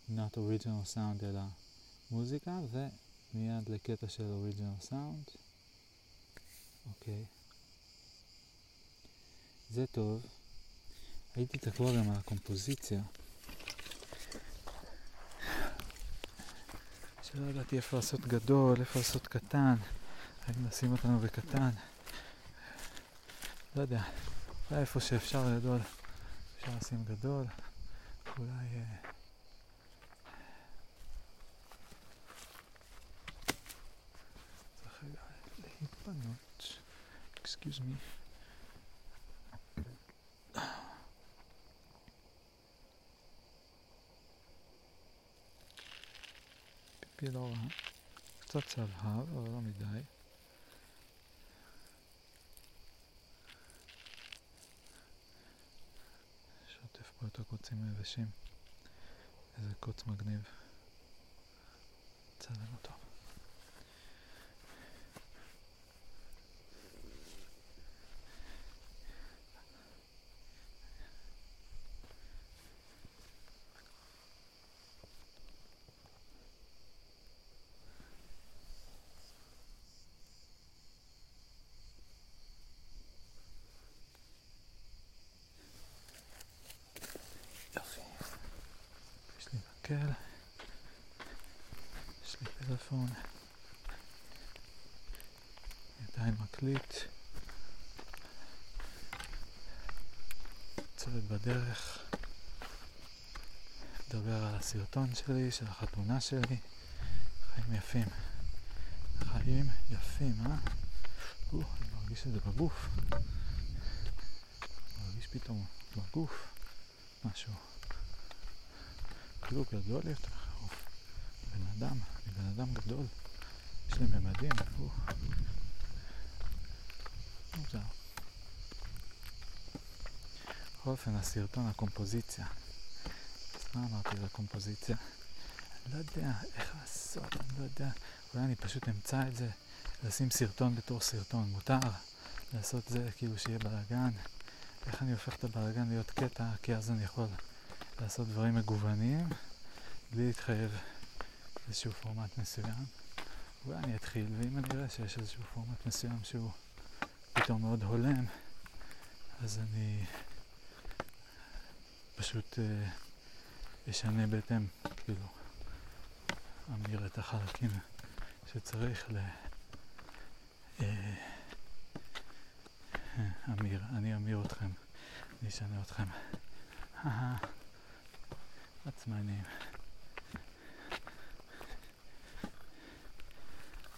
[SPEAKER 1] not original sound אלא מוזיקה, ומיד לקטע של original sound. אוקיי. זה טוב. הייתי תקוע גם על הקומפוזיציה. שלא ידעתי איפה לעשות גדול, איפה לעשות קטן, האם לשים אותנו בקטן. לא יודע, אולי איפה שאפשר גדול, אפשר לשים גדול, אולי... אה, צריך רגע להתפנות. excuse me. פיפי לא רע, קצת צלהב, אבל לא מדי. פה את הקוצים היבשים. איזה קוץ מגניב. צלם אותו. יופי. יש לי מקל. יש לי פלאפון. עדיין מקליט. צוות בדרך. מדבר על הסרטון שלי, של החתונה שלי. חיים יפים. חיים יפים, אה? או, אני מרגיש את זה בגוף. מרגיש פתאום בגוף משהו. כאילו גדול יותר. בן אדם, אני בן אדם גדול. יש לי ממדים. מוזר. בכל אופן, הסרטון, הקומפוזיציה. מה אמרתי על הקומפוזיציה? אני לא יודע איך לעשות, אני לא יודע. אולי אני פשוט אמצא את זה, לשים סרטון בתור סרטון. מותר לעשות זה כאילו שיהיה בלאגן. איך אני הופך את הבלאגן להיות קטע, כי אז אני יכול לעשות דברים מגוונים בלי להתחייב לאיזשהו פורמט מסוים. אולי אני אתחיל, ואם אני אראה שיש איזשהו פורמט מסוים שהוא פתאום מאוד הולם, אז אני פשוט אה, אשנה בהתאם, כאילו, אמיר את החלקים שצריך ל... אה, אמיר, אני אמיר אתכם, אני אשנה אתכם. name?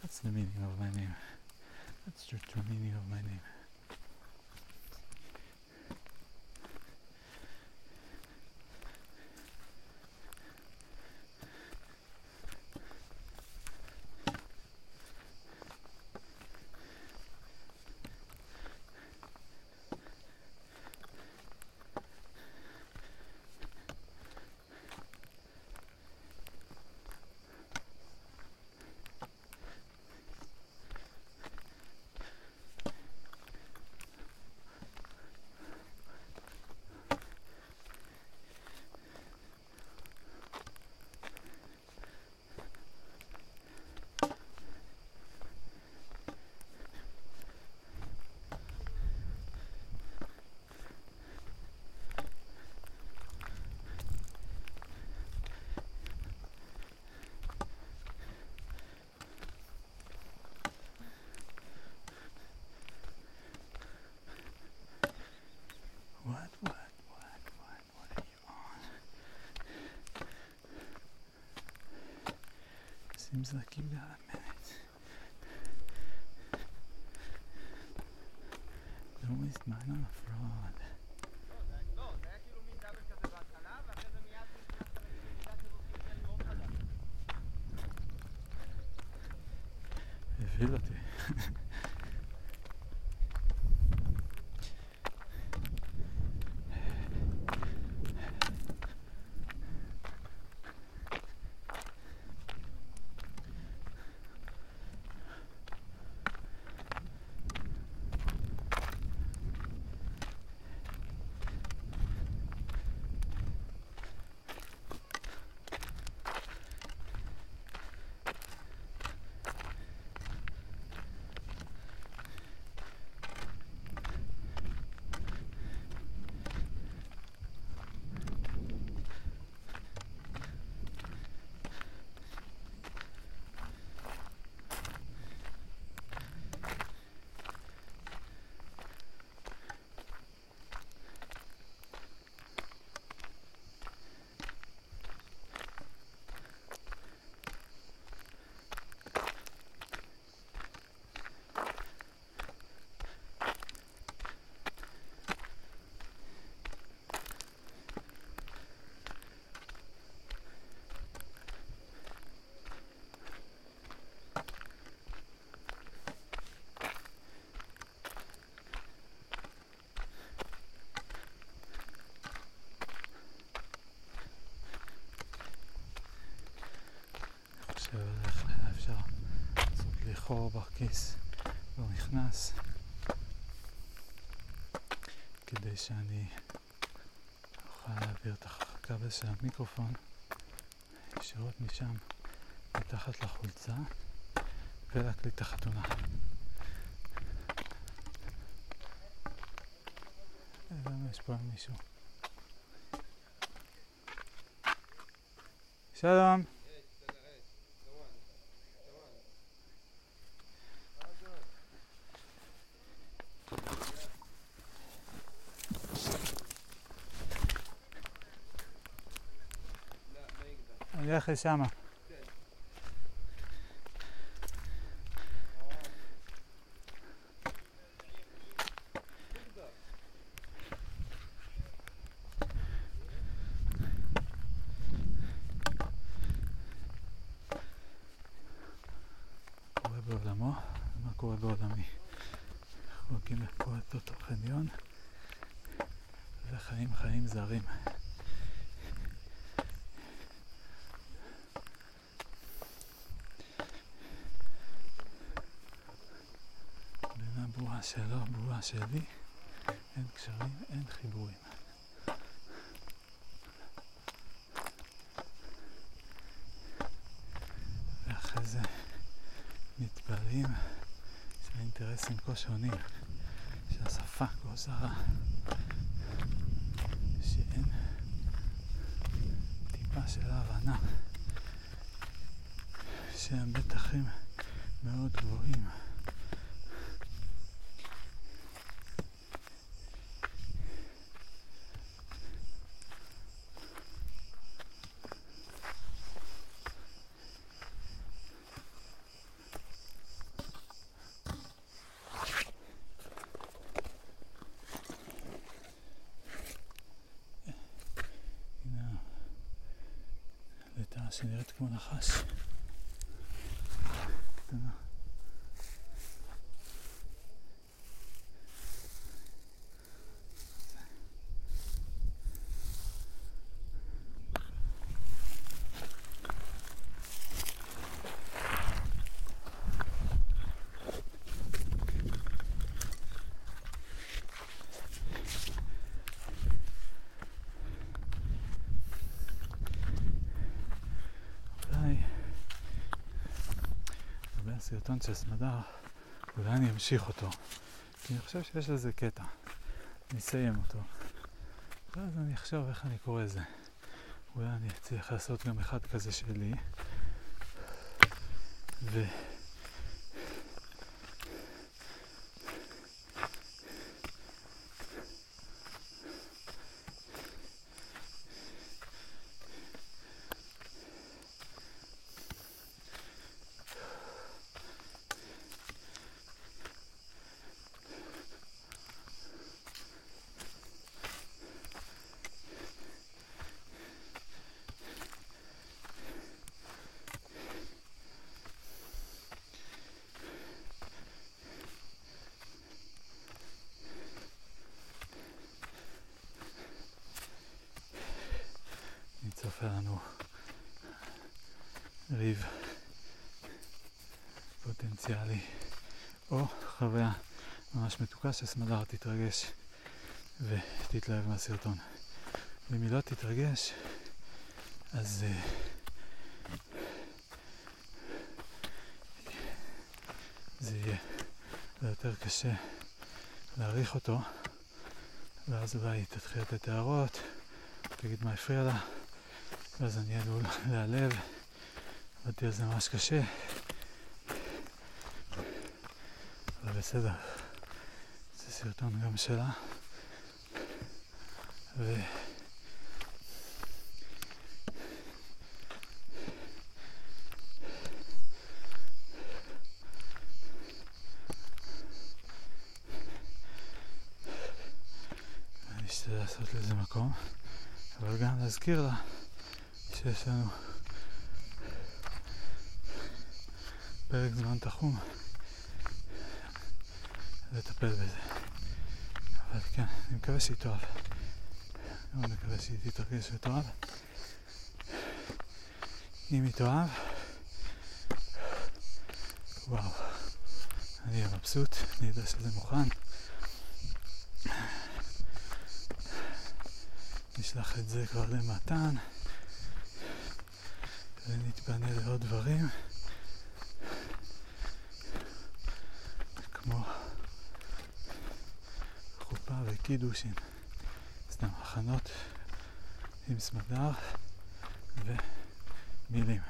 [SPEAKER 1] What's the meaning of my name? What's the true meaning of my name? Seems like you got a minute. Don't waste mine on a fraud.
[SPEAKER 2] לא,
[SPEAKER 1] חור בכיס לא נכנס כדי שאני אוכל להעביר את הכבל של המיקרופון ישירות משם מתחת לחולצה ולהקליט את החתונה. למה יש פה מישהו? שלום. אני הולך לשמה. קורה בעולמו ומה קורה בעולמי. אנחנו הולכים פה את אותו חניון וחיים חיים זרים. שלו, בועה שלי, אין קשרים, אין חיבורים. ואחרי זה מתפלאים שהאינטרסים כה שונים, שהשפה כה זרה, שאין טיפה של הבנה, שהמתחים מאוד גבוהים. הנה לטאה שנראית כמו נחש. קטנה. אולי, לגבי הסרטון של סמדר, אולי אני אמשיך אותו. כי אני חושב שיש לזה קטע. אני אסיים אותו. ואז אני אחשוב איך אני קורא לזה. אולי אני אצליח לעשות גם אחד כזה שלי. ו... אני צופה לנו ריב פוטנציאלי או חוויה ממש מתוקה שסמדר תתרגש ותתלהב מהסרטון. ואם היא לא תתרגש, אז uh, זה יהיה יותר קשה להעריך אותו, ואז אולי היא תתחיל לתת הערות, תגיד מה הפריע לה, ואז אני עלול להיעלב, על זה ממש קשה, אבל בסדר, זה סרטון גם שלה, ו... לעשות לזה מקום. אבל גם להזכיר לה שיש לנו פרק זמן תחום לטפל בזה. אבל כן, אני מקווה שהיא תאהב. אני מקווה שהיא תתרגש ותאהב. אם היא תאהב, וואו. אני אהיה מבסוט, אני יודע שזה מוכן. נשלח את זה כבר למתן, ונתפנה לעוד דברים, כמו חופה וקידושין, סתם הכנות עם סמדר ומילים.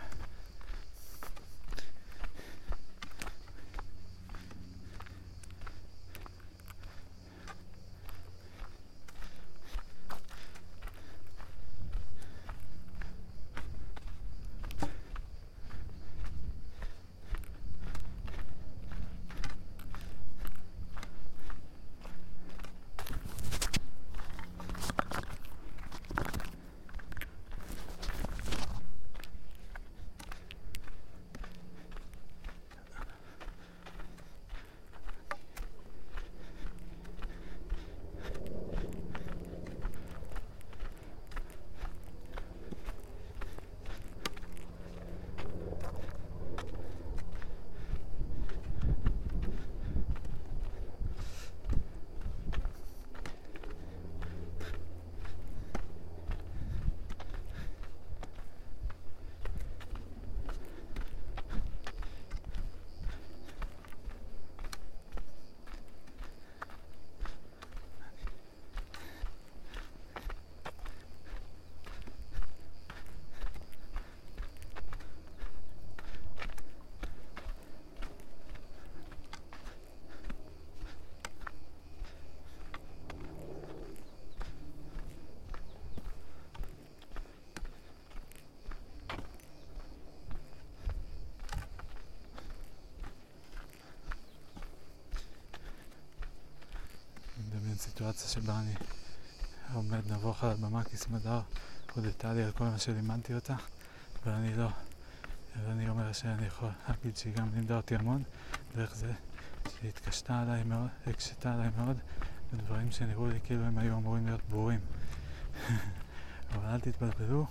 [SPEAKER 1] אני מדמיין סיטואציה שבה אני עומד נבוך על הבמה כי סמדר הודתה לי על כל מה שלימדתי אותה ואני לא. ואני אומר שאני יכול להגיד שהיא גם לימדה אותי המון דרך זה שהיא התקשתה עליי מאוד, הקשתה עליי מאוד בדברים שנראו לי כאילו הם היו אמורים להיות ברורים. אבל אל תתבלבלו,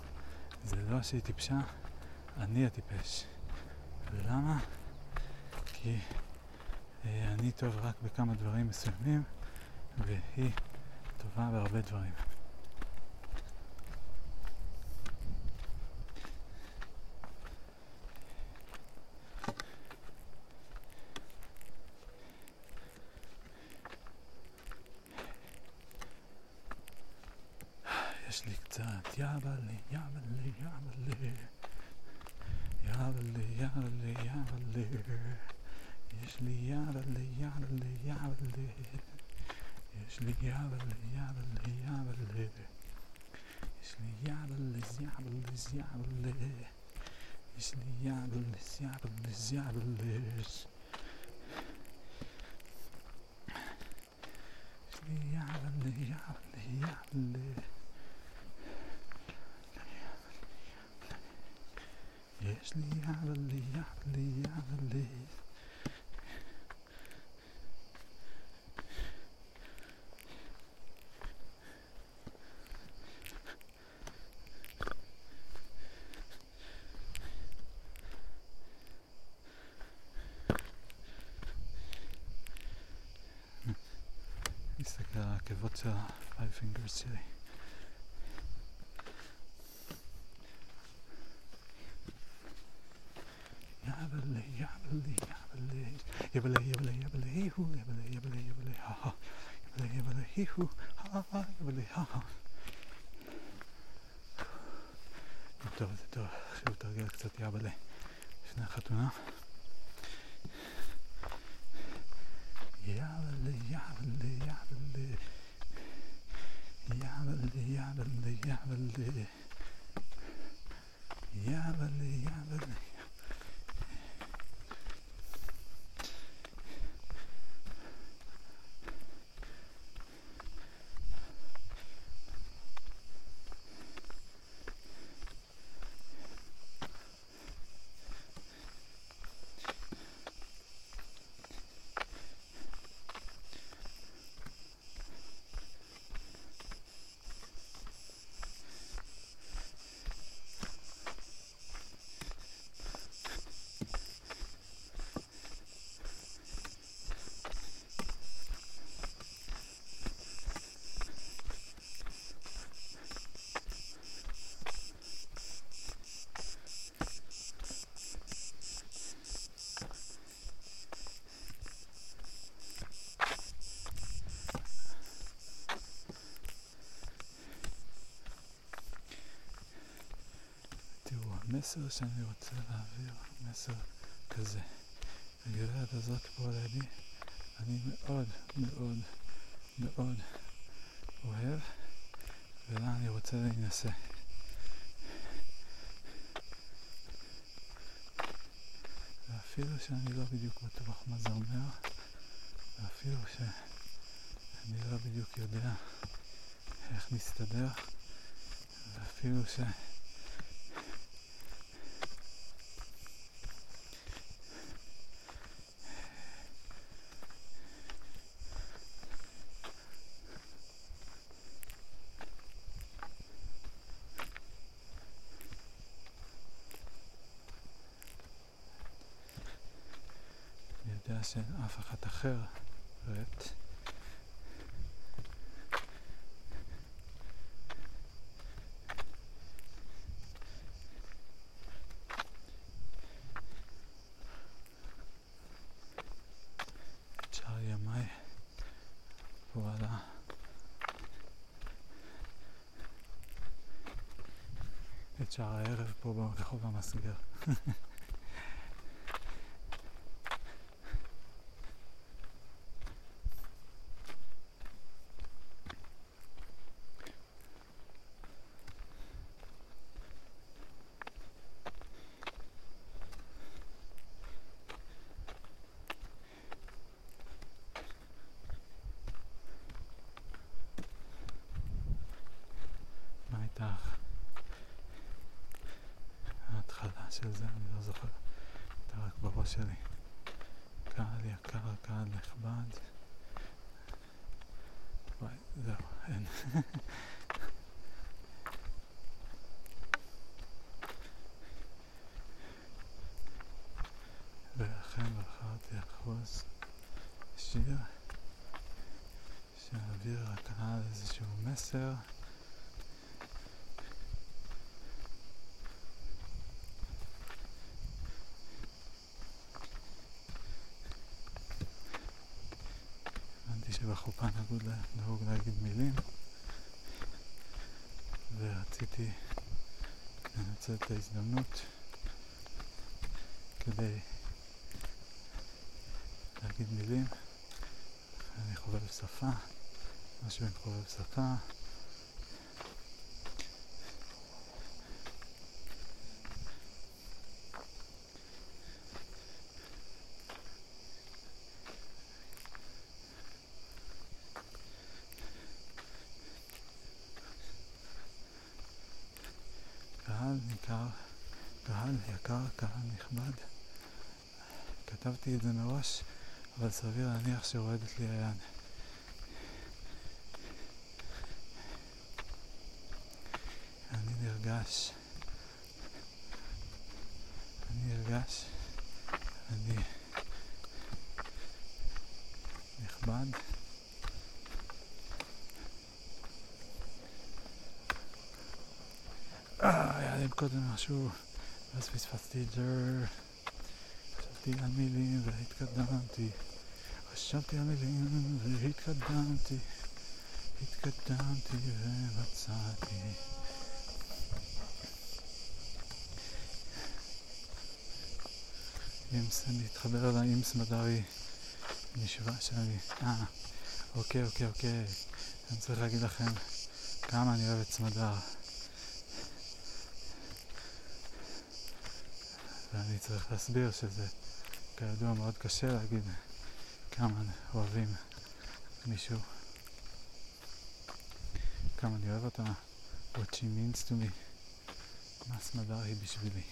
[SPEAKER 1] זה לא שהיא טיפשה, אני הטיפש. ולמה? כי אה, אני טוב רק בכמה דברים מסוימים והיא טובה בהרבה דברים. יש לי קצת יבלי, יש לי יבלי, יבלי, יבלי. יש לי יבלה, יבלה, יבלה. יש לי יבלס, יבלס, יבלה. יש לי יבלס, יבלס, יבלס. יש לי יבלה, יבלה, יבלה. יש לי יבלה, יבלה, יבלה. נסתכל על העקבות של ה-five fingers שלי. יבלה, יבלה, יבלה, יבלה, יבלה, יבלה, היהו, יבלה, יבלה, יבלה, הא, יבלה, יבלה, היהו, הא, יבלה, הא. טוב, זה טוב, עכשיו תרגל קצת יבלה לפני החתונה. יבלה, יבלה, יבלה. יבלה, יבלה, יבלה. יבלה, יבלה. המסר שאני רוצה להעביר, מסר כזה. הגברת הזאת פה לידי, אני מאוד מאוד מאוד אוהב, ולה אני רוצה להינשא. ואפילו שאני לא בדיוק בטוח מה זה אומר, ואפילו שאני לא בדיוק יודע איך נסתדר, ואפילו ש... אני יודע שאין אף אחד אחרת את שאר ימיי פה על ה... את שאר הערב פה ברחוב המסגר. מה הייתה ההתחלה של זה? אני לא זוכר. הייתה רק בראש שלי. קהל יקר, קהל נכבד. וואי, זהו, אין. ולכן בחרתי אחוז שיר שיעביר לקהל איזשהו מסר. שבחופה נהוג להגיד מילים ורציתי לנצל את ההזדמנות כדי להגיד מילים. אני חובב שפה, משהו עם חובב שפה. מראש, אבל סביר להניח שרועדת לי היד. אני נרגש. אני נרגש. אני נכבד. אה, היה לי קודם משהו, ואז פספסתי את זה. חשבתי על מילים והתקדמתי. חשבתי על מילים והתקדמתי. התקדמתי ומצאתי. אימס, אני אתחבר אל האימס מדרי נשבע שאני... אה, אוקיי, אוקיי, אוקיי. אני צריך להגיד לכם כמה אני אוהב את סמדר. צריך להסביר שזה כידוע מאוד קשה להגיד כמה אוהבים מישהו, כמה אני אוהב אותה, what she means to me, מה סמדר היא בשבילי.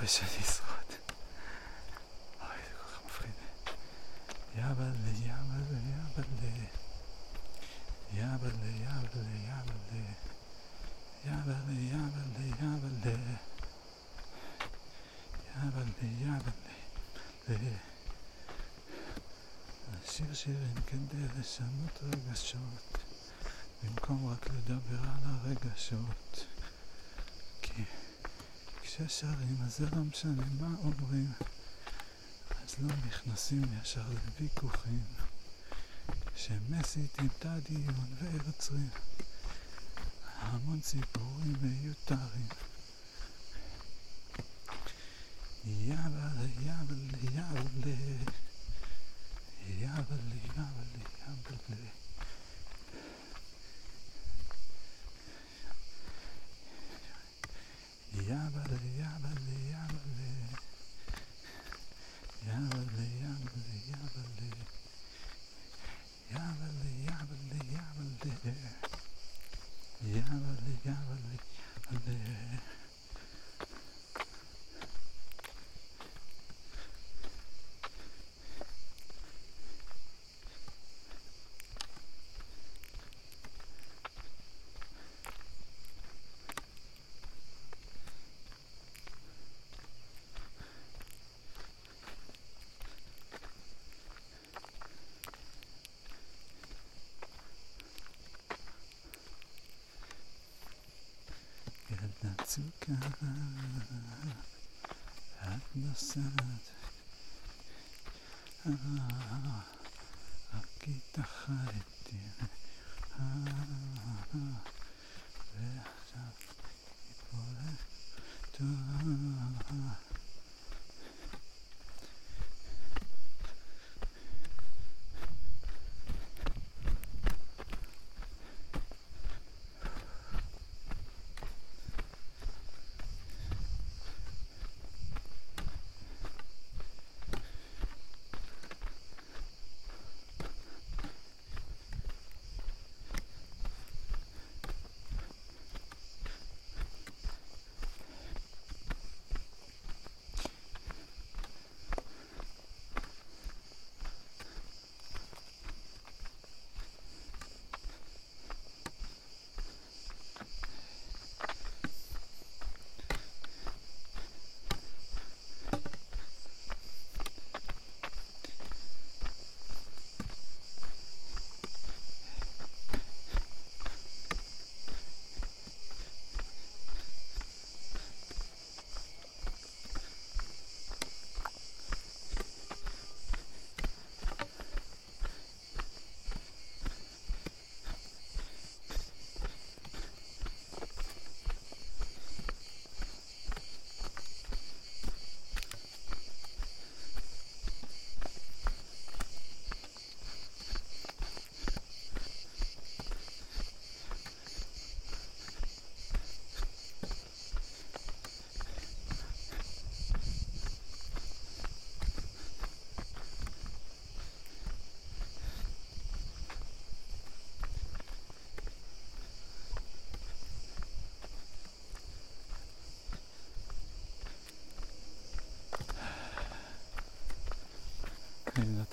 [SPEAKER 1] אני מקווה שאני אשרוד. אוי, זה כל כך מפחיד. יאבלה, יאבלה, יאבלה. יאבלה, יאבלה, יאבלה. יאבלה, יאבלה, יאבלה. יאבלה, יאבלה. לשיר שירים כדי לשנות רגשות, במקום רק לדבר על הרגשות. כששרים אז זה לא משנה מה אומרים, אז לא נכנסים ישר לוויכוחים. שמסיתים את הדיון ויוצרים המון סיפורים מיותרים. יאללה, יאללה, יאללה. יאללה, יאללה, יאללה. יאללה, יאללה, יאללה. יאללה, יאללה, יאללה. יאללה, יאללה, יאללה. יאללה, יאללה, יאללה. ילדה צוקה, את נוסעת, אה, רק איתך הייתי, אה, ועכשיו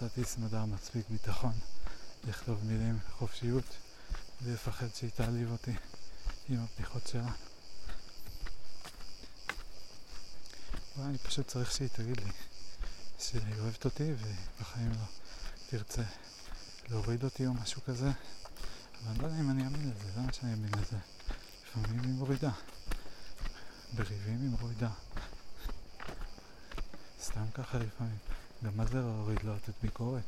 [SPEAKER 1] נתתי סמדר מספיק ביטחון לכתוב מילים חופשיות ולפחד שהיא תעליב אותי עם הבדיחות שלה. אולי אני פשוט צריך שהיא תגיד לי שהיא אוהבת אותי ובחיים לא תרצה להוריד אותי או משהו כזה אבל אני לא יודע אם אני אאמין לזה, למה שאני אאמין לזה? לפעמים היא מורידה בריבים היא מורידה סתם ככה לפעמים גם מה זה להוריד לא לתת ביקורת?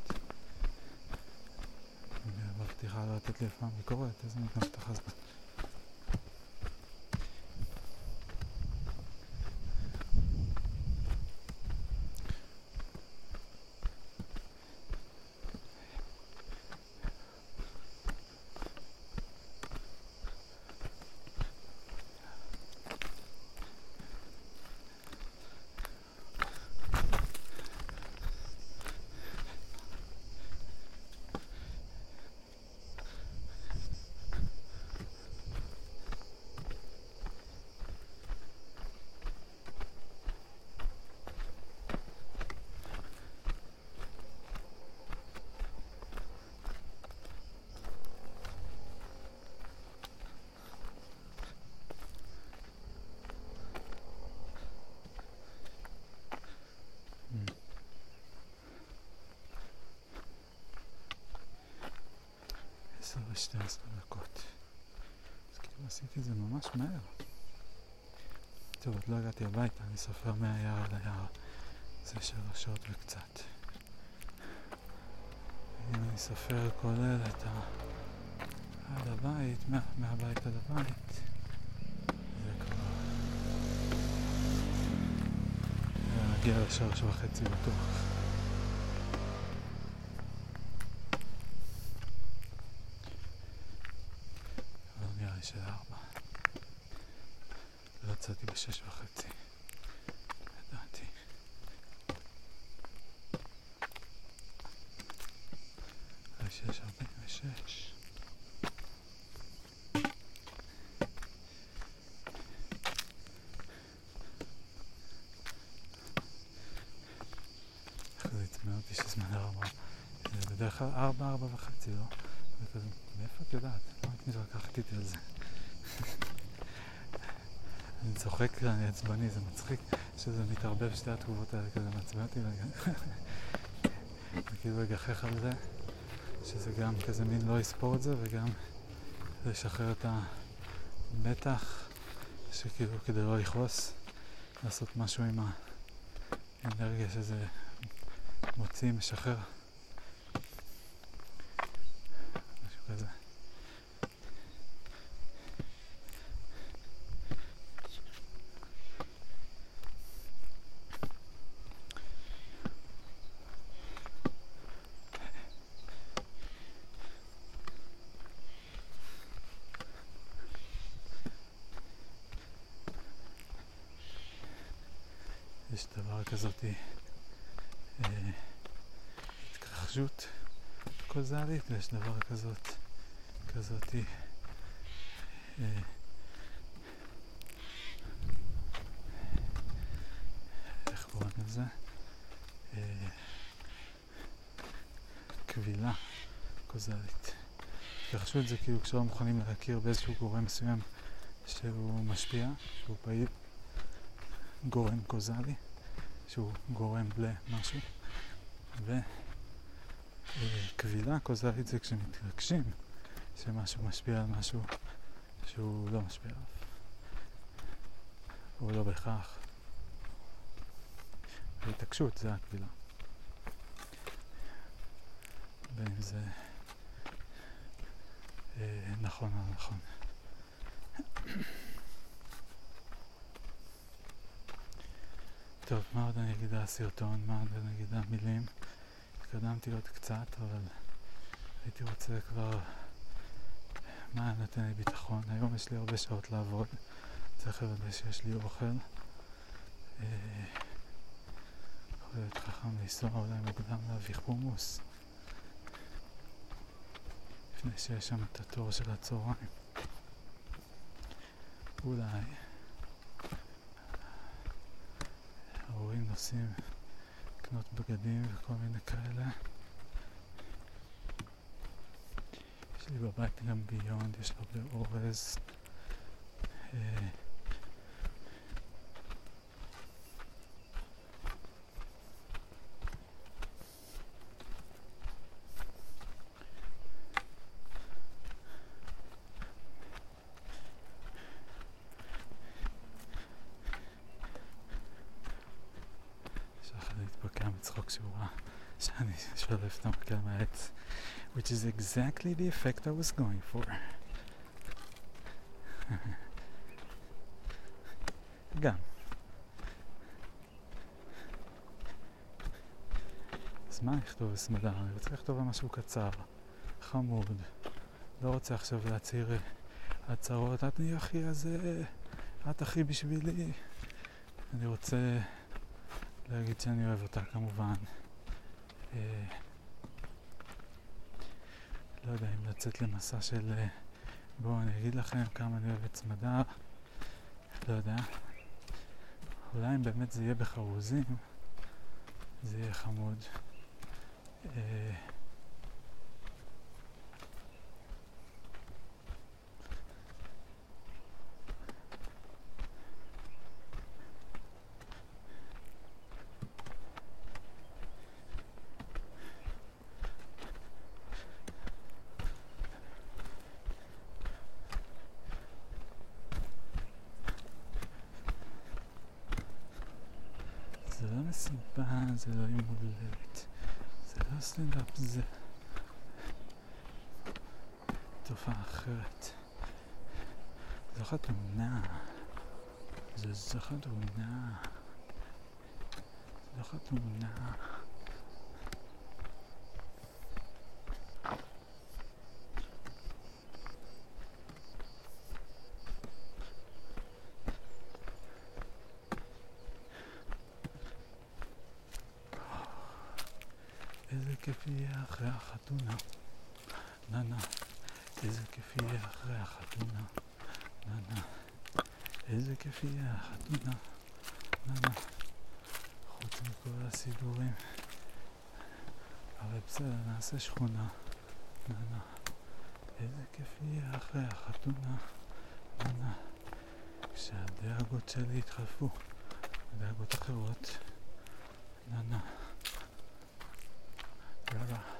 [SPEAKER 1] היא מבטיחה לא לתת לי אף פעם ביקורת, איזה מין הבטחה זאת? 12 דקות. אז כאילו עשיתי את זה ממש מהר. טוב, עוד לא הגעתי הביתה, אני סופר מהיער עד היער. זה שלוש שעות וקצת. אם אני סופר כולל את ה... עד הבית, מה, מהבית עד הבית, זה כבר... זה מגיע לשלוש וחצי בטוח. 46, 46. ארבע. בדרך כלל ארבע, ארבע וחצי, לא? מאיפה את יודעת? למה את מתווכחת איתי על זה? אני צוחק, אני עצבני, זה מצחיק שזה מתערבב שתי התגובות האלה, כזה מעצבן אותי, כאילו אגחך על זה. שזה גם כזה מין לא יספור את זה, וגם לשחרר את המתח, שכאילו כדי לא לכעוס, לעשות משהו עם האנרגיה שזה מוציא, משחרר. משהו כזה. יש דבר כזאתי אה, התכחשות קוזלית ויש דבר כזאת, כזאתי אה, איך קוראים לזה? אה, קבילה קוזלית. התכחשות זה כאילו כשלא מוכנים להכיר באיזשהו גורם מסוים שהוא משפיע, שהוא פעיל, גורם קוזלי, שהוא גורם למשהו, וקבילה קוזלית זה כשמתרגשים שמשהו משפיע על משהו שהוא לא משפיע עליו, או לא בהכרח. והתעקשות זה הקבילה. בין אם זה אה, נכון או לא נכון. טוב, מה עוד אני אגיד על הסרטון? מה עוד אני אגיד על המילים? התקדמתי עוד קצת, אבל הייתי רוצה כבר... מה נותן לי ביטחון? היום יש לי הרבה שעות לעבוד, צריך לוודא שיש לי אוכל. אה, יכול להיות חכם לנסוע אולי מוקדם להביא חומוס. לפני שיש שם את התור של הצהריים. אולי ההורים נוסעים לקנות בגדים וכל מיני כאלה. יש לי בבית גם ביונד, יש הרבה אורז. אה, שחר התפקע מצחוק שהוא ראה שאני שולף את המקל מהעץ which is exactly the effect I was going for. גם אז מה לכתוב בסמדר? אני רוצה לכתוב משהו קצר חמוד. לא רוצה עכשיו להצהיר אה, הצהרות. את אני הכי הזה את הכי בשבילי. אני רוצה להגיד שאני אוהב אותה כמובן. לא יודע אם לצאת למסע של אה, בואו אני אגיד לכם כמה אני אוהב את סמדר, לא יודע. אולי אם באמת זה יהיה בחרוזים, זה יהיה חמוד. אה, לא מסיבה, זה לא יום הולדת. זה לא סטנדאפ, זה תופעה אחרת. זו חתונה. זו זו חתונה. זו חתונה. איזה כיף יהיה אחרי החתונה. נה נה. איזה כיף יהיה אחרי החתונה. נה נה. איזה כיף יהיה החתונה. נה נה. חוץ מכל הסידורים. אבל בסדר, נעשה שכונה. נה נה. איזה כיף יהיה אחרי החתונה. נה נה. כשהדאגות שלי יתחלפו. דאגות אחרות. נה נה. יאללה.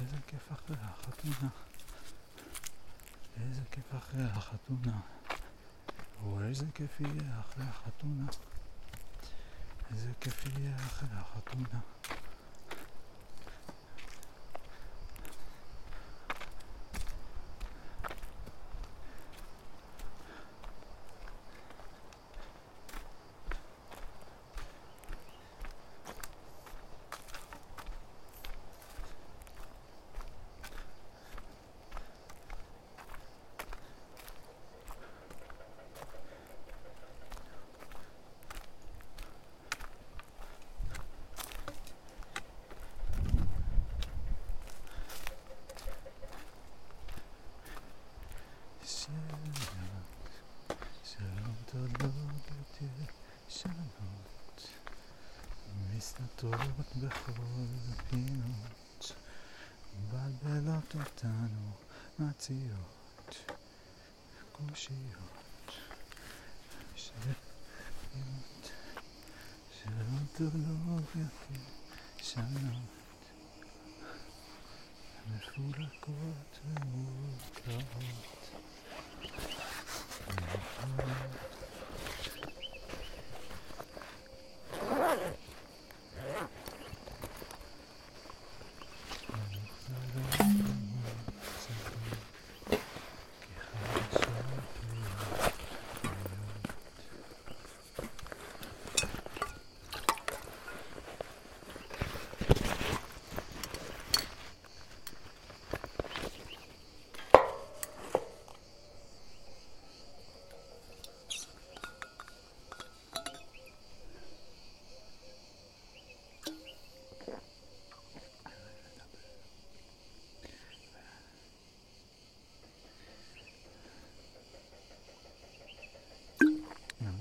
[SPEAKER 1] איזה כיף אחרי החתונה. איזה כיף אחרי החתונה. או איזה כיף יהיה אחרי החתונה. איזה כיף יהיה אחרי החתונה. שלום, שלום תולדות ישנות, מסתתרות בכל פינות, מבלבלות אותנו מציאות, קושיות, שאלות, שלום תולדות ישנות, מפולקות ומורכבות.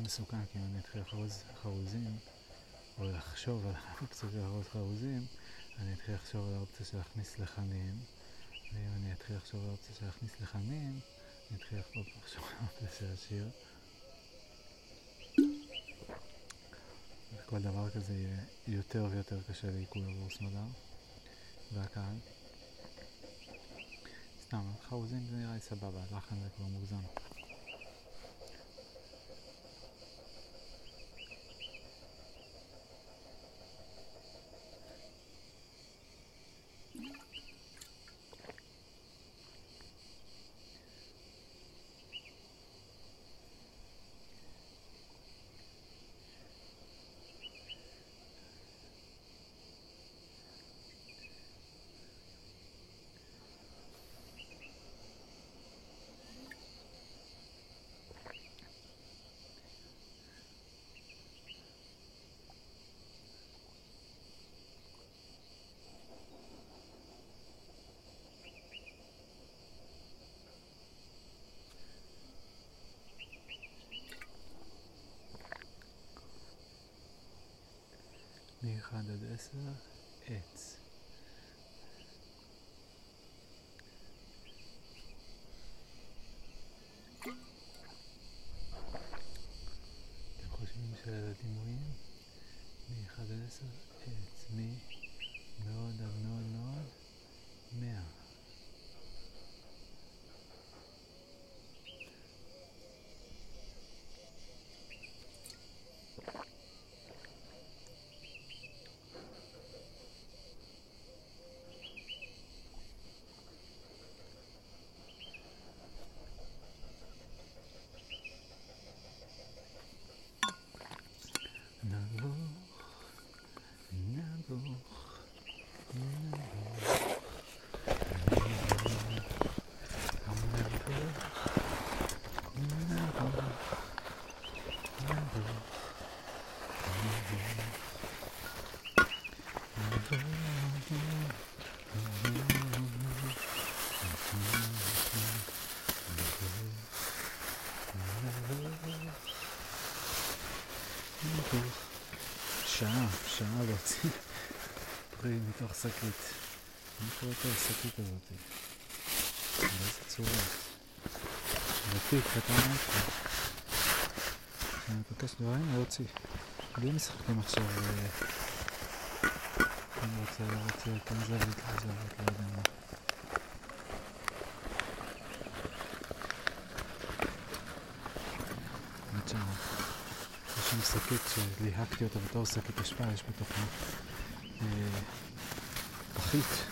[SPEAKER 1] מסוכן, כי אני אתחיל לחרוז חרוזים, או לחשוב על האופציה של לחרוז חרוזים, אני אתחיל לחשוב על האופציה של להכניס לחנים, ואם אני אתחיל לחשוב על האופציה של להכניס לחנים, אני אתחיל לחשוב על האופציה של השיר. וכל דבר כזה יהיה יותר ויותר קשה לעיכול עבור סמדר והקהל. סתם, חרוזים זה נראה לי סבבה, לחן זה כבר מוגזם. מ-1 עד 10, עץ. אתם חושבים שהדימויים מ-1 עד 10, עץ. מ-מאוד עד מאוד מאוד, 100. טוב. שעה, שעה להוציא פרי מתוך שקית. מה קורה פה השקית הזאת? באיזה צורה? ותיק קטן איפה. אני מבקש דברים להוציא. בלי משחקים עכשיו. אה, אני רוצה, לא רוצה, כן זווית, לא זווית, לא יודע מה. האמת שם, יש שם שקית שליהקתי אותה בתור שקית אשפה, יש בתוכה אה, פחית,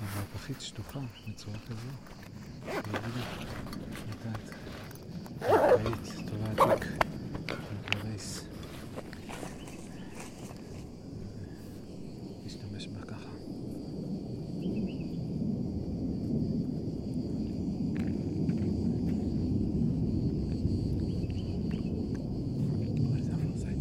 [SPEAKER 1] אבל פחית שטוחה בצורה כזו. לא יודע, נתת. פחית, טובה עתיק, מגרייס. להשתמש בה ככה. אוי, זה אפרסק.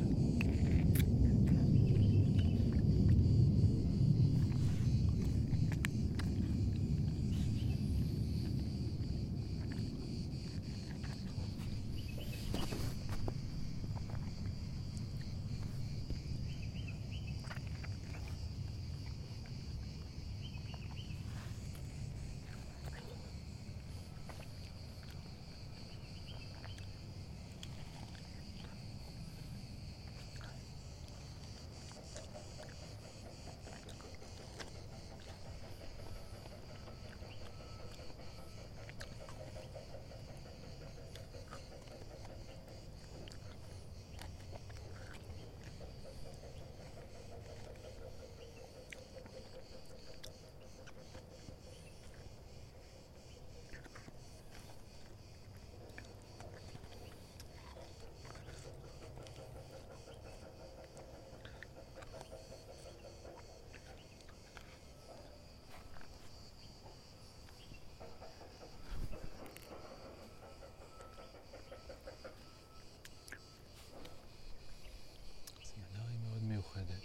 [SPEAKER 1] סמינר היא מאוד מיוחדת.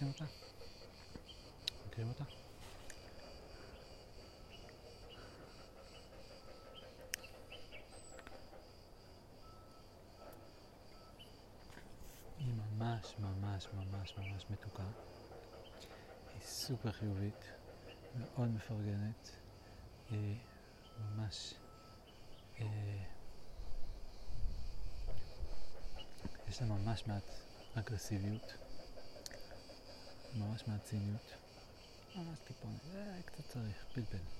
[SPEAKER 1] פגשתם אותה? מכירים אותה? היא ממש ממש ממש ממש מתוקה. היא סופר חיובית, מאוד מפרגנת. היא ממש... אה, יש לה ממש מעט אגרסיביות, ממש מעט ציניות, ממש טיפונת, זה קצת צריך, פלפל.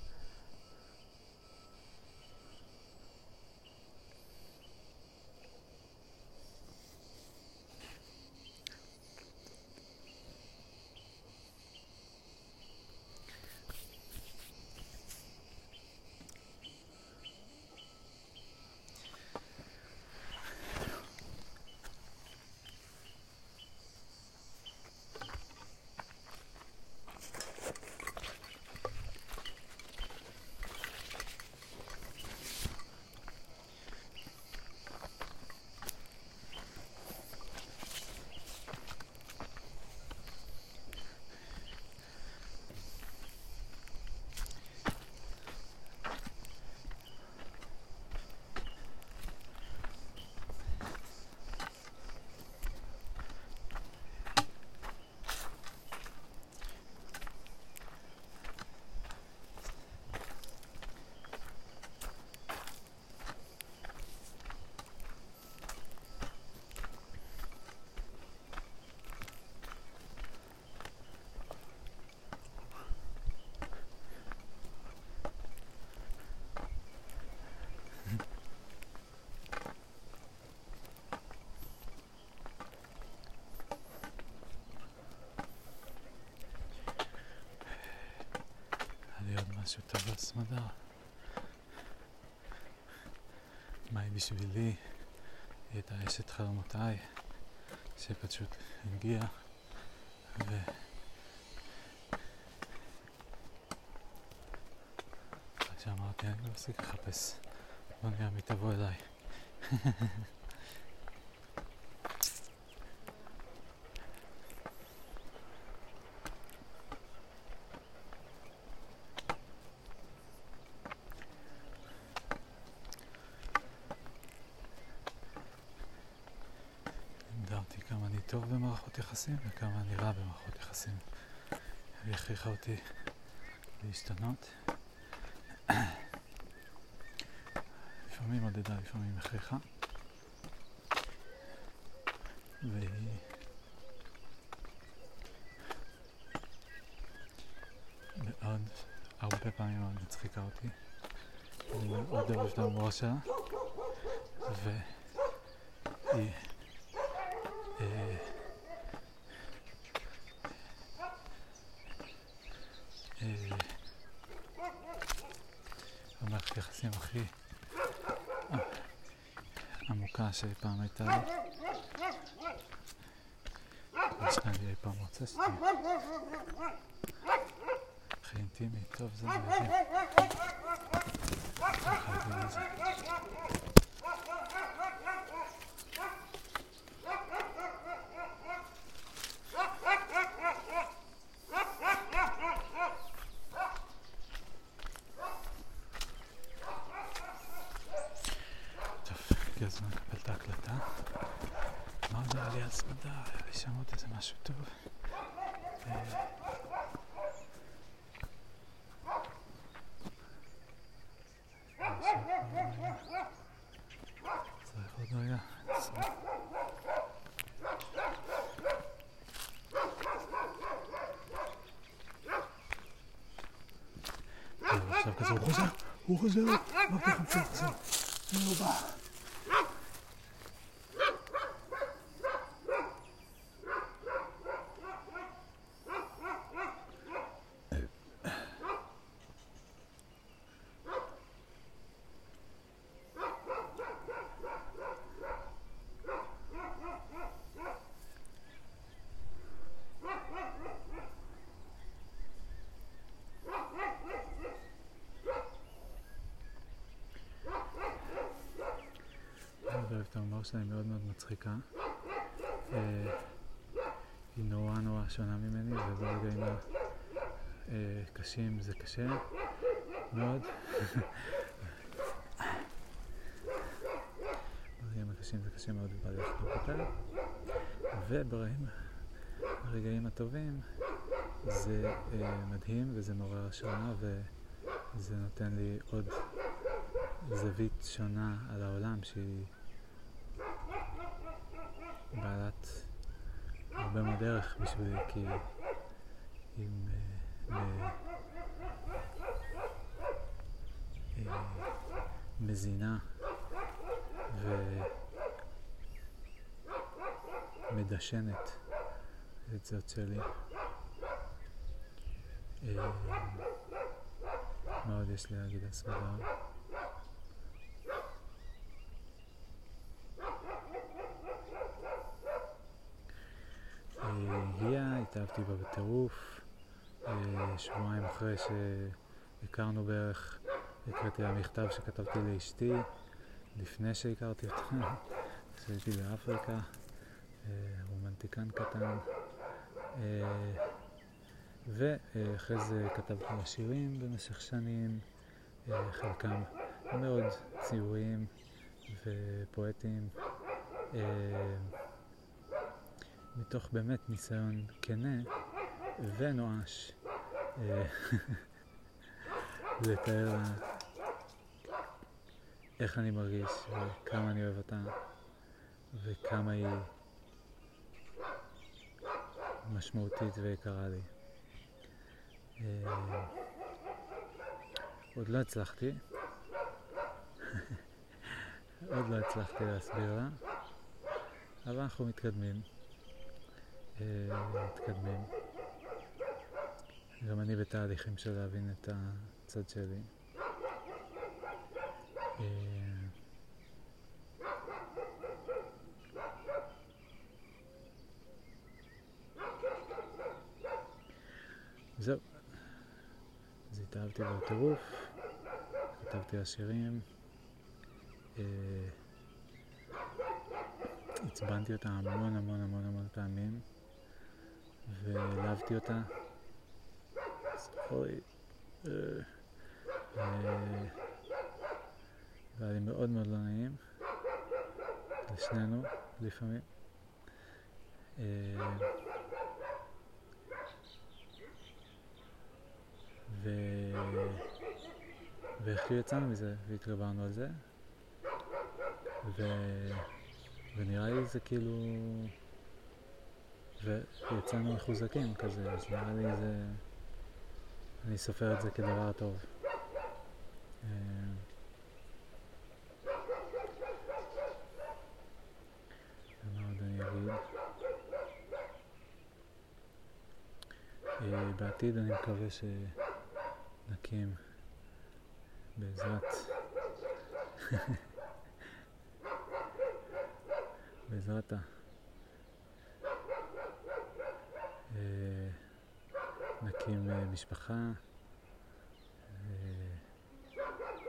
[SPEAKER 1] היה לי עוד משהו טוב בסמדר. מה היא בשבילי? היא הייתה אשת חלומותיי, שפשוט הגיעה, ו... אחרי שאמרתי, אני לא אפסיק לחפש, בוא נראה מי תבוא אליי. טוב במערכות יחסים וכמה אני רע במערכות יחסים. היא הכריחה אותי להשתנות. לפעמים עודדה, לפעמים הכריחה. והיא מאוד, הרבה פעמים מאוד מצחיקה אותי. אני מאוד אוהב את ההומור שלה אה, אה, המערכת היחסים הכי עמוקה שאי פעם הייתה לי. ישנה שתהיה. הכי אינטימי, טוב, זה מדהים. חייבים לזה. טוב, הגיע הזמן לקבל את ההקלטה. מה עוד היה לי הצמדה? היה לי שם עוד איזה משהו טוב. אה, צריך עוד רגע. צריך. טוב, עכשיו כזה, הוא חוזר, הוא חוזר, מה פתאום שהוא ההומור שלה, היא מאוד מאוד מצחיקה. אה, היא נורא נורא שונה ממני, וברגעים הקשים זה קשה מאוד. ברגעים הקשים זה קשה מאוד ובא לחלוק אותה. וברגעים הטובים זה אה, מדהים וזה מעורר השראה וזה נותן לי עוד זווית שונה על העולם שהיא הרבה מאוד ערך בשבילי כי היא מ- מ- אה, מזינה ומדשנת את זאת שלי. אה, מה עוד יש לי להגיד על סמדר? הגיעה, התאהבתי בה בטירוף. אה, שבועיים אחרי שהכרנו בערך, הקראתי לה מכתב שכתבתי לאשתי לפני שהכרתי אותה, כשהייתי באפריקה, אה, רומנטיקן קטן. אה, ואחרי זה כתבתי לה שירים במשך שנים, חלקם מאוד ציוריים ופואטיים. אה, מתוך באמת ניסיון כנה ונואש אה, לתאר לה איך אני מרגיש וכמה אני אוהב אותה וכמה היא משמעותית ויקרה לי. אה, עוד לא הצלחתי, עוד לא הצלחתי להסביר לה, אבל אנחנו מתקדמים. אה, מתקדמים. גם אני בתהליכים של להבין את הצד שלי. אה, זהו. אז התאהבתי בטירוף, כתבתי לה שירים, אה, עצבנתי אותה המון המון המון המון פעמים. והעלבתי אותה. אוי. אה, אה, והיה לי מאוד מאוד לא נעים, לשנינו לפעמים. אה, ו... ואיכשהו יצאנו מזה והתגברנו על זה ו... ונראה לי זה כאילו ויצאנו מחוזקים כזה אז נראה לי זה אני סופר את זה כדבר טוב אה? אה, בעתיד אני מקווה שנקים בעזרת בעזרת ה... אה, נקים אה, משפחה,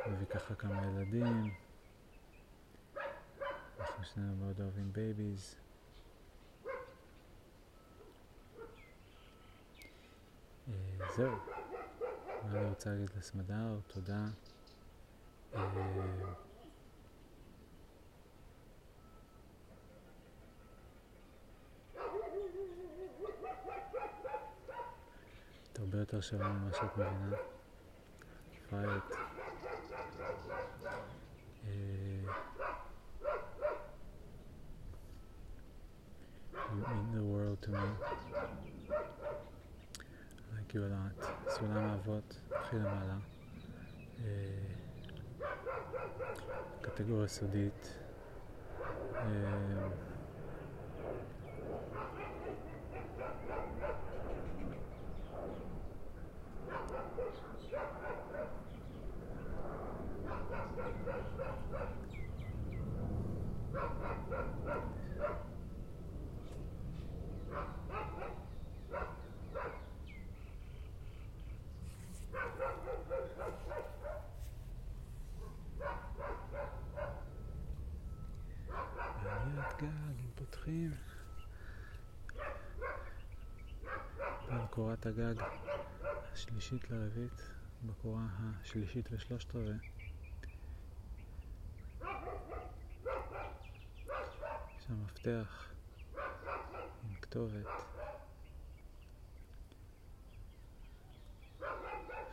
[SPEAKER 1] נביא ככה כמה ילדים, אנחנו שנינו מאוד אוהבים babies. אה, זהו, אני רוצה להגיד לסמדר? תודה. את הרבה יותר שווה ממה שאת מבינה. פייט. אה, You mean the world to me. I like you a lot. סולם האבות, הכי למעלה. אה, קטגוריה סודית. אה, בעיית גג, אם פותחים. על קורת הגג השלישית לרביעית, בקורה השלישית ושלושת רבעי. יש שם מפתח עם כתובת.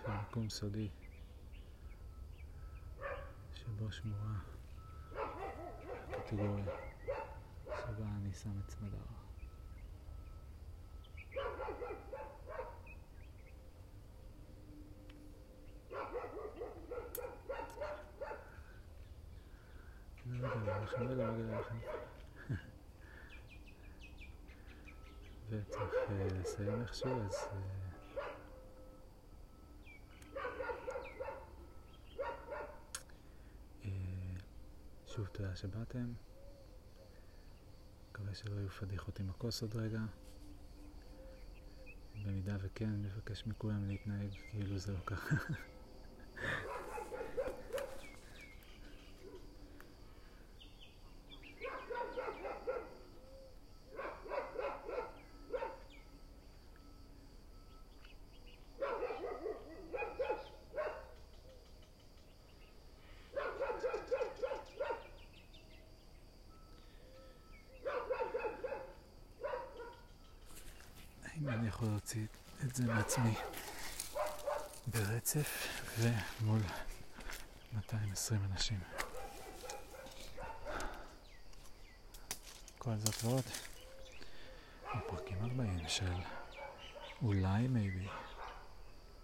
[SPEAKER 1] של מקום סודי שבו שמורה הקטגוריה שבה אני שם את סמדר. להגיד לכם. וצריך לסיים איכשהו, אז... אה, שוב תודה שבאתם. מקווה שלא יהיו פדיחות עם הכוס עוד רגע. במידה וכן, אני מבקש מכולם להתנהג כאילו זה לא ככה. האם להוציא את זה מעצמי ברצף ומול 220 אנשים. כל זאת ועוד, בפרקים 40 של אולי מייבי.